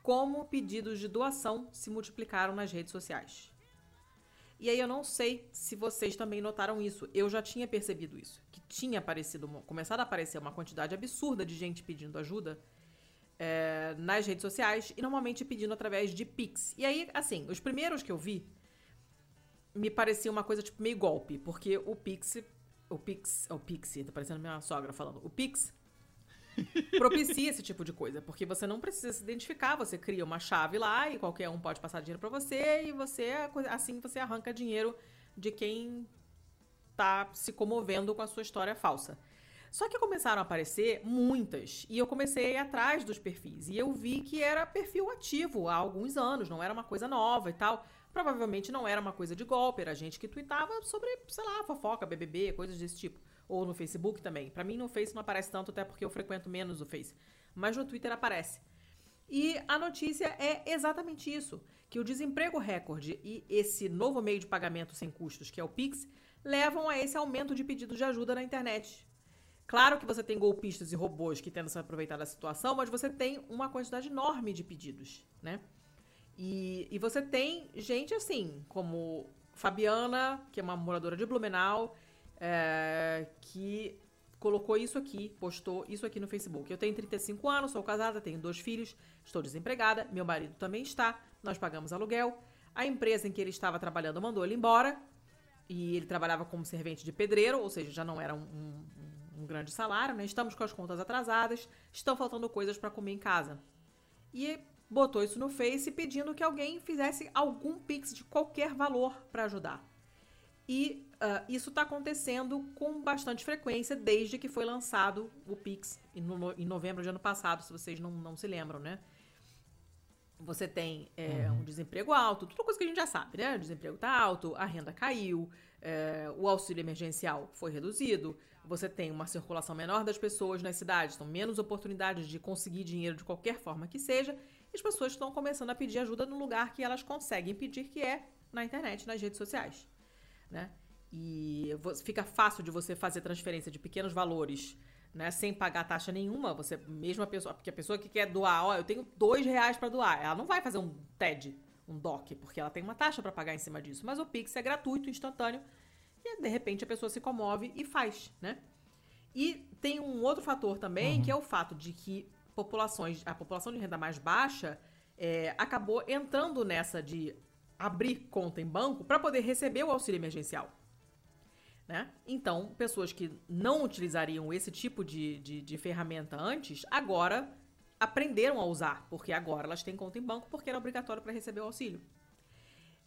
Como pedidos de doação se multiplicaram nas redes sociais. E aí eu não sei se vocês também notaram isso. Eu já tinha percebido isso. Que tinha aparecido, começado a aparecer uma quantidade absurda de gente pedindo ajuda é, nas redes sociais e normalmente pedindo através de Pix. E aí, assim, os primeiros que eu vi me parecia uma coisa tipo meio golpe, porque o Pix, o Pix, o Pix, tá parecendo minha sogra falando, o Pix propicia esse tipo de coisa, porque você não precisa se identificar, você cria uma chave lá e qualquer um pode passar dinheiro pra você e você assim você arranca dinheiro de quem tá se comovendo com a sua história falsa. Só que começaram a aparecer muitas e eu comecei atrás dos perfis e eu vi que era perfil ativo há alguns anos, não era uma coisa nova e tal. Provavelmente não era uma coisa de golpe, era gente que tweetava sobre, sei lá, fofoca, BBB, coisas desse tipo. Ou no Facebook também. Pra mim no Face não aparece tanto, até porque eu frequento menos o Face. Mas no Twitter aparece. E a notícia é exatamente isso: que o desemprego recorde e esse novo meio de pagamento sem custos, que é o Pix, levam a esse aumento de pedidos de ajuda na internet. Claro que você tem golpistas e robôs que tentam se aproveitar da situação, mas você tem uma quantidade enorme de pedidos, né? E, e você tem gente assim, como Fabiana, que é uma moradora de Blumenau, é, que colocou isso aqui, postou isso aqui no Facebook. Eu tenho 35 anos, sou casada, tenho dois filhos, estou desempregada, meu marido também está, nós pagamos aluguel. A empresa em que ele estava trabalhando mandou ele embora, e ele trabalhava como servente de pedreiro, ou seja, já não era um, um- um grande salário, né? Estamos com as contas atrasadas, estão faltando coisas para comer em casa. E botou isso no Face pedindo que alguém fizesse algum pix de qualquer valor para ajudar. E uh, isso está acontecendo com bastante frequência desde que foi lançado o Pix em, no, em novembro de ano passado, se vocês não, não se lembram, né? Você tem é, um desemprego alto, tudo coisa que a gente já sabe, né? O desemprego está alto, a renda caiu, é, o auxílio emergencial foi reduzido, você tem uma circulação menor das pessoas nas cidades, então menos oportunidades de conseguir dinheiro de qualquer forma que seja, e as pessoas estão começando a pedir ajuda no lugar que elas conseguem pedir, que é na internet, nas redes sociais né? E fica fácil de você fazer transferência de pequenos valores, né? Sem pagar taxa nenhuma. Você, mesmo a pessoa, porque a pessoa que quer doar, ó, eu tenho dois reais para doar, ela não vai fazer um TED, um DOC, porque ela tem uma taxa para pagar em cima disso. Mas o Pix é gratuito, instantâneo, e de repente a pessoa se comove e faz, né? E tem um outro fator também, uhum. que é o fato de que populações, a população de renda mais baixa é, acabou entrando nessa de abrir conta em banco para poder receber o auxílio emergencial. Né? Então, pessoas que não utilizariam esse tipo de, de, de, ferramenta antes, agora aprenderam a usar, porque agora elas têm conta em banco porque era obrigatório para receber o auxílio.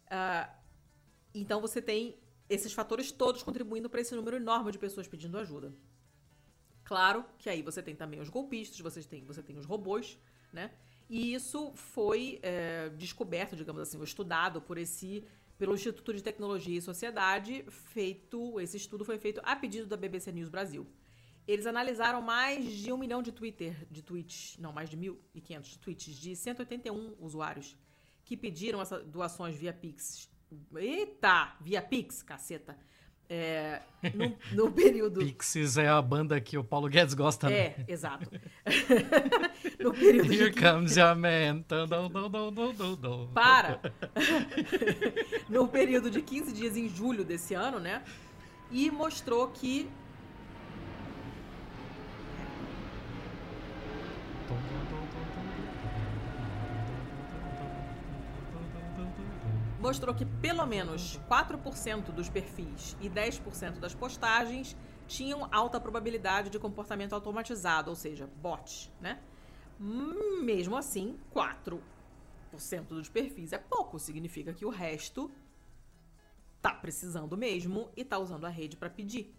Uh, então, você tem esses fatores todos contribuindo para esse número enorme de pessoas pedindo ajuda. Claro que aí você tem também os golpistas, você tem, você tem os robôs, né? E isso foi é, descoberto, digamos assim, estudado por esse pelo Instituto de Tecnologia e Sociedade, feito esse estudo foi feito a pedido da BBC News Brasil. Eles analisaram mais de um milhão de Twitter, de tweets, não, mais de 1.500 tweets de 181 usuários que pediram doações via Pix. Eita, via Pix, caceta. É, no, no, período. Pixies é a banda que o Paulo Guedes gosta, né? É, exato. no período Here de... comes your man. Para! no período de 15 dias em julho desse ano, né? E mostrou que mostrou que pelo menos 4% dos perfis e 10% das postagens tinham alta probabilidade de comportamento automatizado, ou seja, bot, né? Mesmo assim, 4% dos perfis é pouco, significa que o resto tá precisando mesmo e tá usando a rede para pedir,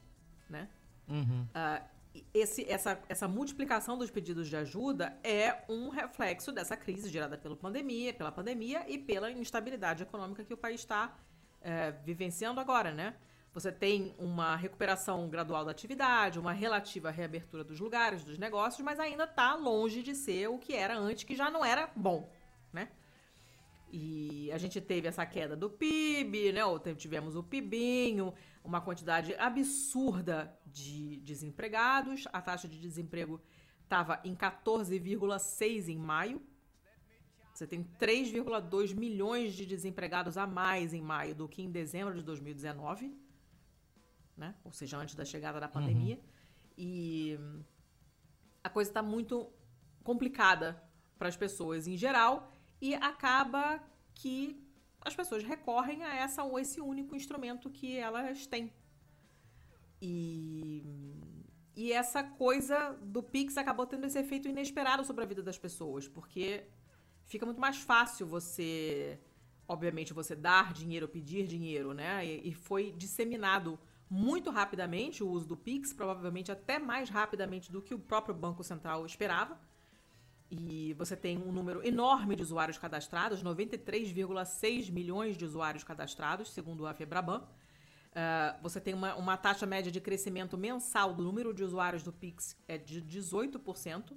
né? Uhum. Uh, esse, essa, essa multiplicação dos pedidos de ajuda é um reflexo dessa crise gerada pela pandemia, pela pandemia e pela instabilidade econômica que o país está é, vivenciando agora, né? Você tem uma recuperação gradual da atividade, uma relativa reabertura dos lugares, dos negócios, mas ainda está longe de ser o que era antes, que já não era bom? E a gente teve essa queda do PIB, né? Ou tivemos o PIBinho, uma quantidade absurda de desempregados. A taxa de desemprego estava em 14,6 em maio. Você tem 3,2 milhões de desempregados a mais em maio do que em dezembro de 2019, né? Ou seja, antes da chegada da pandemia. Uhum. E a coisa está muito complicada para as pessoas em geral e acaba que as pessoas recorrem a essa ou esse único instrumento que elas têm. E, e essa coisa do Pix acabou tendo esse efeito inesperado sobre a vida das pessoas, porque fica muito mais fácil você, obviamente, você dar dinheiro, pedir dinheiro, né? E, e foi disseminado muito rapidamente o uso do Pix, provavelmente até mais rapidamente do que o próprio Banco Central esperava. E você tem um número enorme de usuários cadastrados, 93,6 milhões de usuários cadastrados, segundo a Febraban. Uh, você tem uma, uma taxa média de crescimento mensal do número de usuários do Pix é de 18%.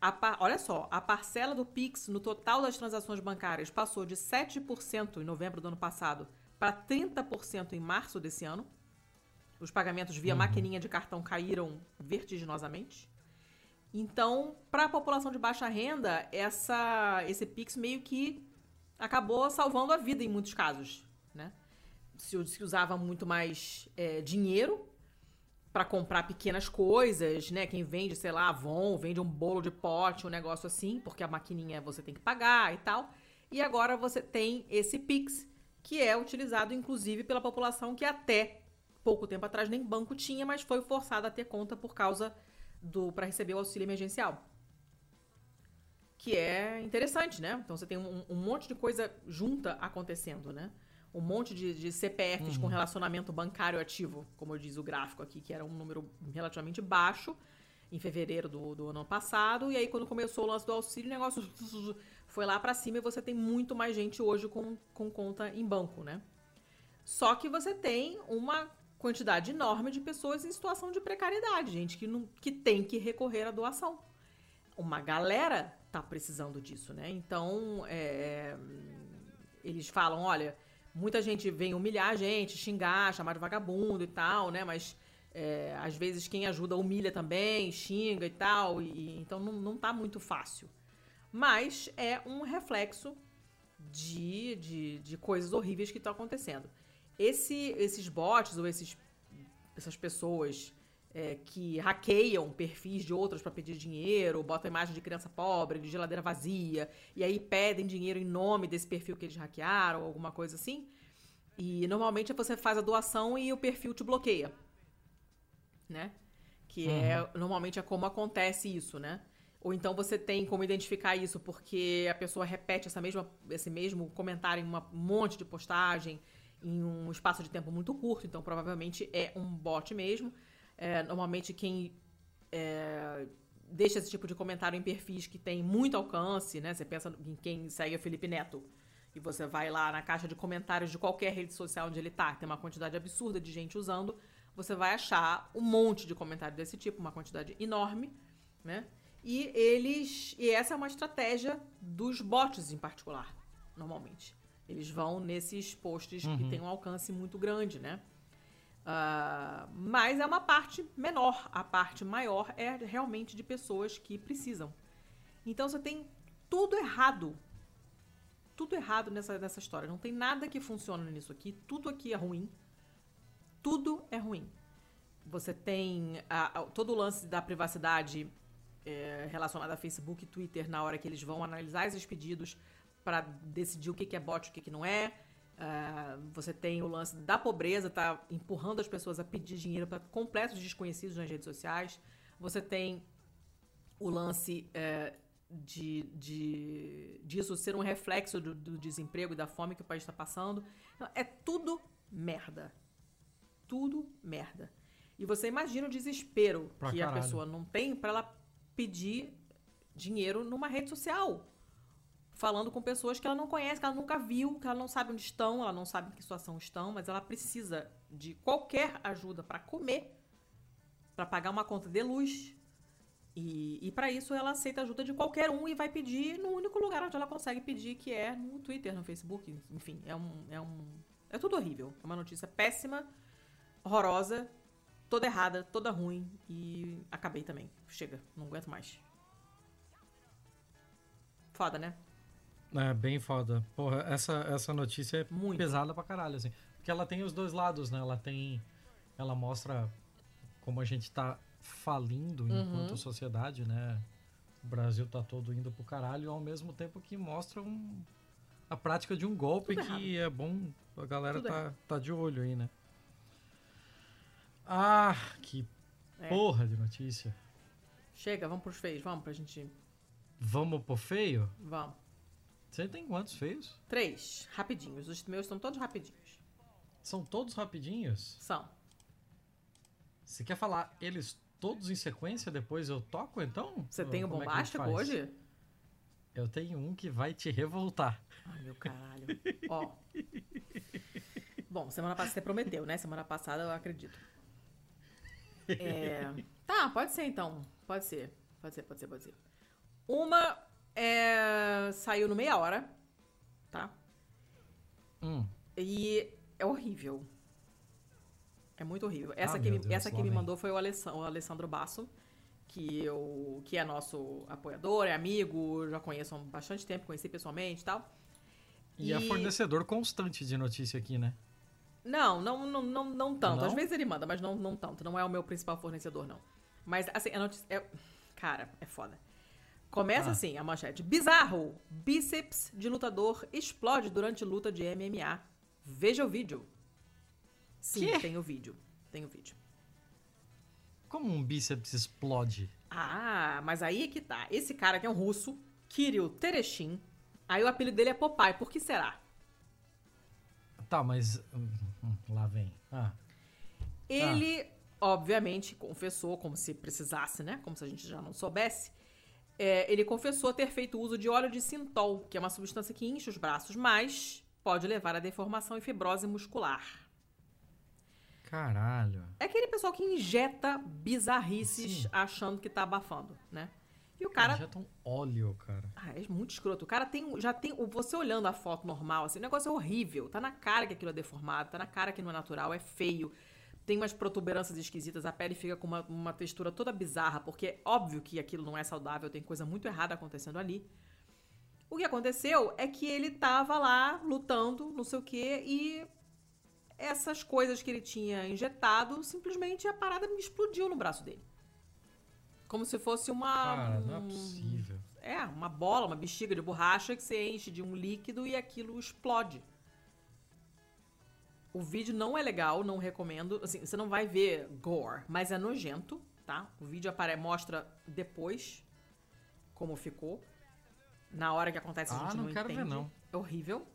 A olha só, a parcela do Pix no total das transações bancárias passou de 7% em novembro do ano passado para 30% em março desse ano. Os pagamentos via uhum. maquininha de cartão caíram vertiginosamente. Então, para a população de baixa renda, essa, esse Pix meio que acabou salvando a vida em muitos casos, né? Se, se usava muito mais é, dinheiro para comprar pequenas coisas, né? Quem vende, sei lá, Avon, vende um bolo de pote, um negócio assim, porque a maquininha você tem que pagar e tal. E agora você tem esse Pix, que é utilizado inclusive pela população que até pouco tempo atrás nem banco tinha, mas foi forçada a ter conta por causa do para receber o auxílio emergencial. Que é interessante, né? Então você tem um, um, monte de coisa junta acontecendo, né? um monte de, de CPFs com relacionamento bancário ativo, como diz o gráfico aqui, que era um número relativamente baixo em fevereiro do, do ano passado. E aí, quando começou o lance do auxílio, o negócio foi lá pra cima e você tem muito mais gente hoje com, com conta em banco, né? Só que você tem uma quantidade enorme de pessoas em situação de precariedade, gente que, não, que tem que recorrer à doação. Uma galera tá precisando disso, né? Então, é, eles falam, olha, muita gente vem humilhar a gente, xingar, chamar de vagabundo e tal, né? Mas é, às vezes quem ajuda humilha também, xinga e tal, e, então não, não tá muito fácil. Mas é um reflexo de, de, de coisas horríveis que estão acontecendo. Esse, esses bots ou esses, essas pessoas é, que hackeiam perfis de outros para pedir dinheiro, botam imagem de criança pobre, de geladeira vazia, e aí pedem dinheiro em nome desse perfil que eles hackearam, alguma coisa assim. E normalmente você faz a doação e o perfil te bloqueia. Né? Que é normalmente é como acontece isso, né? Ou então você tem como identificar isso porque a pessoa repete essa mesma, esse mesmo comentário em uma- um monte de postagem em um espaço de tempo muito curto, então provavelmente é um bot mesmo. É, normalmente quem é, deixa esse tipo de comentário em perfis que tem muito alcance, né? Você pensa em quem segue o Felipe Neto. E você vai lá na caixa de comentários de qualquer rede social onde ele tá, tem uma quantidade absurda de gente usando, você vai achar um monte de comentário desse tipo, uma quantidade enorme, né? E eles. E essa é uma estratégia dos bots em particular, normalmente. Eles vão nesses posts que têm um alcance muito grande, né? Ah, mas é uma parte menor. A parte maior é realmente de pessoas que precisam. Então você tem tudo errado. Tudo errado nessa, nessa história. Não tem nada que funciona nisso aqui. Tudo aqui é ruim. Tudo é ruim. Você tem a- a- todo o lance da privacidade é, relacionado a Facebook e Twitter na hora que eles vão analisar esses pedidos para decidir o que que é bot e o que que não é. Ah, você tem o lance da pobreza, tá empurrando as pessoas a pedir dinheiro para completos desconhecidos nas redes sociais. Você tem o lance é, de, de disso ser um reflexo do, do desemprego e da fome que o país está passando. Então, é tudo merda. Tudo merda. E você imagina o desespero Pra que a caralho. pessoa não tem para ela pedir dinheiro numa rede social. Falando com pessoas que ela não conhece, que ela nunca viu, que ela não sabe onde estão, ela não sabe em que situação estão, mas ela precisa de qualquer ajuda para comer, para pagar uma conta de luz. E, e para isso ela aceita ajuda de qualquer um e vai pedir no único lugar onde ela consegue pedir, que é no Twitter, no Facebook. Enfim, é um. É, um, é tudo horrível. É uma notícia péssima, horrorosa, toda errada, toda ruim. E acabei também. Chega, não aguento mais. Foda, né? É bem foda. Porra, essa, essa notícia é Muito. pesada pra caralho, assim. Porque ela tem os dois lados, né? Ela tem. Ela mostra como a gente tá falindo Uhum. enquanto sociedade, né? O Brasil tá todo indo pro caralho, ao mesmo tempo que mostra um, a prática de um golpe Tudo que é bom a galera Tudo tá, tá de olho aí, né? Ah, que É. porra de notícia. Chega, vamos pros feios, vamos pra gente. Vamos pro feio? Vamos. Você tem quantos feios? Três, rapidinhos. Os meus estão todos rapidinhos. São todos rapidinhos? São. Você quer falar eles todos em sequência, depois eu toco, então? Você Ou tem o é bombástico faz? hoje? Eu tenho um que vai te revoltar. Ai, meu caralho. Ó. Bom, semana passada você prometeu, né? Semana passada eu acredito. É, Tá, pode ser então. Pode ser. Pode ser, pode ser, pode ser. Uma é, saiu no meia hora, tá? Hum, E é horrível. É muito horrível. Essa, Ah, que, me, Deus, essa que me mandou foi o Alessandro, o Alessandro Basso, que, eu, que é nosso apoiador, é amigo, já conheço há bastante tempo, conheci pessoalmente e tal. e, é fornecedor constante de notícia aqui, né? Não, não, não, não, não tanto. Não? Às vezes ele manda, mas não, não tanto. Não é o meu principal fornecedor, não. Mas, assim, a notícia. É... Cara, é foda. Começa Ah. assim, a manchete. Bizarro! Bíceps de lutador explode durante luta de MMA. Veja o vídeo. Sim, Quê? tem o vídeo. Tem o vídeo. Como um bíceps explode? Ah, mas aí é que tá. Esse cara que é um russo, Kirill Tereshin. Aí o apelido dele é Popeye. Por que será? Tá, mas. hum, hum, Lá vem. Ah, Ele, obviamente, confessou, como se precisasse, né? Como se a gente já não soubesse. É, ele confessou ter feito uso de óleo de sintol, que é uma substância que incha os braços, mas pode levar a deformação e fibrose muscular. caralho. É aquele pessoal que injeta bizarrices Sim. achando que tá abafando, né? E o cara. Injeta um óleo, cara. Ah, é muito escroto. O cara tem, já tem. Você olhando a foto normal, assim, o negócio é horrível. Tá na cara que aquilo é deformado, tá na cara que não é natural, é feio. Tem umas protuberâncias esquisitas, a pele fica com uma, uma textura toda bizarra, porque é óbvio que aquilo não é saudável, tem coisa muito errada acontecendo ali. O que aconteceu é que ele tava lá lutando, não sei o quê, e essas coisas que ele tinha injetado, simplesmente a parada explodiu no braço dele. Como se fosse uma. Cara, não é possível. é, uma bola, uma bexiga de borracha que você enche de um líquido e aquilo explode. O vídeo não é legal, não recomendo. Assim, você não vai ver gore, mas é nojento, tá? O vídeo apare mostra depois como ficou. Na hora que acontece, a Ah, gente não, não quero ver, entende. não. É horrível.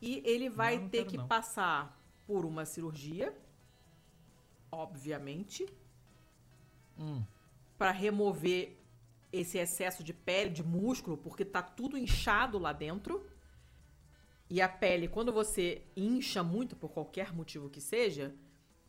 E ele vai Não, não ter quero, que não. passar por uma cirurgia, obviamente, Hum. para remover esse excesso de pele, de músculo, porque tá tudo inchado lá dentro. E a pele, quando você incha muito por qualquer motivo que seja,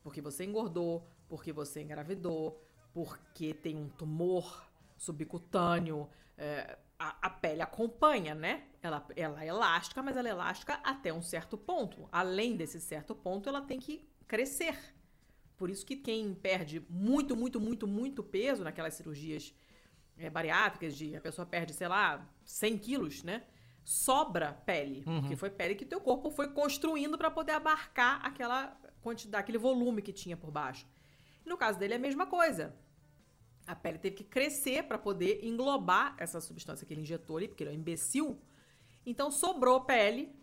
porque você engordou, porque você engravidou, porque tem um tumor subcutâneo, é, a, a pele acompanha, né? Ela, ela é elástica, mas ela é elástica até um certo ponto. Além desse certo ponto, ela tem que crescer. Por isso que quem perde muito, muito, muito, muito peso naquelas cirurgias é, bariátricas, de a pessoa perde, sei lá, 100 quilos, né? Sobra pele, porque foi pele que teu corpo foi construindo para poder abarcar aquela quantidade, aquele volume que tinha por baixo. E no caso dele é a mesma coisa. A pele teve que crescer para poder englobar essa substância que ele injetou ali, porque ele é um imbecil. Então sobrou pele.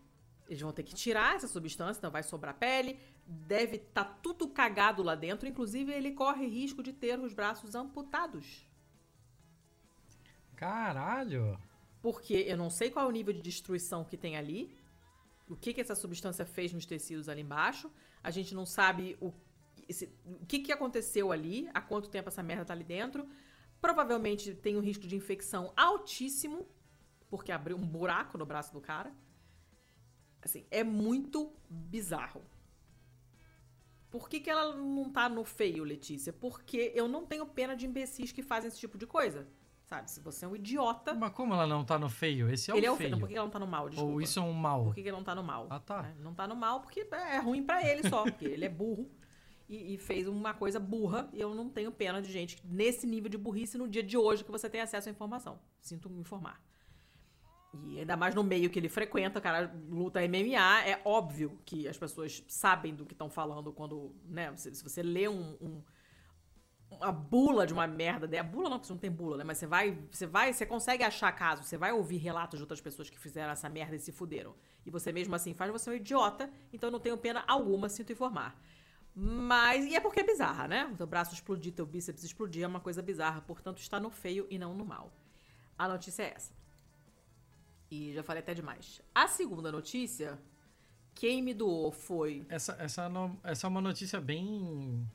Eles vão ter que tirar essa substância, então vai sobrar pele. Deve estar tudo cagado lá dentro. Inclusive, ele corre risco de ter os braços amputados. Caralho. Porque eu não sei qual é o nível de destruição que tem ali. O que, que essa substância fez nos tecidos ali embaixo. A gente não sabe o, esse- o que, que aconteceu ali, há quanto tempo essa merda tá ali dentro. Provavelmente tem um risco de infecção altíssimo, porque abriu um buraco no braço do cara. Assim, é muito bizarro. Por que, que ela não tá no feio, Letícia? Porque eu não tenho pena de imbecis que fazem esse tipo de coisa. Sabe? Se você é um idiota. Mas como ela não tá no feio? Esse é ele o é o feio. feio. Por que ela não tá no mal? Desculpa. Ou isso é um mal? Por que, ele não tá no mal? Ah, tá. né? Não tá no mal porque é ruim pra ele só. Porque ele é burro e, e fez uma coisa burra. E eu não tenho pena de gente nesse nível de burrice no dia de hoje que você tem acesso à informação. Sinto me informar. E ainda mais no meio que ele frequenta, o cara luta MMA, é óbvio que as pessoas sabem do que estão falando quando, né, se, se você lê um, um- uma bula de uma merda, a bula não, porque você não tem bula, né, mas você vai, você vai, você consegue achar casos, você vai ouvir relatos de outras pessoas que fizeram essa merda e se fuderam. E você mesmo assim faz, você é um idiota, então não tenho pena alguma, sinto informar. Mas, e é porque é bizarra, né? O teu braço explodir, teu bíceps explodir é uma coisa bizarra, portanto está no feio e não no mal. A notícia é essa. E já falei até demais. A segunda notícia, quem me doou foi. Essa, essa, essa é uma notícia bem.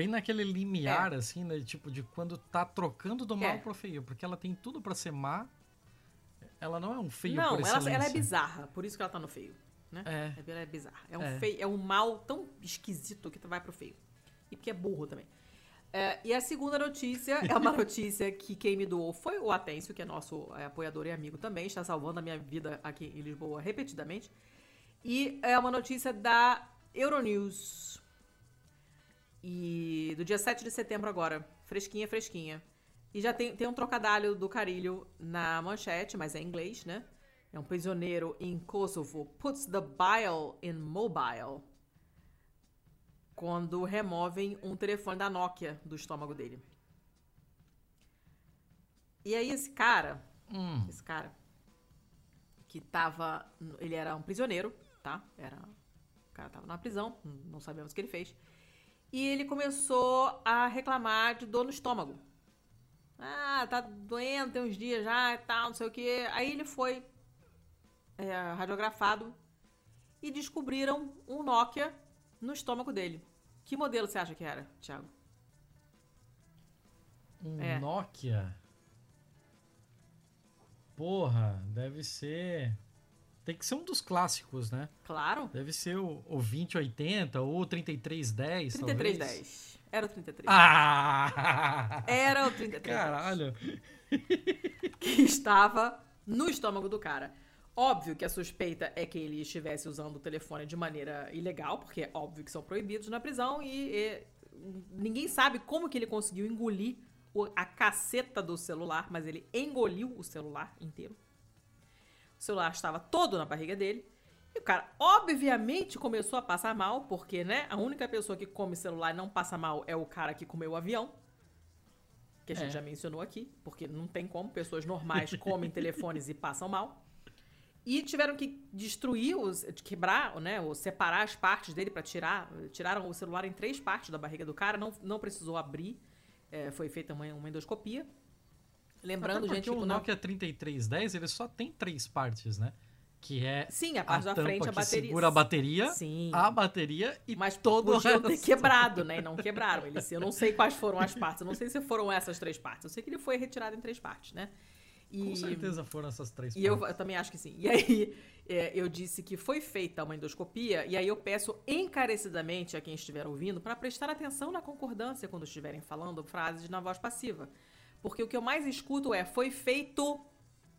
Bem naquele limiar, assim, né? Tipo, de quando tá trocando do mal É. pro feio. Porque ela tem tudo pra ser má. Ela não é um feio Não, por ela, ela é bizarra, por isso que ela tá no feio. Né? É. Ela é bizarra. É um, É. feio, é um mal tão esquisito que vai pro feio. E porque é burro também. É, e a segunda notícia é uma notícia que quem me doou foi o Atêncio, que é nosso é, apoiador e amigo também, está salvando a minha vida aqui em Lisboa repetidamente. E é uma notícia da Euronews. E do dia 7 de setembro agora. Fresquinha, fresquinha. E já tem, tem um trocadilho do carilho na manchete, mas é em inglês, né? É um prisioneiro em Kosovo puts the bile in mobile quando removem um telefone da Nokia do estômago dele. E aí esse cara, Hum, esse cara que tava, ele era um prisioneiro, tá? Era, o cara tava na prisão, não sabemos o que ele fez. E ele começou a reclamar de dor no estômago. Ah, tá doendo, tem uns dias já e tal, não sei o que. Aí ele foi é, radiografado e descobriram um Nokia no estômago dele. Que modelo você acha que era, Thiago? Um É. Nokia. Porra, deve ser. Tem que ser um dos clássicos, né? Claro, Deve ser o, o 2080 ou o 3310. talvez. 3310. Era o 33. Ah! Era o 3310. Caralho! que estava no estômago do cara. Óbvio que a suspeita é que ele estivesse usando o telefone de maneira ilegal, porque é óbvio que são proibidos na prisão e, e ninguém sabe como que ele conseguiu engolir a caceta do celular, mas ele engoliu o celular inteiro. O celular estava todo na barriga dele. E o cara, obviamente, começou a passar mal, porque, né, a única pessoa que come celular e não passa mal é o cara que comeu o avião. Que a gente É. já mencionou aqui, porque não tem como, pessoas normais comem telefones e passam mal. E tiveram que destruir, os, quebrar, né, ou separar as partes dele para tirar. Tiraram o celular em três partes da barriga do cara, não, não precisou abrir. é, foi feita uma, uma endoscopia. Lembrando, gente, que o não- Nokia 3310 ele só tem três partes, né? Que é Sim, a parte da tampa frente, a bateria. segura a bateria, Sim. a bateria e Mas todo o podiam ter quebrado, né? E não quebraram. Eles, eu não sei quais foram as partes. Eu não sei se foram essas três partes. Eu sei que ele foi retirado em três partes, né? E, Com certeza foram essas três E eu, partes. eu também acho que sim. E aí, é, eu disse que foi feita uma endoscopia, e aí eu peço encarecidamente a quem estiver ouvindo para prestar atenção na concordância quando estiverem falando frases na voz passiva. Porque o que eu mais escuto é: foi feito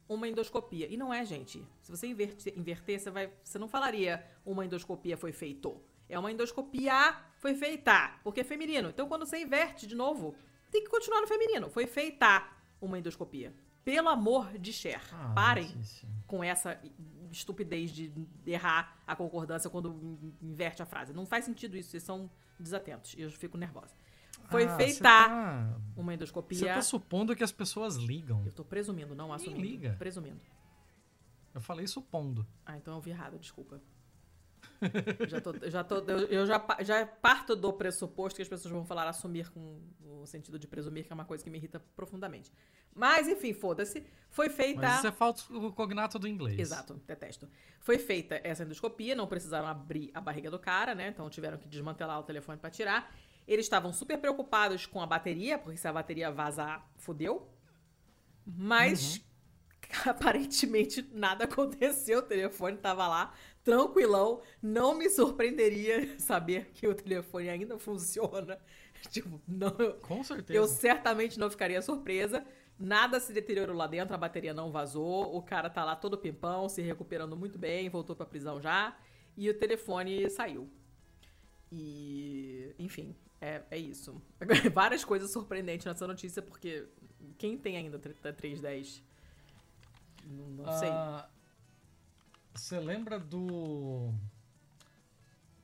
uma endoscopia. E não é, gente. Se você inverter, inverter você, vai, você não falaria uma endoscopia foi feito. É uma endoscopia foi feita, porque é feminino. Então, quando você inverte de novo, tem que continuar no feminino. Foi feita uma endoscopia. Pelo amor de Cher. Ah, Parem Letícia. com essa estupidez de errar a concordância quando in- inverte a frase. Não faz sentido isso, vocês são desatentos. E eu fico nervosa. Foi Ah, feita Você tá, uma você endoscopia. tá supondo que as pessoas ligam. Eu tô presumindo, não assumindo. liga. Presumindo. Eu falei supondo. Ah, então eu vi errado, desculpa. já tô, já tô, eu, eu já, já parto do pressuposto que as pessoas vão falar assumir com o sentido de presumir, que é uma coisa que me irrita profundamente. Mas, enfim, foda-se. Foi feita. Mas isso é falso cognato do inglês. Exato, detesto. Foi feita essa endoscopia, não precisaram abrir a barriga do cara, né? Então tiveram que desmantelar o telefone pra tirar. Eles estavam super preocupados com a bateria, porque se a bateria vazar, fudeu. Mas aparentemente nada aconteceu, o telefone tava lá, tranquilão. Não me surpreenderia saber que o telefone ainda funciona. Tipo, não, Com certeza. eu certamente não ficaria surpresa. Nada se deteriorou lá dentro, a bateria não vazou. O cara tá lá todo pimpão, se recuperando muito bem, voltou pra prisão já. E o telefone saiu. E, enfim, é, é isso. Várias coisas surpreendentes nessa notícia, porque quem tem ainda 310? Não, não sei. Ah, Você lembra do.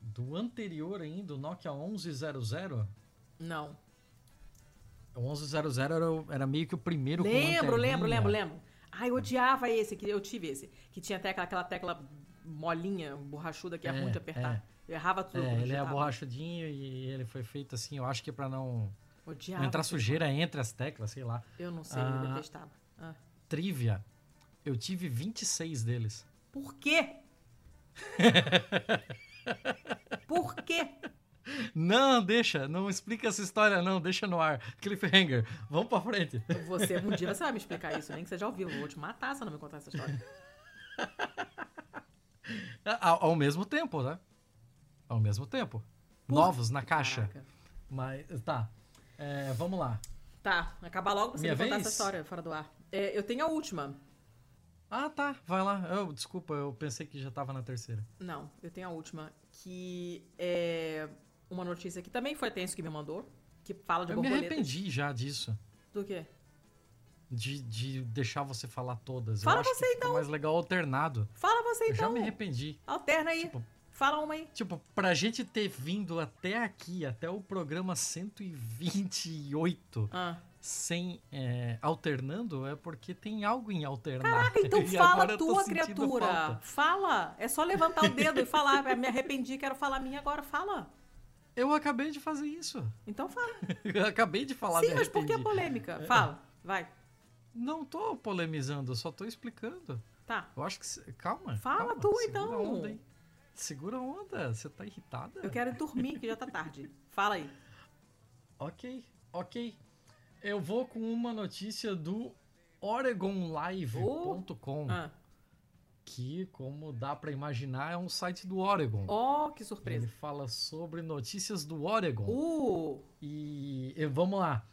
Do anterior ainda, o Nokia 1100? Não. O 1100 era, era meio que o primeiro Lembro, lembro, lembro, lembro. Ai, eu odiava esse, que eu tive esse. Que tinha até aquela, aquela tecla molinha, borrachuda, que é, É, ruim de apertar. Eu errava tudo. É, ele é borrachudinho e ele foi feito assim, eu acho que pra não, não entrar sujeira entre as teclas, sei lá. Eu não sei, eu Ah. detestava. Ah. Trivia. Eu tive 26 deles. Por quê? Por quê? Não, deixa, não explica essa história não, deixa no ar. Cliffhanger, vamos pra frente. Você, um dia você vai me explicar isso, nem que seja ao vivo. Eu vou te matar se não me contar essa história. Ao, ao mesmo tempo, né? Ao mesmo tempo. Por- Novos na caixa. Caraca. Mas, tá. É, vamos lá. Tá, acabar logo pra você me contar essa história fora do ar. É, eu tenho a última. Ah, tá. Vai lá. Eu, desculpa, eu pensei que já tava na terceira. Não, eu tenho a última, que é uma notícia que também foi Tenso que me mandou, que fala de Eu me borboletas. arrependi já disso. Do quê? De, de deixar você falar todas. Fala eu acho você, que então. mais legal alternado. Fala você Eu já então. me arrependi. Alterna aí. Tipo, Fala uma aí. Tipo, pra gente ter vindo até aqui, até o programa 128, Ah. sem é, alternando, é porque tem algo em alternar. Caraca, então E fala tua criatura. falta. Fala. É só levantar o dedo e falar. "Ah, Me arrependi, quero falar a minha agora. Fala. Eu acabei de fazer isso. Então fala. Eu acabei de falar, Sim, mas por que polêmica? Fala. Vai. Não tô polemizando, só tô explicando. Tá. Eu acho que. Calma. Fala calma, tu, então. onda aí. Segura a onda, você tá irritada? Eu quero dormir, que já tá tarde. Fala aí. Ok, ok. Eu vou com uma notícia do OregonLive.com, Ah. que, como dá pra imaginar, é um site do Oregon. Oh, que Ele surpresa. fala sobre notícias do Oregon. Uh, E, e vamos lá.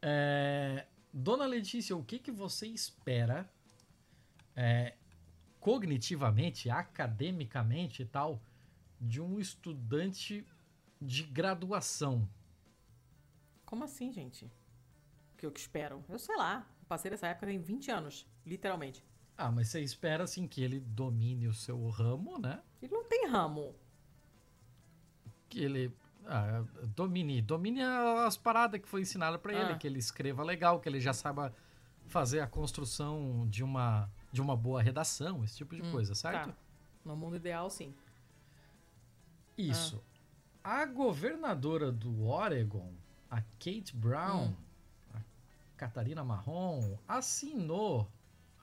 É, Dona Letícia, o que, que você espera é, cognitivamente, academicamente e tal, de um estudante de graduação? como assim, gente? O que eu que espero? Eu sei lá. Passei dessa época tem 20 anos, literalmente. Ah, mas você espera assim que ele domine o seu ramo, né? Ele não tem ramo. Que ele ah, domine, domine as paradas que foi ensinada pra ele, Ah. que ele escreva legal, que ele já saiba fazer a construção de uma de uma boa redação, esse tipo de Hum, coisa, certo? Tá. No mundo ideal, sim. Isso. A governadora do Oregon, a Kate Brown, Hum. a Catarina Marrom, assinou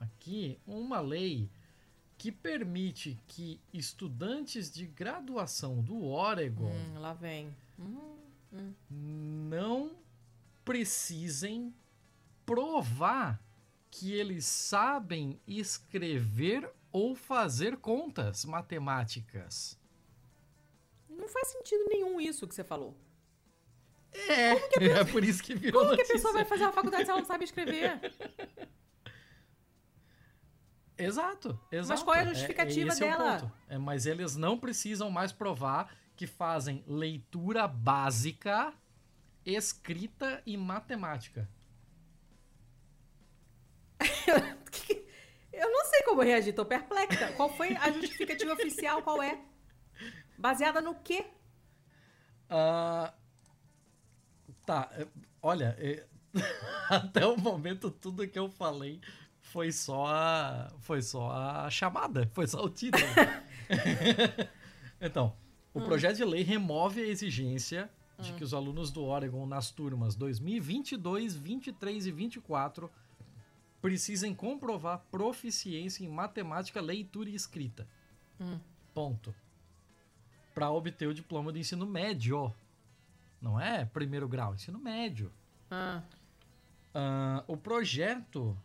aqui uma lei que permite que estudantes de graduação do Oregon Hum, lá vem. Hum, não precisem provar que eles sabem escrever ou fazer contas matemáticas. não faz sentido nenhum isso que você falou. É, é por isso que virou Como que a notícia. pessoa vai fazer uma faculdade se ela não sabe escrever? Exato, exato. qual é a É- justificativa esse é dela? ponto. É, mas eles não precisam mais provar que fazem leitura básica, escrita e matemática. Eu não sei como reagir, tô perplexa. Qual foi a justificativa oficial? Qual é? Baseada no quê? Ah, tá, é, olha, é, até o momento tudo que eu falei foi só a, foi só a chamada, foi só o título. então, o projeto de lei remove a exigência de que os alunos do Oregon nas turmas 2022, 23 e 24 precisem comprovar proficiência em matemática, leitura e escrita. Hum. Ponto. Para obter o diploma do ensino médio. Não é primeiro grau, ensino médio. Ah, Ah, o projeto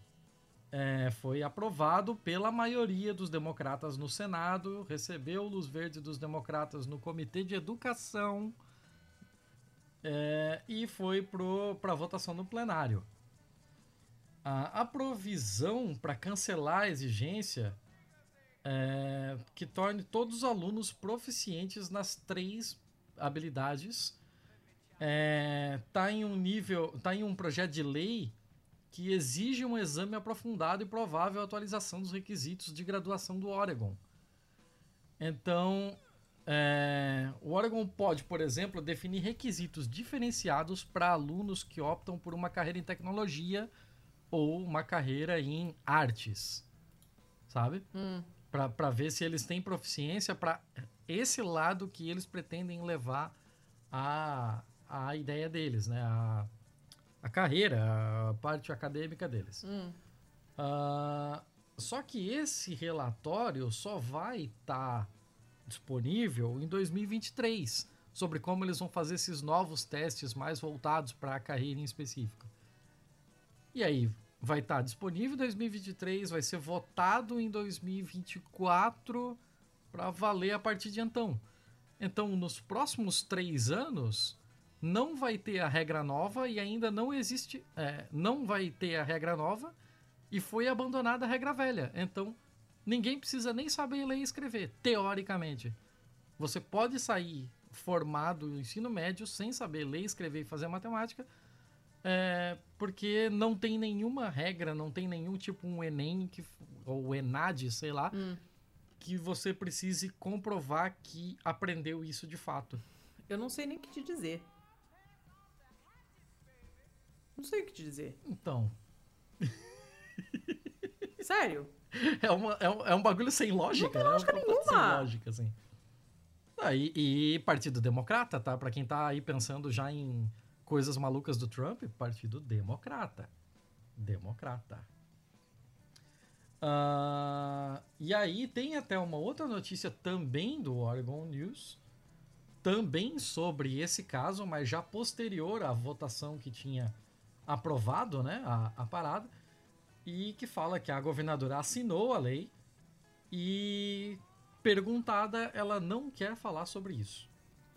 é, foi aprovado pela maioria dos democratas no Senado, recebeu luz verde dos democratas no Comitê de Educação é, e foi para votação no plenário. A, provisão para cancelar a exigência é, que torne todos os alunos proficientes nas três habilidades é, tá em um nível, tá em um projeto de lei que exige um exame aprofundado e provável atualização dos requisitos de graduação do Oregon. Então, é, o Oregon pode, por exemplo, definir requisitos diferenciados para alunos que optam por uma carreira em tecnologia ou uma carreira em artes, sabe? hum, Para ver se eles têm proficiência para esse lado que eles pretendem levar a, a ideia deles, né? A, a carreira, a parte acadêmica deles. hum. Ah, só que esse relatório só vai estar disponível em 2023 sobre como eles vão fazer esses novos testes mais voltados para a carreira em específico. E aí vai estar disponível em 2023, vai ser votado em 2024 para valer a partir de então. Então, nos próximos três anos, não vai ter a regra nova e ainda não existe. é, não vai ter a regra nova e foi abandonada a regra velha. Então, ninguém precisa nem saber ler e escrever, teoricamente. Você pode sair formado no ensino médio sem saber ler, escrever e fazer matemática, é, porque não tem nenhuma regra, não tem nenhum tipo um Enem que, ou ENAD, sei lá, Hum. que você precise comprovar que aprendeu isso de fato. Eu não sei nem o que te dizer. Não sei o que te dizer. Então, Sério? é, uma, é, um, é um bagulho sem lógica, tem né? lógica É um nenhuma. Sem lógica, assim. Ah, e, e Partido Democrata, tá? Pra quem tá aí pensando já em coisas malucas do Trump, Partido Democrata. Democrata. Ah, e aí tem até uma outra notícia também do Oregon News, também sobre esse caso, mas já posterior à votação que tinha aprovado né, a, a parada, e que fala que a governadora assinou a lei e perguntada, ela não quer falar sobre isso.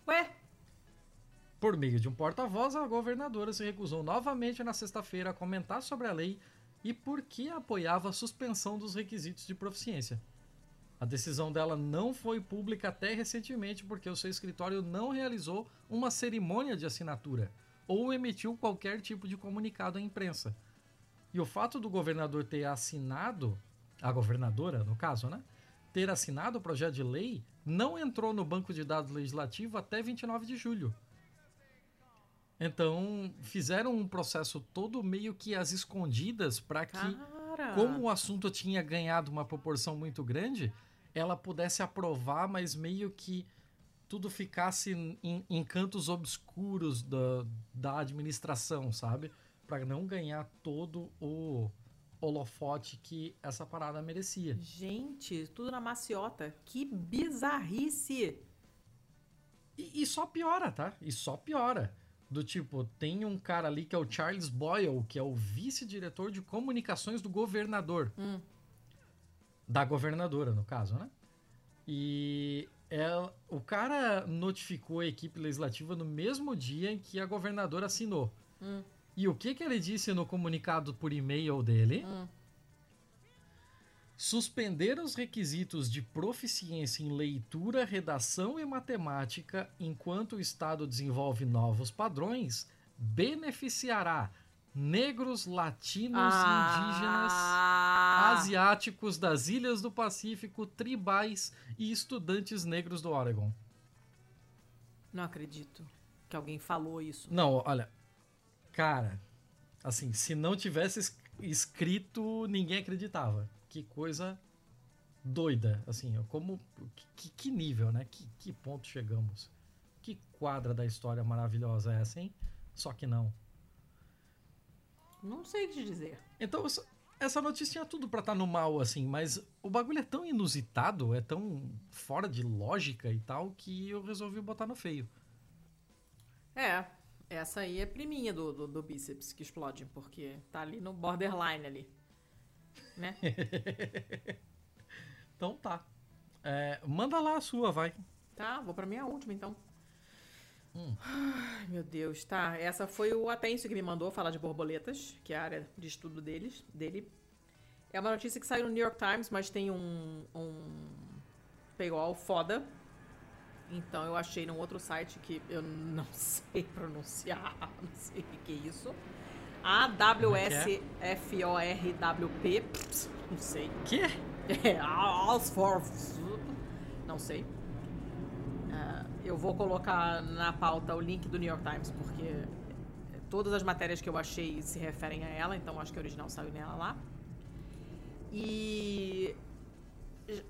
Ué? Por meio de um porta-voz, a governadora se recusou novamente na sexta-feira a comentar sobre a lei e por que apoiava a suspensão dos requisitos de proficiência. A decisão dela não foi pública até recentemente porque o seu escritório não realizou uma cerimônia de assinatura ou emitiu qualquer tipo de comunicado à imprensa. E o fato do governador ter assinado, a governadora no caso, né? Ter assinado o projeto de lei não entrou no banco de dados legislativo até 29 de julho. Então, fizeram um processo todo meio que às escondidas para que, Cara. como o assunto tinha ganhado uma proporção muito grande, ela pudesse aprovar, mas meio que tudo ficasse em, em cantos obscuros da, da administração, sabe? Para não ganhar todo o holofote que essa parada merecia. Gente, tudo na maciota. Que bizarrice. E, e só piora, tá? E só piora. Do tipo, tem um cara ali que é o Charles Boyle, que é o vice-diretor de comunicações do governador. Hum. Da governadora, no caso, né? E ela, o cara notificou a equipe legislativa no mesmo dia em que a governadora assinou. Hum. E o que, que ele disse no comunicado por e-mail dele? Hum. Suspender os requisitos de proficiência em leitura, redação e matemática enquanto o Estado desenvolve novos padrões beneficiará negros, latinos, indígenas, Ah, asiáticos das ilhas do Pacífico, tribais e estudantes negros do Oregon. Não acredito que alguém falou isso. Não, olha, cara, assim, se não tivesse es- escrito, ninguém acreditava. Que coisa doida, assim, como que, que nível, né? Que, que ponto chegamos? Que quadra da história maravilhosa é essa, hein? Só que não. Não sei te dizer. Então, essa- notícia tinha tudo pra estar no mal, assim, mas o bagulho é tão inusitado, é tão fora de lógica e tal, que eu resolvi botar no feio. É, essa aí é priminha do, do, do bíceps que explode, porque tá ali no borderline ali. Né? Então tá. É, manda lá a sua, vai. Tá, vou pra minha última então. Hum. Ai, meu Deus, tá. Essa foi o Atencio que me mandou falar de borboletas, que é a área de estudo deles, dele. É uma notícia que saiu no New York Times, mas tem um, um paywall foda. Então eu achei num outro site que eu não sei pronunciar, não sei o que, que é isso. A-W-S-F-O-R-W-P, não sei. Que? É, Ausfor. Não sei. Ah, eu vou colocar na pauta o link do New York Times, porque todas as matérias que eu achei se referem a ela, então acho que a original saiu nela lá. E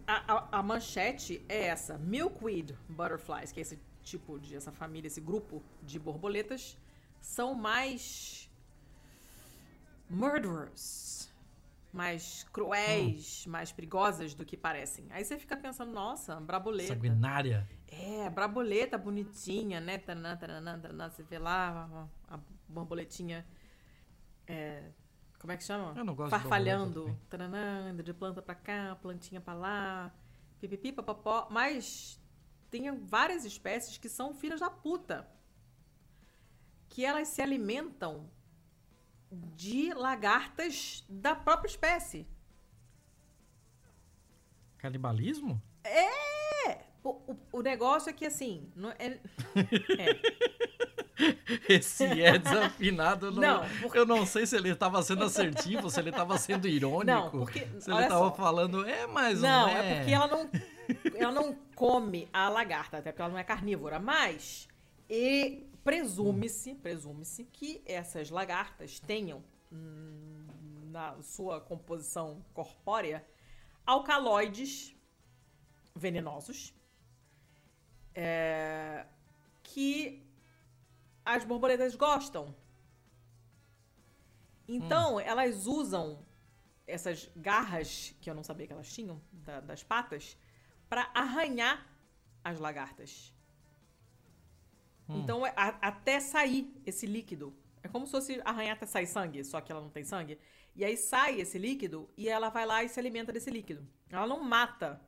a, a- a manchete é essa: Milkweed Butterflies, que é esse tipo de, essa família, esse grupo de borboletas, são mais murderers, mais cruéis, mais perigosas do que parecem. Aí você fica pensando, nossa, braboleta. Sanguinária. É, braboleta bonitinha, né? Tanã, tanã, tanã, você vê lá a, borboletinha. é, como é que chama? Eu não gosto de Farfalhando. Tananã, indo de planta pra cá, plantinha pra lá. Pipipi, papapó. Mas tem várias espécies que são filhas da puta. Que elas se alimentam de lagartas da própria espécie. Canibalismo? O, o, o negócio é que, assim... Não é, é, Esse é desafinado. eu Não, Não, porque- Eu não sei se ele estava sendo assertivo, se ele estava sendo irônico. Não, porque- Se ele estava falando, é, mas Não, não, é porque ela não, ela não come a lagarta, até porque ela não é carnívora. Mas e presume-se, presume-se que essas lagartas tenham hum, na sua composição corpórea alcaloides venenosos é, que as borboletas gostam. Então, elas usam essas garras, que eu não sabia que elas tinham, da- das patas, pra arranhar as lagartas. Então, é a- até sair esse líquido. É como se fosse arranhar até sair sangue, só que ela não tem sangue. E aí sai esse líquido e ela vai lá e se alimenta desse líquido. Ela não mata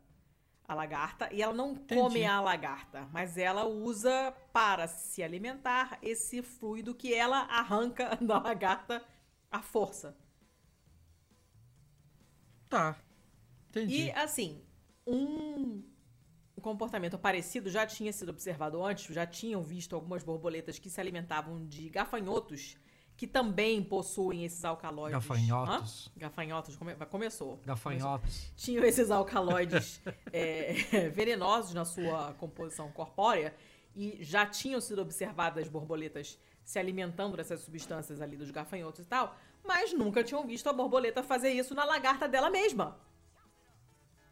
a lagarta e ela não come a lagarta, mas ela usa para se alimentar esse fluido que ela arranca da lagarta à força. Tá. Entendi. E assim, um comportamento parecido já tinha sido observado antes, já tinham visto algumas borboletas que se alimentavam de gafanhotos, que também possuem esses alcaloides. Gafanhotos. Hã? Gafanhotos, come- começou. Gafanhotos. Tinham esses alcaloides é, venenosos na sua composição corpórea e já tinham sido observadas borboletas se alimentando dessas substâncias ali dos gafanhotos e tal, mas nunca tinham visto a borboleta fazer isso na lagarta dela mesma.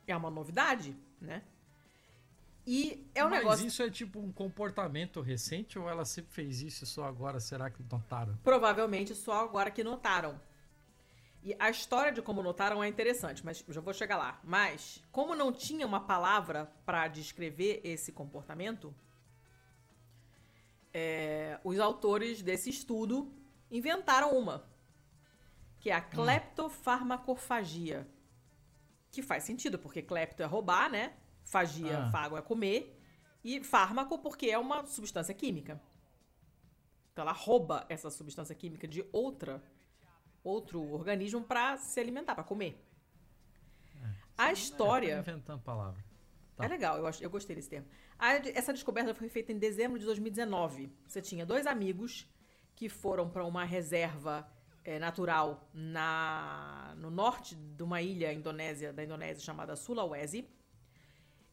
É uma novidade, né? E é um Mas negócio. isso é tipo um comportamento recente ou ela sempre fez isso e só agora será que notaram? Provavelmente só agora que notaram. E a história de como notaram é interessante, mas já vou chegar lá. Mas, como não tinha uma palavra para descrever esse comportamento, é, os autores desse estudo inventaram uma, que é a cleptofarmacofagia. Que faz sentido, porque clepto é roubar, né? Fagia, Ah. fago é comer. E fármaco, porque é uma substância química. Então ela rouba essa substância química de outra outro organismo para se alimentar, para comer. A Tá história inventando palavra. Tá. é legal, eu, acho, eu gostei desse termo. A- essa descoberta foi feita em dezembro de 2019. Você tinha dois amigos que foram para uma reserva eh, natural na, no norte de uma ilha indonésia, da Indonésia chamada Sulawesi.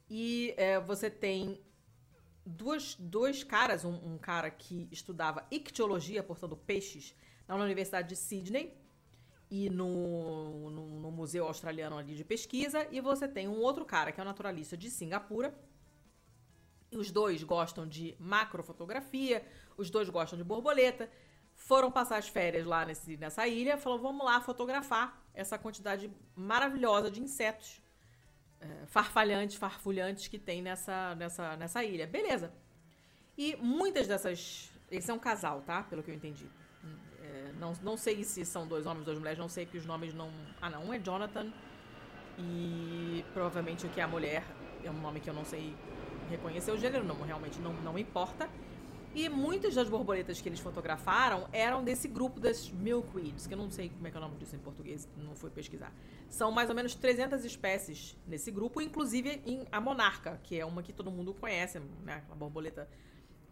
E eh, você tem duas, dois caras, um, um cara que estudava ictiologia, portanto peixes, na Universidade de Sydney e no, no, no Museu Australiano ali de Pesquisa, e você tem um outro cara que é um naturalista de Singapura. E os dois gostam de macrofotografia, os dois gostam de borboleta. Foram passar as férias lá nesse, nessa ilha, falou: vamos lá fotografar essa quantidade maravilhosa de insetos é, farfalhantes, farfulhantes que tem nessa, nessa, nessa ilha. Beleza. E muitas dessas. Esse é um casal, tá? Pelo que eu entendi. É, não, não sei se são dois homens, duas mulheres, não sei que os nomes não. Ah, não. Um é Jonathan. E provavelmente o que é a mulher é um nome que eu não sei reconhecer o gênero, não, realmente não, não importa. E muitas das borboletas que eles fotografaram eram desse grupo das milkweeds, que eu não sei como é que é o nome disso em português, não fui pesquisar. São mais ou menos 300 espécies nesse grupo, inclusive em a monarca, que é uma que todo mundo conhece, né? A borboleta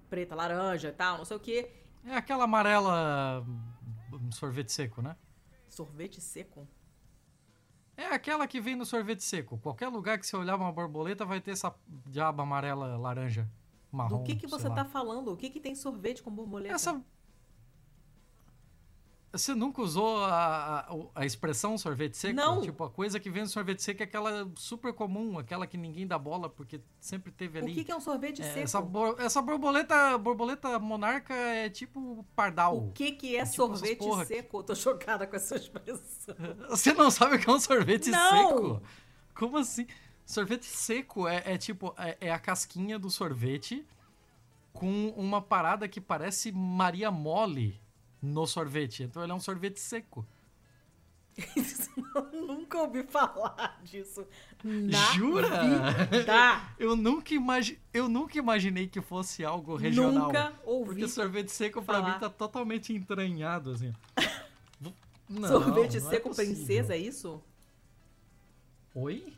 preta, laranja e tal, não sei o quê. É aquela amarela hum, sorvete seco, né? Sorvete seco. É aquela que vem no sorvete seco. Qualquer lugar que você olhar uma borboleta vai ter essa diaba amarela, laranja, marrom. Do que, que você lá. tá falando? O que, que tem sorvete com borboleta? Essa. Você nunca usou a, a, a expressão sorvete seco? Não. Tipo, a coisa que vem no sorvete seco é aquela super comum, aquela que ninguém dá bola porque sempre teve O ali. que, que é um sorvete É, seco? essa, essa borboleta, borboleta monarca é tipo pardal. O que, que é É tipo sorvete seco? Eu tô chocada com essa expressão. Você não sabe o que é um sorvete Não! seco? Como assim? Sorvete seco é, é tipo, é, é a casquinha do sorvete com uma parada que parece Maria Mole no sorvete. Então ele é um sorvete seco. Eu nunca ouvi falar disso. Na Jura? vida. Eu nunca, imagi eu nunca imaginei que fosse algo regional. Nunca ouvi. Porque sorvete seco pra falar. mim tá totalmente entranhado, assim. Não, sorvete não é seco possível. princesa, é isso? Oi?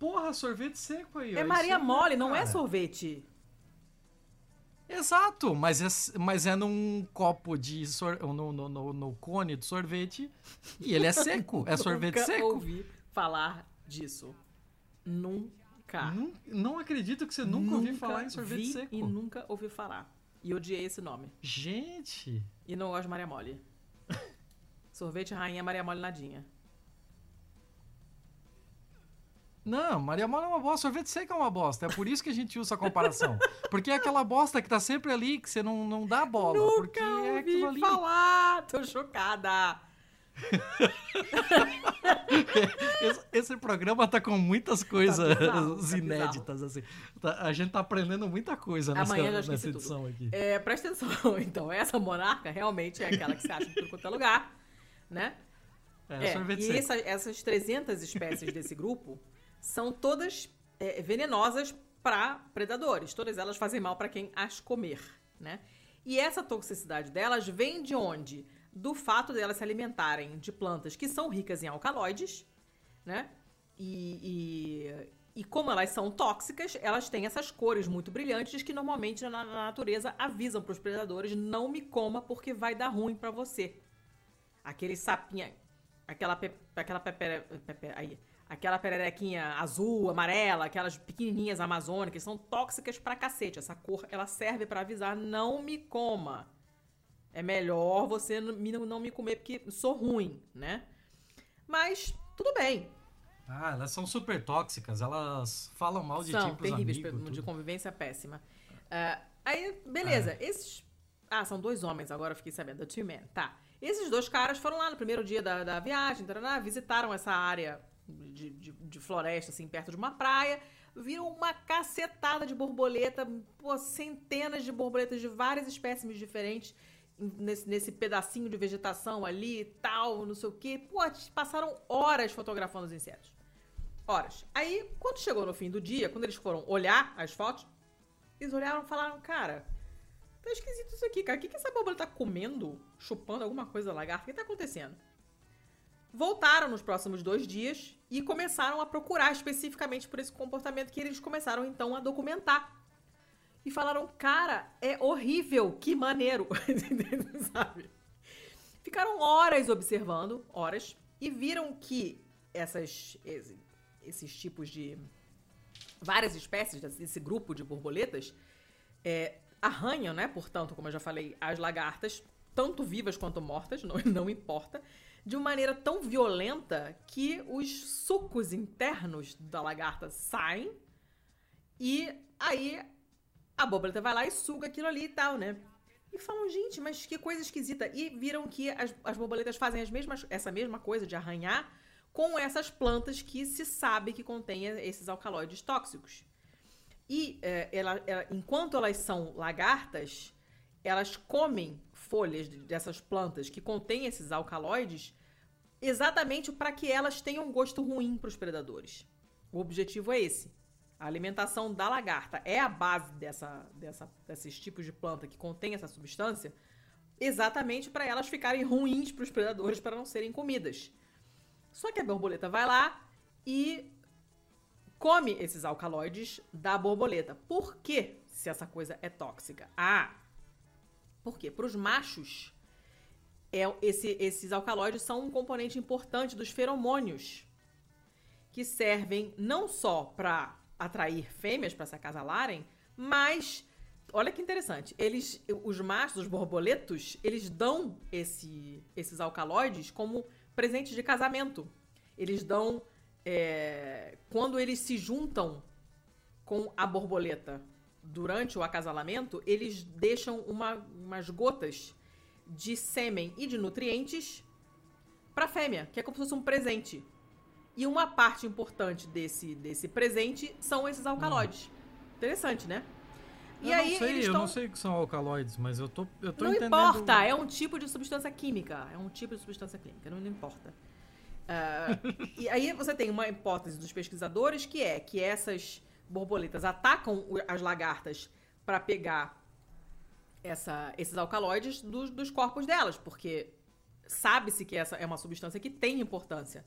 Porra, sorvete seco aí. É Maria aí, Mole, não é sorvete. Exato, mas é, mas é num copo de sor, no, no, no, no cone de sorvete e ele é seco. É sorvete nunca seco. ouvi falar disso. Nunca. Não, não acredito que você nunca, ouviu falar em sorvete vi seco. E nunca ouvi falar. E odiei esse nome. Gente, E não gosto de Maria Mole. Sorvete Rainha Maria Mole Nadinha. Não, Maria Mole é uma bosta, sorvete seco é uma bosta. É por isso que a gente usa a comparação. Porque é aquela bosta que tá sempre ali, que você não, não dá bola. porque Nunca é ouvi aquilo ali. falar! Tô chocada! esse, esse, programa tá com muitas coisas tá tá inéditas, assim. Tá, a gente tá aprendendo muita coisa nessa, nessa edição tudo. aqui. É, presta atenção, então. Essa monarca realmente é aquela que se acha em tudo quanto é lugar, né? É, é e essa, essas 300 espécies desse grupo são todas é, venenosas para predadores. Todas elas fazem mal para quem as comer, né? E essa toxicidade delas vem de onde? Do fato delas se alimentarem de plantas que são ricas em alcaloides, né? E, e, e como elas são tóxicas, elas têm essas cores muito brilhantes que normalmente na, na natureza avisam para os predadores: não me coma porque vai dar ruim para você. Aquele sapinha, aquela, pe, aquela pepera, aí, aquela pererequinha azul, amarela, aquelas pequenininhas amazônicas, são tóxicas pra cacete. Essa cor, ela serve para avisar, não me coma. É melhor você não me comer porque sou ruim, né? Mas, tudo bem. Ah, elas são super tóxicas, elas falam mal de são terríveis, amigos, de convivência péssima. Uh, aí, beleza, ah. esses... Ah, são dois homens, agora fiquei sabendo, the two men, tá. Esses dois caras foram lá no primeiro dia da, da viagem, taraná, visitaram essa área de, de, de, floresta, assim, perto de uma praia. Viram uma cacetada de borboleta, pô, centenas de borboletas de várias espécies diferentes nesse, nesse pedacinho de vegetação ali e tal, não sei o quê. Pô, passaram horas fotografando os insetos. Horas. Aí, quando chegou no fim do dia, quando eles foram olhar as fotos, eles olharam e falaram, cara, tá esquisito isso aqui, cara. O que, que essa borboleta tá comendo? Chupando alguma coisa lagarta? O que tá acontecendo? Voltaram nos próximos dois dias e começaram a procurar especificamente por esse comportamento que eles começaram então a documentar. E falaram, cara, é horrível, que maneiro, sabe? Ficaram horas observando, horas, e viram que essas, esses tipos de. várias espécies desse grupo de borboletas é, arranham, né? Portanto, como eu já falei, as lagartas, tanto vivas quanto mortas, não, não importa de uma maneira tão violenta que os sucos internos da lagarta saem e aí a borboleta vai lá e suga aquilo ali e tal, né? E falam, gente, mas que coisa esquisita. E viram que as, as borboletas fazem as mesmas, essa mesma coisa de arranhar com essas plantas que se sabe que contêm esses alcaloides tóxicos. E é, ela, ela, enquanto elas são lagartas, elas comem folhas dessas plantas que contêm esses alcaloides exatamente para que elas tenham um gosto ruim para os predadores. O objetivo é esse. A alimentação da lagarta é a base dessa, dessa, desses tipos de planta que contém essa substância, exatamente para elas ficarem ruins para os predadores para não serem comidas. Só que a borboleta vai lá e come esses alcaloides da borboleta. Por que se essa coisa é tóxica? Ah, porque para os machos, é, esse, esses alcaloides são um componente importante dos feromônios, que servem não só para atrair fêmeas para se acasalarem, mas olha que interessante, eles, os machos, os borboletos, eles dão esse, esses alcaloides como presente de casamento. Eles dão é, quando eles se juntam com a borboleta durante o acasalamento, eles deixam uma, umas gotas de sêmen e de nutrientes para a fêmea, que é como se fosse um presente. E uma parte importante desse, desse presente são esses alcaloides. Hum. Interessante, né? E eu aí, não sei, eu não sei o que são alcaloides, mas eu tô, eu tô não entendendo... Não importa, é um tipo de substância química. É um tipo de substância química, não, não importa. Uh, e aí você tem uma hipótese dos pesquisadores que é que essas borboletas atacam as lagartas para pegar essa, esses alcaloides dos, dos corpos delas, porque sabe-se que essa é uma substância que tem importância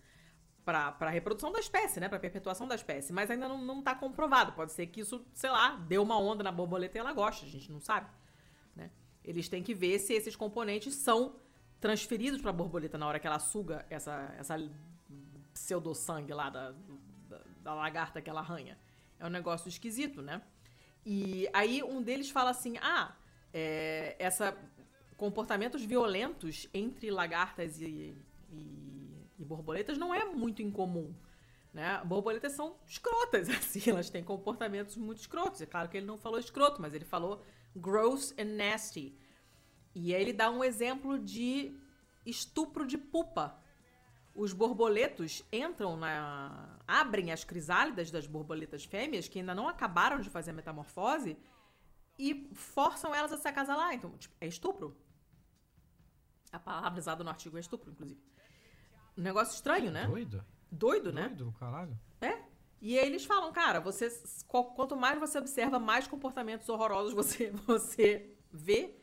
para a reprodução da espécie, né? Para perpetuação da espécie, mas ainda não está comprovado. Pode ser que isso, sei lá, deu uma onda na borboleta e ela gosta, a gente não sabe, né? Eles têm que ver se esses componentes são transferidos para a borboleta na hora que ela suga essa, essa pseudo-sangue lá da, da, da lagarta que ela arranha. É um negócio esquisito, né? E aí um deles fala assim: ah, é, essa comportamentos violentos entre lagartas e, e, e, borboletas não é muito incomum. Né? Borboletas são escrotas, assim, elas têm comportamentos muito escrotos. É claro que ele não falou escroto, mas ele falou gross and nasty. E aí ele dá um exemplo de estupro de pupa. Os borboletos entram na. abrem as crisálidas das borboletas fêmeas, que ainda não acabaram de fazer a metamorfose, e forçam elas a se acasalar. Então, tipo, é estupro. A palavra usada no artigo é estupro, inclusive. Um negócio estranho, né? Doido. Doido, né? Doido, caralho. É. E aí eles falam, cara, você, qu- quanto mais você observa, mais comportamentos horrorosos você, você vê.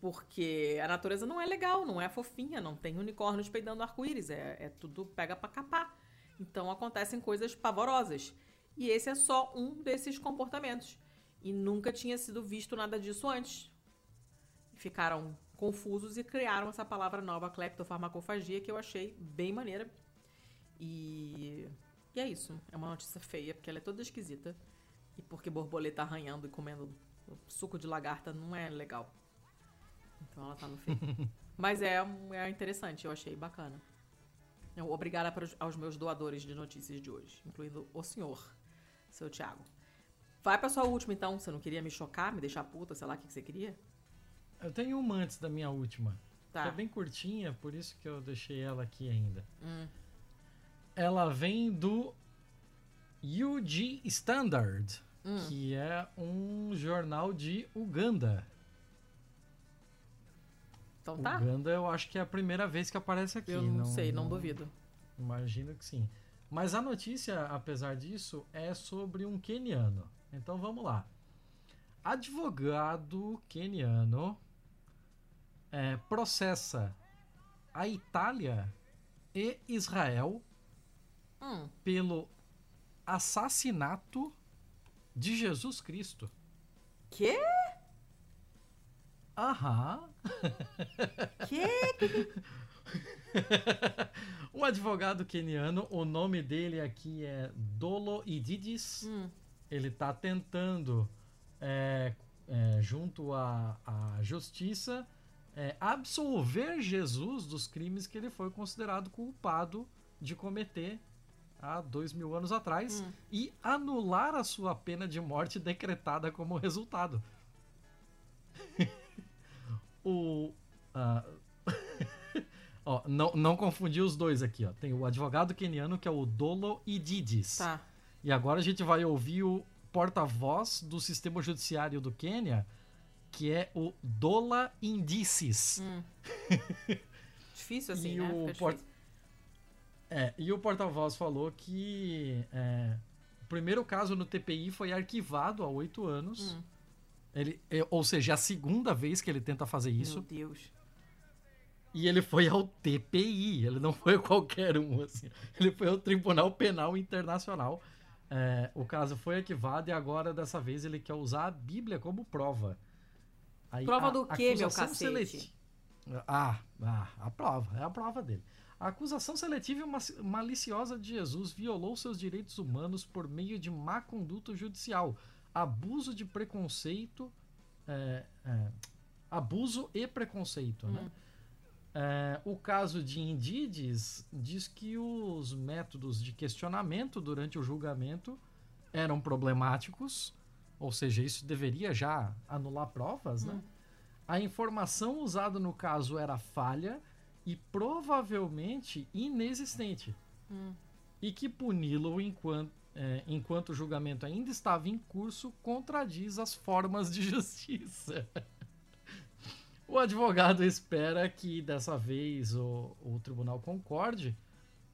Porque a natureza não é legal, não é fofinha, não tem unicórnios peidando arco-íris, é, é tudo pega pra capar. Então acontecem coisas pavorosas. E esse é só um desses comportamentos. E nunca tinha sido visto nada disso antes. Ficaram confusos e criaram essa palavra nova, cleptofarmacofagia, que eu achei bem maneira. E, e é isso. É uma notícia feia, porque ela é toda esquisita. E porque borboleta arranhando e comendo suco de lagarta não é legal. Então ela tá no feio. Mas é, é interessante, eu achei bacana. Obrigada para os- aos meus doadores de notícias de hoje, incluindo o senhor, seu Thiago. Vai pra sua última, então. Você não queria me chocar, me deixar puta, sei lá o que que você queria? Eu tenho uma antes da minha última. Tá. É bem curtinha, por isso que eu deixei ela aqui ainda. Hum. Ela vem do UG Standard, Hum. que é um jornal de Uganda. Então tá. Uganda eu acho que é a primeira vez que aparece aqui. Eu não, sei, não duvido. Imagino que sim. Mas a notícia, apesar disso, é sobre um queniano. Então vamos lá. Advogado queniano é, processa a Itália e Israel Hum. pelo assassinato de Jesus Cristo. Quê? Aham. Quê? um advogado queniano, o nome dele aqui é Dolo Ididis. Hum. Ele está tentando, é, é, junto à, à justiça, é, absolver Jesus dos crimes que ele foi considerado culpado de cometer há dois mil anos atrás Hum. e anular a sua pena de morte decretada como resultado. o. ah, ó, não, não confundir os dois aqui, ó. Tem o advogado queniano que é o Dolo Ididis. Tá. E agora a gente vai ouvir o porta-voz do sistema judiciário do Quênia, que é o Dola Indices. Hum. Difícil assim, E né? o difícil. É, e o porta-voz falou que é, o primeiro caso no TPI foi arquivado há oito anos. Hum. Ele, é, ou seja, é a segunda vez que ele tenta fazer isso. Meu Deus. E ele foi ao TPI, ele não foi qualquer um, assim. Ele foi ao Tribunal Penal Internacional. É, o caso foi arquivado e agora, dessa vez, ele quer usar a Bíblia como prova. Aí, Prova a do quê, meu cacete? seleti- Ah, ah, a prova, é a prova dele. A acusação seletiva e ma- maliciosa de Jesus violou seus direitos humanos por meio de má conduta judicial, abuso de preconceito, é, é, abuso e preconceito, né? É, o caso de Indides diz que os métodos de questionamento durante o julgamento eram problemáticos, ou seja, isso deveria já anular provas, né? A informação usada no caso era falha e provavelmente inexistente. E que puni-lo enquanto, é, enquanto o julgamento ainda estava em curso contradiz as formas de justiça. O advogado espera que dessa vez o, o tribunal concorde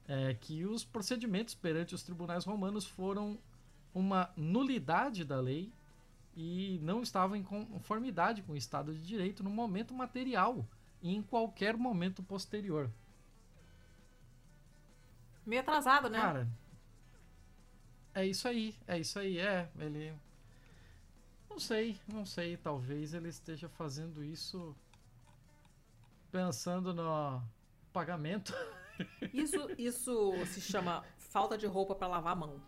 é, que os procedimentos perante os tribunais romanos foram uma nulidade da lei e não estavam em conformidade com o Estado de Direito no momento material e em qualquer momento posterior. Meio atrasado, né? Cara, é isso aí, é isso aí, é. Ele. Não sei, não sei. Talvez ele esteja fazendo isso pensando no pagamento. Isso, isso se chama falta de roupa pra lavar a mão.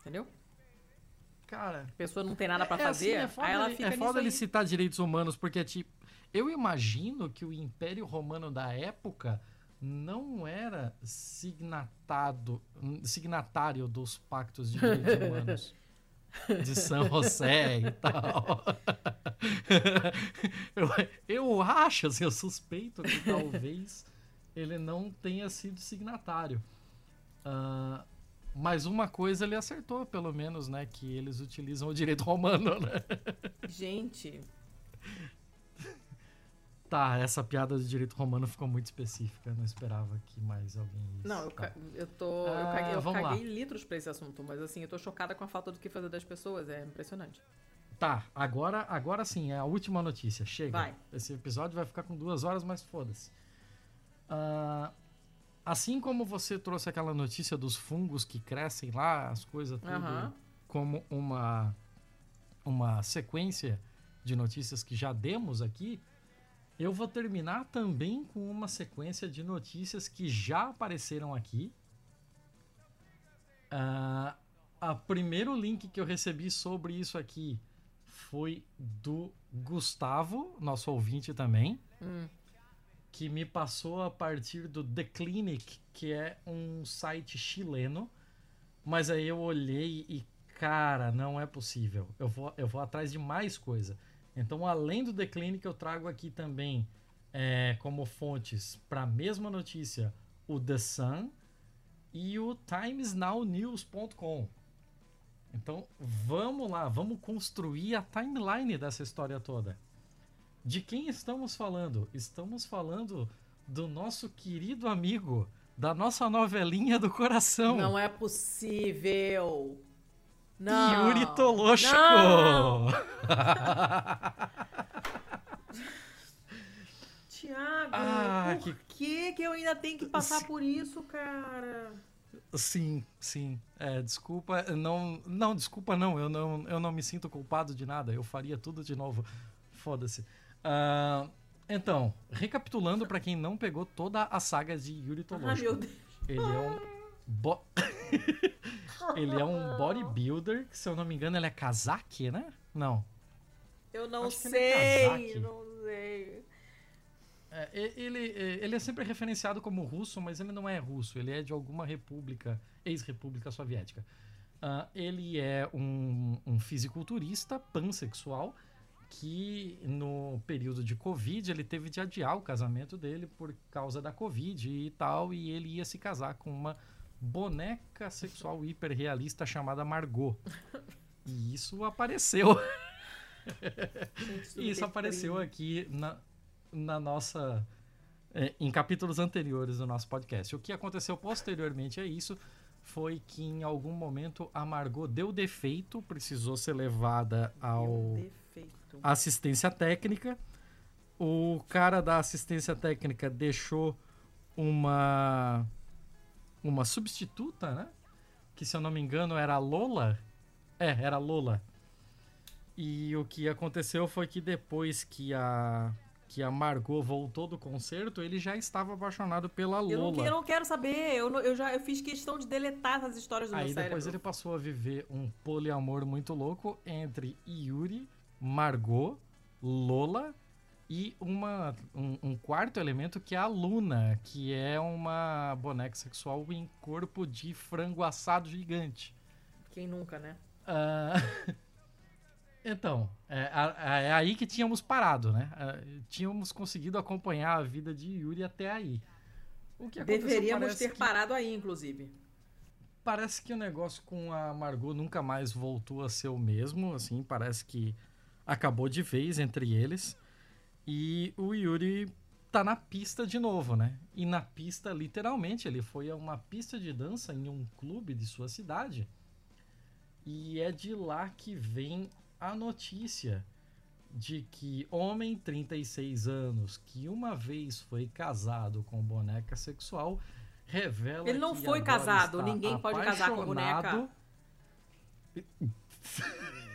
Entendeu? Cara, A pessoa não tem nada pra é assim, fazer, é foda, aí ela ele- fica é foda ele aí. citar direitos humanos, porque, tipo, eu imagino que o Império Romano da época não era signatado, signatário dos pactos de direitos humanos. De São José e tal. Eu, eu acho, assim, eu suspeito que talvez ele não tenha sido signatário. Uh, mas uma coisa ele acertou, pelo menos, né? Que eles utilizam o direito romano, né? Gente. Tá, essa piada do direito romano ficou muito específica. Eu não esperava que mais alguém. Não, eu, tá. eu tô. Ah, eu caguei, eu caguei litros pra esse assunto, mas assim, eu tô chocada com a falta do que fazer das pessoas. É impressionante. Tá, agora, agora sim, é a última notícia. Chega. Vai. Esse episódio vai ficar com duas horas, mas foda-se. Ah, assim como você trouxe aquela notícia dos fungos que crescem lá, as coisas tudo, como uma, uma sequência de notícias que já demos aqui, eu vou terminar também com uma sequência de notícias que já apareceram aqui. Ah, a primeiro link que eu recebi sobre isso aqui foi do Gustavo, nosso ouvinte também, Hum. que me passou a partir do The Clinic, que é um site chileno. Mas aí eu olhei e, cara, não é possível. Eu vou, eu vou atrás de mais coisa. Então, além do The Clinic, eu trago aqui também é, como fontes para a mesma notícia o The Sun e o timesnownews.com. Então, vamos lá, vamos construir a timeline dessa história toda. De quem estamos falando? Estamos falando do nosso querido amigo, da nossa novelinha do coração. Não é possível. Não. Yuri Toloshko! Não. Tiago, Ah, por que... que eu ainda tenho que passar por isso, cara? Sim, sim. É, desculpa, não, não, desculpa não. Eu não, eu não me sinto culpado de nada. Eu faria tudo de novo. Foda-se. Ah, então, recapitulando para quem não pegou toda a saga de Yuri Ah, Toloshko. meu Deus. Ele é um bo- Ele é um bodybuilder, que se eu não me engano, ele é Kazaki, né? Não. Eu não Acho é sei, Kazaki. não sei. É, ele, é, ele é sempre referenciado como russo, mas ele não é russo. Ele é de alguma república, ex-república soviética. Ah, ele é um, um fisiculturista pansexual que no período de Covid ele teve de adiar o casamento dele por causa da Covid e tal, e ele ia se casar com uma boneca sexual hiperrealista chamada Margot. E isso apareceu. E isso apareceu aqui na, na nossa. é, em capítulos anteriores do nosso podcast. O que aconteceu posteriormente a isso foi que em algum momento a Margot deu defeito, precisou ser levada ao assistência técnica. O cara da assistência técnica deixou uma uma substituta, né? Que se eu não me engano era a Lola. É, era a Lola. E o que aconteceu foi que depois que a que a Margot voltou do concerto, ele já estava apaixonado pela Eu não, Lola. eu não quero saber. Eu, não- eu já eu fiz questão de deletar essas histórias do Aí meu cérebro. depois ele passou a viver um poliamor muito louco entre Yuri, Margot, Lola e uma, um, um quarto elemento que é a Luna, que é uma boneca sexual em corpo de frango assado gigante. Quem nunca, né? Ah, então, é, é aí que tínhamos parado, né? Ah, tínhamos conseguido acompanhar a vida de Yuri até aí. O que aconteceu Deveríamos ter que- parado aí, inclusive. Parece que o negócio com a Margot nunca mais voltou a ser o mesmo, assim, parece que acabou de vez entre eles. E o Yuri tá na pista de novo, né? E na pista, literalmente, ele foi a uma pista de dança em um clube de sua cidade. E é de lá que vem a notícia de que homem 36 anos que uma vez foi casado com boneca sexual revela Ele não que foi agora casado, ninguém pode casar com boneca.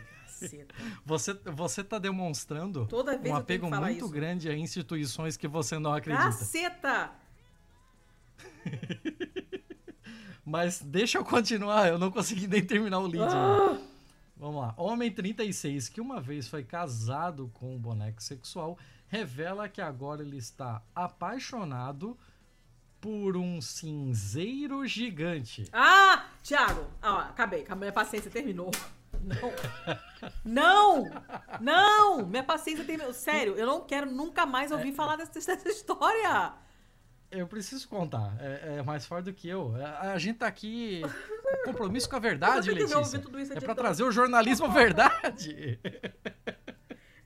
Caceta. Você, você tá demonstrando um apego muito isso. grande a instituições que você não acredita. Caceta! Mas deixa eu continuar, eu não consegui nem terminar o lead. Ah! ainda. Vamos lá. Homem 36, que uma vez foi casado com um boneco sexual, revela que agora ele está apaixonado por um cinzeiro gigante. Ah, Thiago. Ah, acabei. A minha paciência terminou. Não! Não! Não! Minha paciência tem. Sério, eu não quero nunca mais ouvir falar dessa, dessa história! Eu preciso contar. É, é mais forte do que eu. A, a gente tá aqui. Compromisso com a verdade, Letícia. tudo isso É pra editando. trazer o jornalismo à verdade.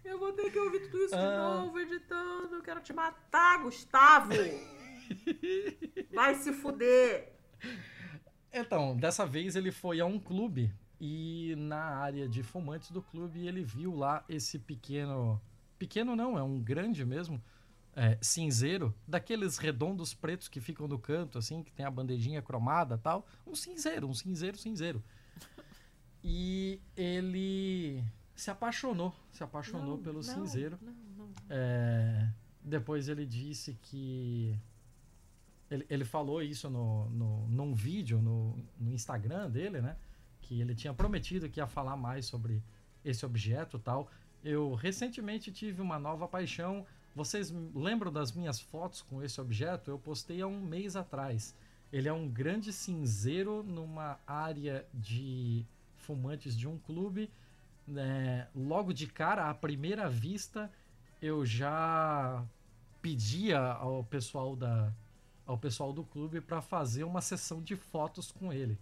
Eu vou ter que ouvir tudo isso de Ah. novo, editando. Eu quero te matar, Gustavo! Vai se fuder! Então, dessa vez ele foi a um clube e na área de fumantes do clube ele viu lá esse pequeno. Pequeno não, é um grande mesmo. é, cinzeiro, daqueles redondos pretos que ficam no canto, assim, que tem a bandejinha cromada tal. Um cinzeiro, um cinzeiro, cinzeiro. E ele se apaixonou, se apaixonou Não, pelo não, cinzeiro. Não. É, depois ele disse que. Ele, ele falou isso no, no, num vídeo no, no Instagram dele, né? Que ele tinha prometido que ia falar mais sobre esse objeto tal. Eu recentemente tive uma nova paixão. Vocês lembram das minhas fotos com esse objeto? Eu postei há um mês atrás. Ele é um grande cinzeiro numa área de fumantes de um clube. né? logo de cara, à primeira vista, eu já pedia ao pessoal da ao pessoal do clube para fazer uma sessão de fotos com ele.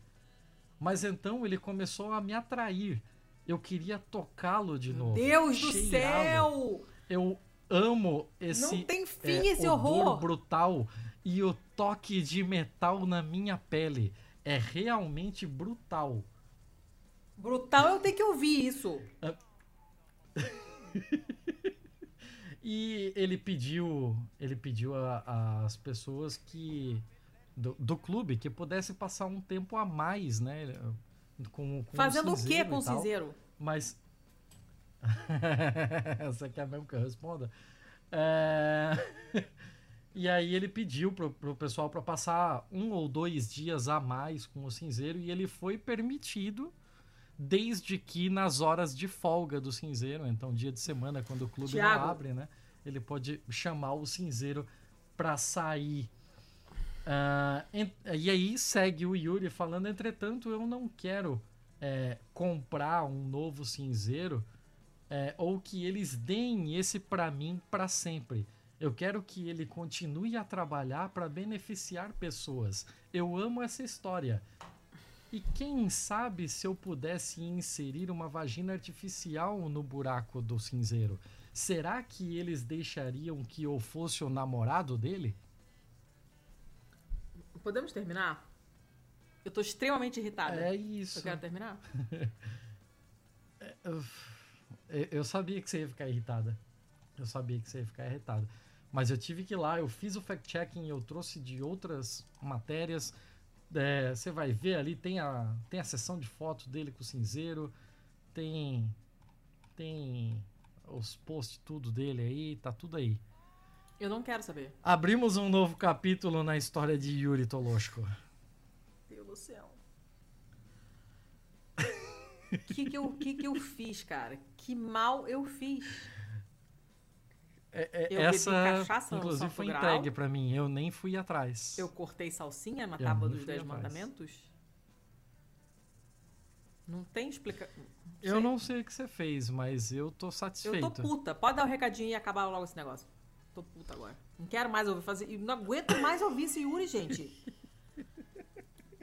Mas então ele começou a me atrair. Eu queria tocá-lo de novo. Deus do céu! Eu amo esse não tem fim é, esse horror! brutal e o toque de metal na minha pele. É realmente brutal. Brutal eu tenho que ouvir isso. E ele pediu, ele pediu às pessoas que do, do clube que pudesse passar um tempo a mais, né, com, com Fazendo o cinzeiro que com o cinzeiro? Mas você quer mesmo que eu responda? É, E aí ele pediu pro, pro pessoal para passar um ou dois dias a mais com o cinzeiro e ele foi permitido desde que nas horas de folga do cinzeiro, então dia de semana quando o clube Thiago. não abre, né? Ele pode chamar o cinzeiro para sair. En- e aí segue o Yuri falando, entretanto, eu não quero é, comprar um novo cinzeiro é, ou que eles deem esse para mim para sempre. Eu quero que ele continue a trabalhar para beneficiar pessoas. Eu amo essa história. E quem sabe se eu pudesse inserir uma vagina artificial no buraco do cinzeiro? Será que eles deixariam que eu fosse o namorado dele? Podemos terminar? Eu tô extremamente irritada. É isso. Eu quero terminar? Eu, eu sabia que você ia ficar irritada. Eu sabia que você ia ficar irritada. Mas eu tive que ir lá, eu fiz o fact-checking, eu trouxe de outras matérias. É, você vai ver ali, tem a, tem a sessão de foto dele com o cinzeiro, tem, tem os posts tudo dele aí, tá tudo aí. Eu não quero saber. Abrimos um novo capítulo na história de Yuri Toloshko. Deus do céu. O que, que, eu, que, que eu fiz, cara? Que mal eu fiz? É- é- Eu essa, cachaça no inclusive, foi Grau. entregue pra mim. Eu nem fui atrás. Eu cortei salsinha na Eu tábua dos Dez atrás. Mandamentos? Não tem explicação. Eu não sei o que você fez, mas eu tô Eu satisfeito. tô puta. Pode dar um recadinho e acabar logo esse negócio. Tô puta agora. Não quero mais ouvir fazer. Não aguento mais ouvir esse Yuri, gente.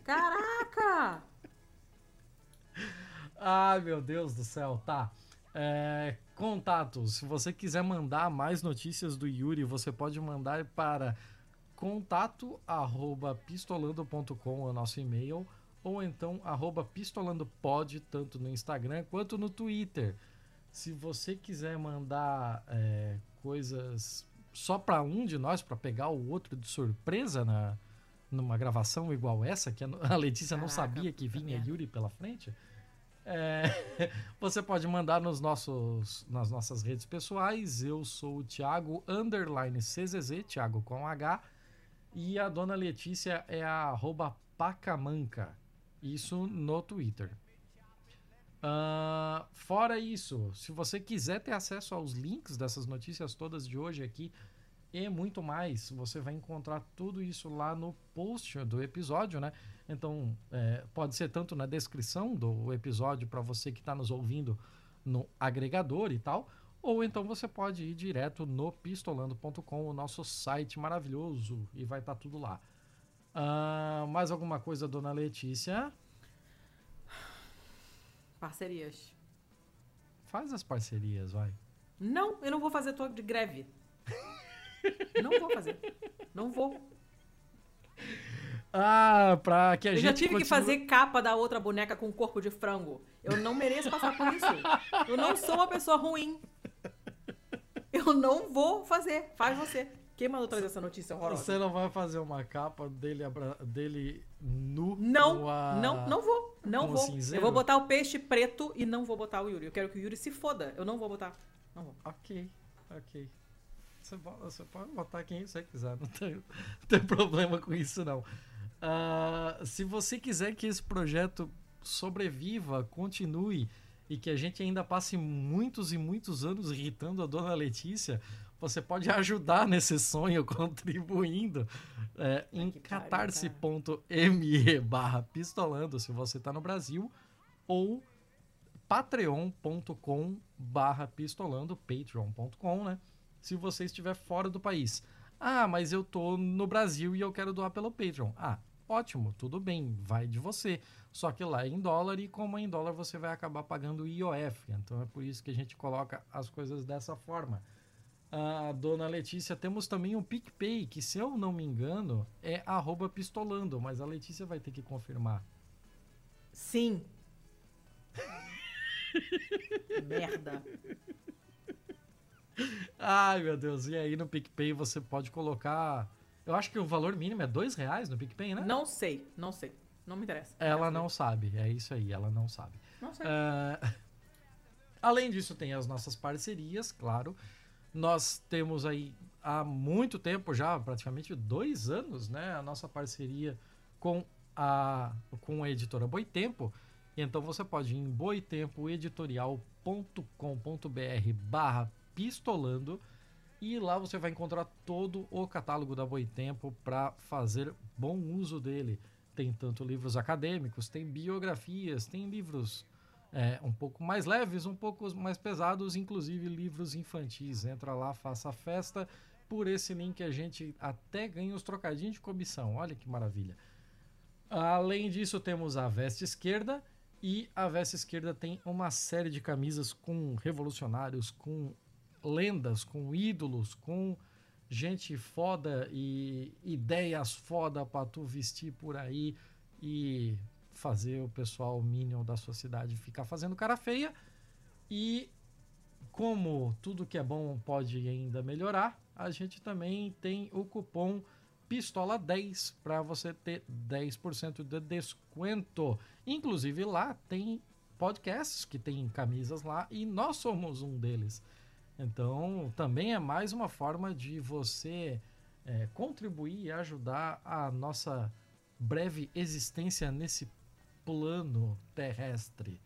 Caraca! Ai, meu Deus do céu, tá. É, contatos. Se você quiser mandar mais notícias do Yuri, você pode mandar para contato arroba pistolando.com, é o nosso e-mail, ou então arroba pistolandopod, tanto no Instagram quanto no Twitter. Se você quiser mandar é, coisas só para um de nós, para pegar o outro de surpresa na, numa gravação igual essa, que a Letícia não sabia que vinha. Yuri pela frente, é, você pode mandar nos nossos, nas nossas redes pessoais. Eu sou o Thiago underline CZZ, Thiago com H. E a dona Letícia é a arroba pacamanca. Isso no Twitter. Ah, fora isso, se você quiser ter acesso aos links dessas notícias todas de hoje aqui, e muito mais. Você vai encontrar tudo isso lá no post do episódio, né? Então, é, pode ser tanto na descrição do episódio para você que está nos ouvindo no agregador e tal, ou então você pode ir direto no pistolando.com, o nosso site maravilhoso, e vai estar tá tudo lá. Uh, mais alguma coisa, dona Letícia? Parcerias. Faz as parcerias, vai. Não, eu não vou fazer tua de greve. não vou fazer. Não vou. Ah, pra que a eu gente. Eu já tive continue... que fazer capa da outra boneca com corpo de frango. Eu não mereço passar por isso. Eu não sou uma pessoa ruim. Eu não vou fazer. Faz você. Quem mandou trazer essa notícia horrorosa? Você não vai fazer uma capa dele, dele nu? Não, a... não, não vou. Não vou. Cinzeiro? Eu vou botar o peixe preto e não vou botar o Yuri. Eu quero que o Yuri se foda. Eu não vou botar. Não vou. Ok, ok. Você, você pode botar quem você quiser. Não tem, não tem problema com isso, não. Uh, se você quiser que esse projeto sobreviva, continue e que a gente ainda passe muitos e muitos anos irritando a dona Letícia, você pode ajudar nesse sonho contribuindo é, em catarse.me barra pistolando se você está no Brasil ou patreon.com barra pistolando, patreon.com, né? Se você estiver fora do país. Ah, mas eu tô no Brasil e eu quero doar pelo Patreon. Ah, ótimo, tudo bem, vai de você. Só que lá é em dólar e como é em dólar você vai acabar pagando IOF. Então é por isso que a gente coloca as coisas dessa forma. A dona Letícia, temos também o PicPay, que se eu não me engano é arroba pistolando, mas a Letícia vai ter que confirmar. Sim. Merda. Ai, meu Deus. E aí no PicPay você pode colocar eu acho que o valor mínimo é dois reais no PicPay, né? Não sei, não sei. Não me interessa. Ela não sabe, é isso aí, ela não sabe. Não sei. Uh, além disso, tem as nossas parcerias, claro. Nós temos aí há muito tempo já, praticamente dois anos, né? A nossa parceria com a, com a editora Boitempo. Então você pode ir em boitempoeditorial.com.br barra pistolando e lá você vai encontrar todo o catálogo da Boitempo para fazer bom uso dele. Tem tanto livros acadêmicos, tem biografias, tem livros é, um pouco mais leves, um pouco mais pesados, inclusive livros infantis. Entra lá, faça a festa. Por esse link a gente até ganha os trocadinhos de comissão. Olha que maravilha. Além disso, temos a Veste Esquerda. E a Veste Esquerda tem uma série de camisas com revolucionários, com lendas, com ídolos, com gente foda e ideias foda para tu vestir por aí e fazer o pessoal minion da sua cidade ficar fazendo cara feia. E como tudo que é bom pode ainda melhorar, a gente também tem o cupom Pistola 10 para você ter 10% de desconto. Inclusive lá tem podcasts que tem camisas lá e nós somos um deles. Então, também é mais uma forma de você é, contribuir e ajudar a nossa breve existência nesse plano terrestre.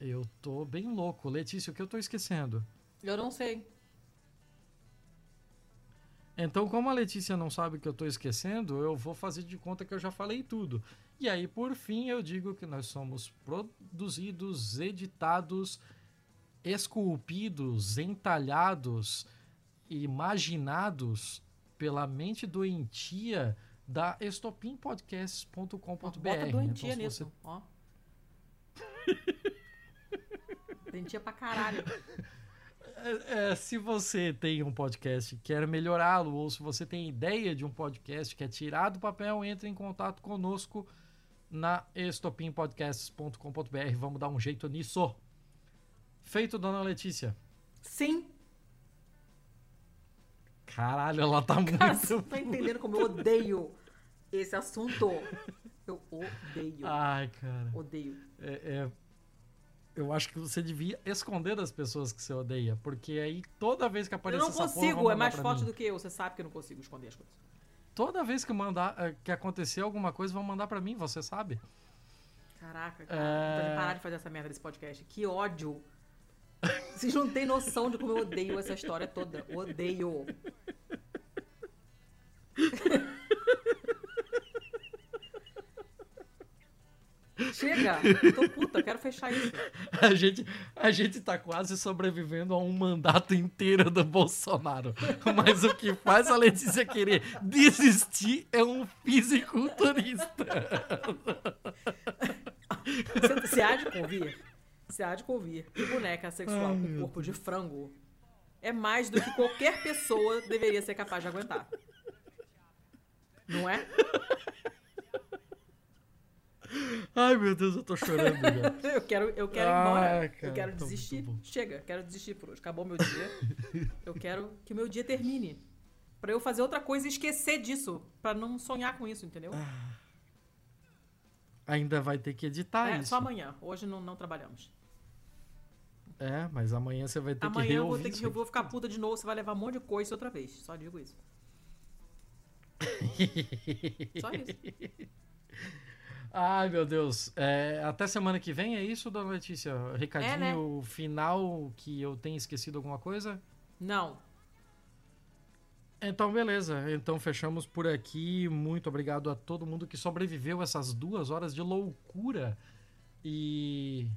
Eu tô bem louco. Letícia, o que eu tô esquecendo? Eu não sei. Então, como a Letícia não sabe o que eu tô esquecendo, eu vou fazer de conta que eu já falei tudo. E aí, por fim, eu digo que nós somos produzidos, editados esculpidos, entalhados, imaginados pela mente doentia da estopimpodcasts.com.br. Bota doentia então, nisso, você... ó. doentia pra caralho. É, é, se você tem um podcast e quer melhorá-lo, ou se você tem ideia de um podcast que é tirado do papel, entre em contato conosco na estopimpodcasts.com.br. Vamos dar um jeito nisso. Feito, dona Letícia. Sim. Caralho, ela tá muito. Cara, você tá entendendo como eu odeio esse assunto? Eu odeio. Ai, cara. Odeio. É, é, eu acho que você devia esconder das pessoas que você odeia, porque aí toda vez que aparece Eu não consigo, é mais forte mim. do que eu. Você sabe que eu não consigo esconder as coisas. Toda vez que mandar, é, que acontecer alguma coisa, vão mandar para mim, você sabe. Caraca, cara. É... parar de fazer essa merda desse podcast. Que ódio. Vocês não têm noção de como eu odeio essa história toda. Odeio. Chega! Eu tô puta, eu quero fechar isso. A gente, a gente tá quase sobrevivendo a um mandato inteiro do Bolsonaro. Mas o que faz a Letícia querer desistir é um fisiculturista. Você, você há de convir? Você há de convir que boneca sexual Ai, com corpo de frango é mais do que qualquer pessoa deveria ser capaz de aguentar. Não é? Ai, meu Deus, eu tô chorando já. Eu quero, eu quero ir Ah, embora. cara, eu quero tá desistir. Chega, quero desistir por hoje. Acabou meu dia. Eu quero que o meu dia termine. Pra eu fazer outra coisa e esquecer disso. Pra não sonhar com isso, entendeu? Ainda vai ter que editar é, Ah, isso. só amanhã. Hoje não, não trabalhamos. É, mas amanhã você vai ter que amanhã eu vou reouvir ter que isso eu vou ficar puta de novo. Você vai levar um monte de coisa outra vez. Só digo isso. Só isso. Ai, meu Deus. É, até semana que vem, é isso, dona Letícia? Recadinho É, né? final que eu tenha esquecido alguma coisa? Não. Então, beleza. Então, fechamos por aqui. Muito obrigado a todo mundo que sobreviveu a essas duas horas de loucura. E.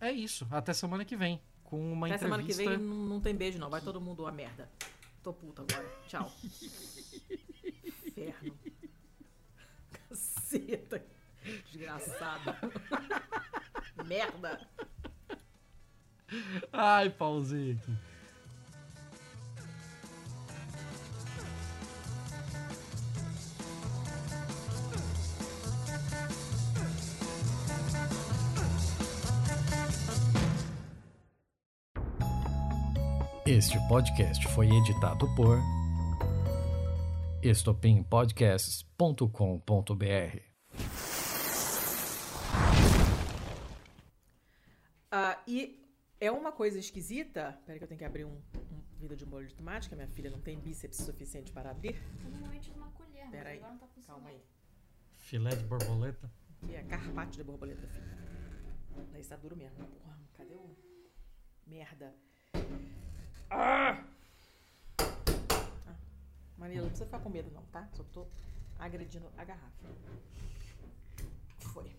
É isso. Até semana que vem. Com uma Até semana que entrevista. vem não, não tem beijo, não. Vai todo mundo a merda. Tô puta agora. Tchau. Inferno. Caceta. Desgraçada. Merda. Ai, aqui. Este podcast foi editado por estopimpodcasts.com.br. Ah, e é uma coisa esquisita. Peraí que eu tenho que abrir um, um vidro de molho de tomate, que a minha filha não tem bíceps suficiente para abrir. Normalmente uso uma colher, mas Pera aí. agora não tá funcionando. Calma aí. Filé de borboleta. E é carpaccio de borboleta, filho. Daí está duro mesmo. Porra, cadê o... Merda. Ah, Maria, não precisa ficar com medo não, tá? Só tô agredindo a garrafa. Foi.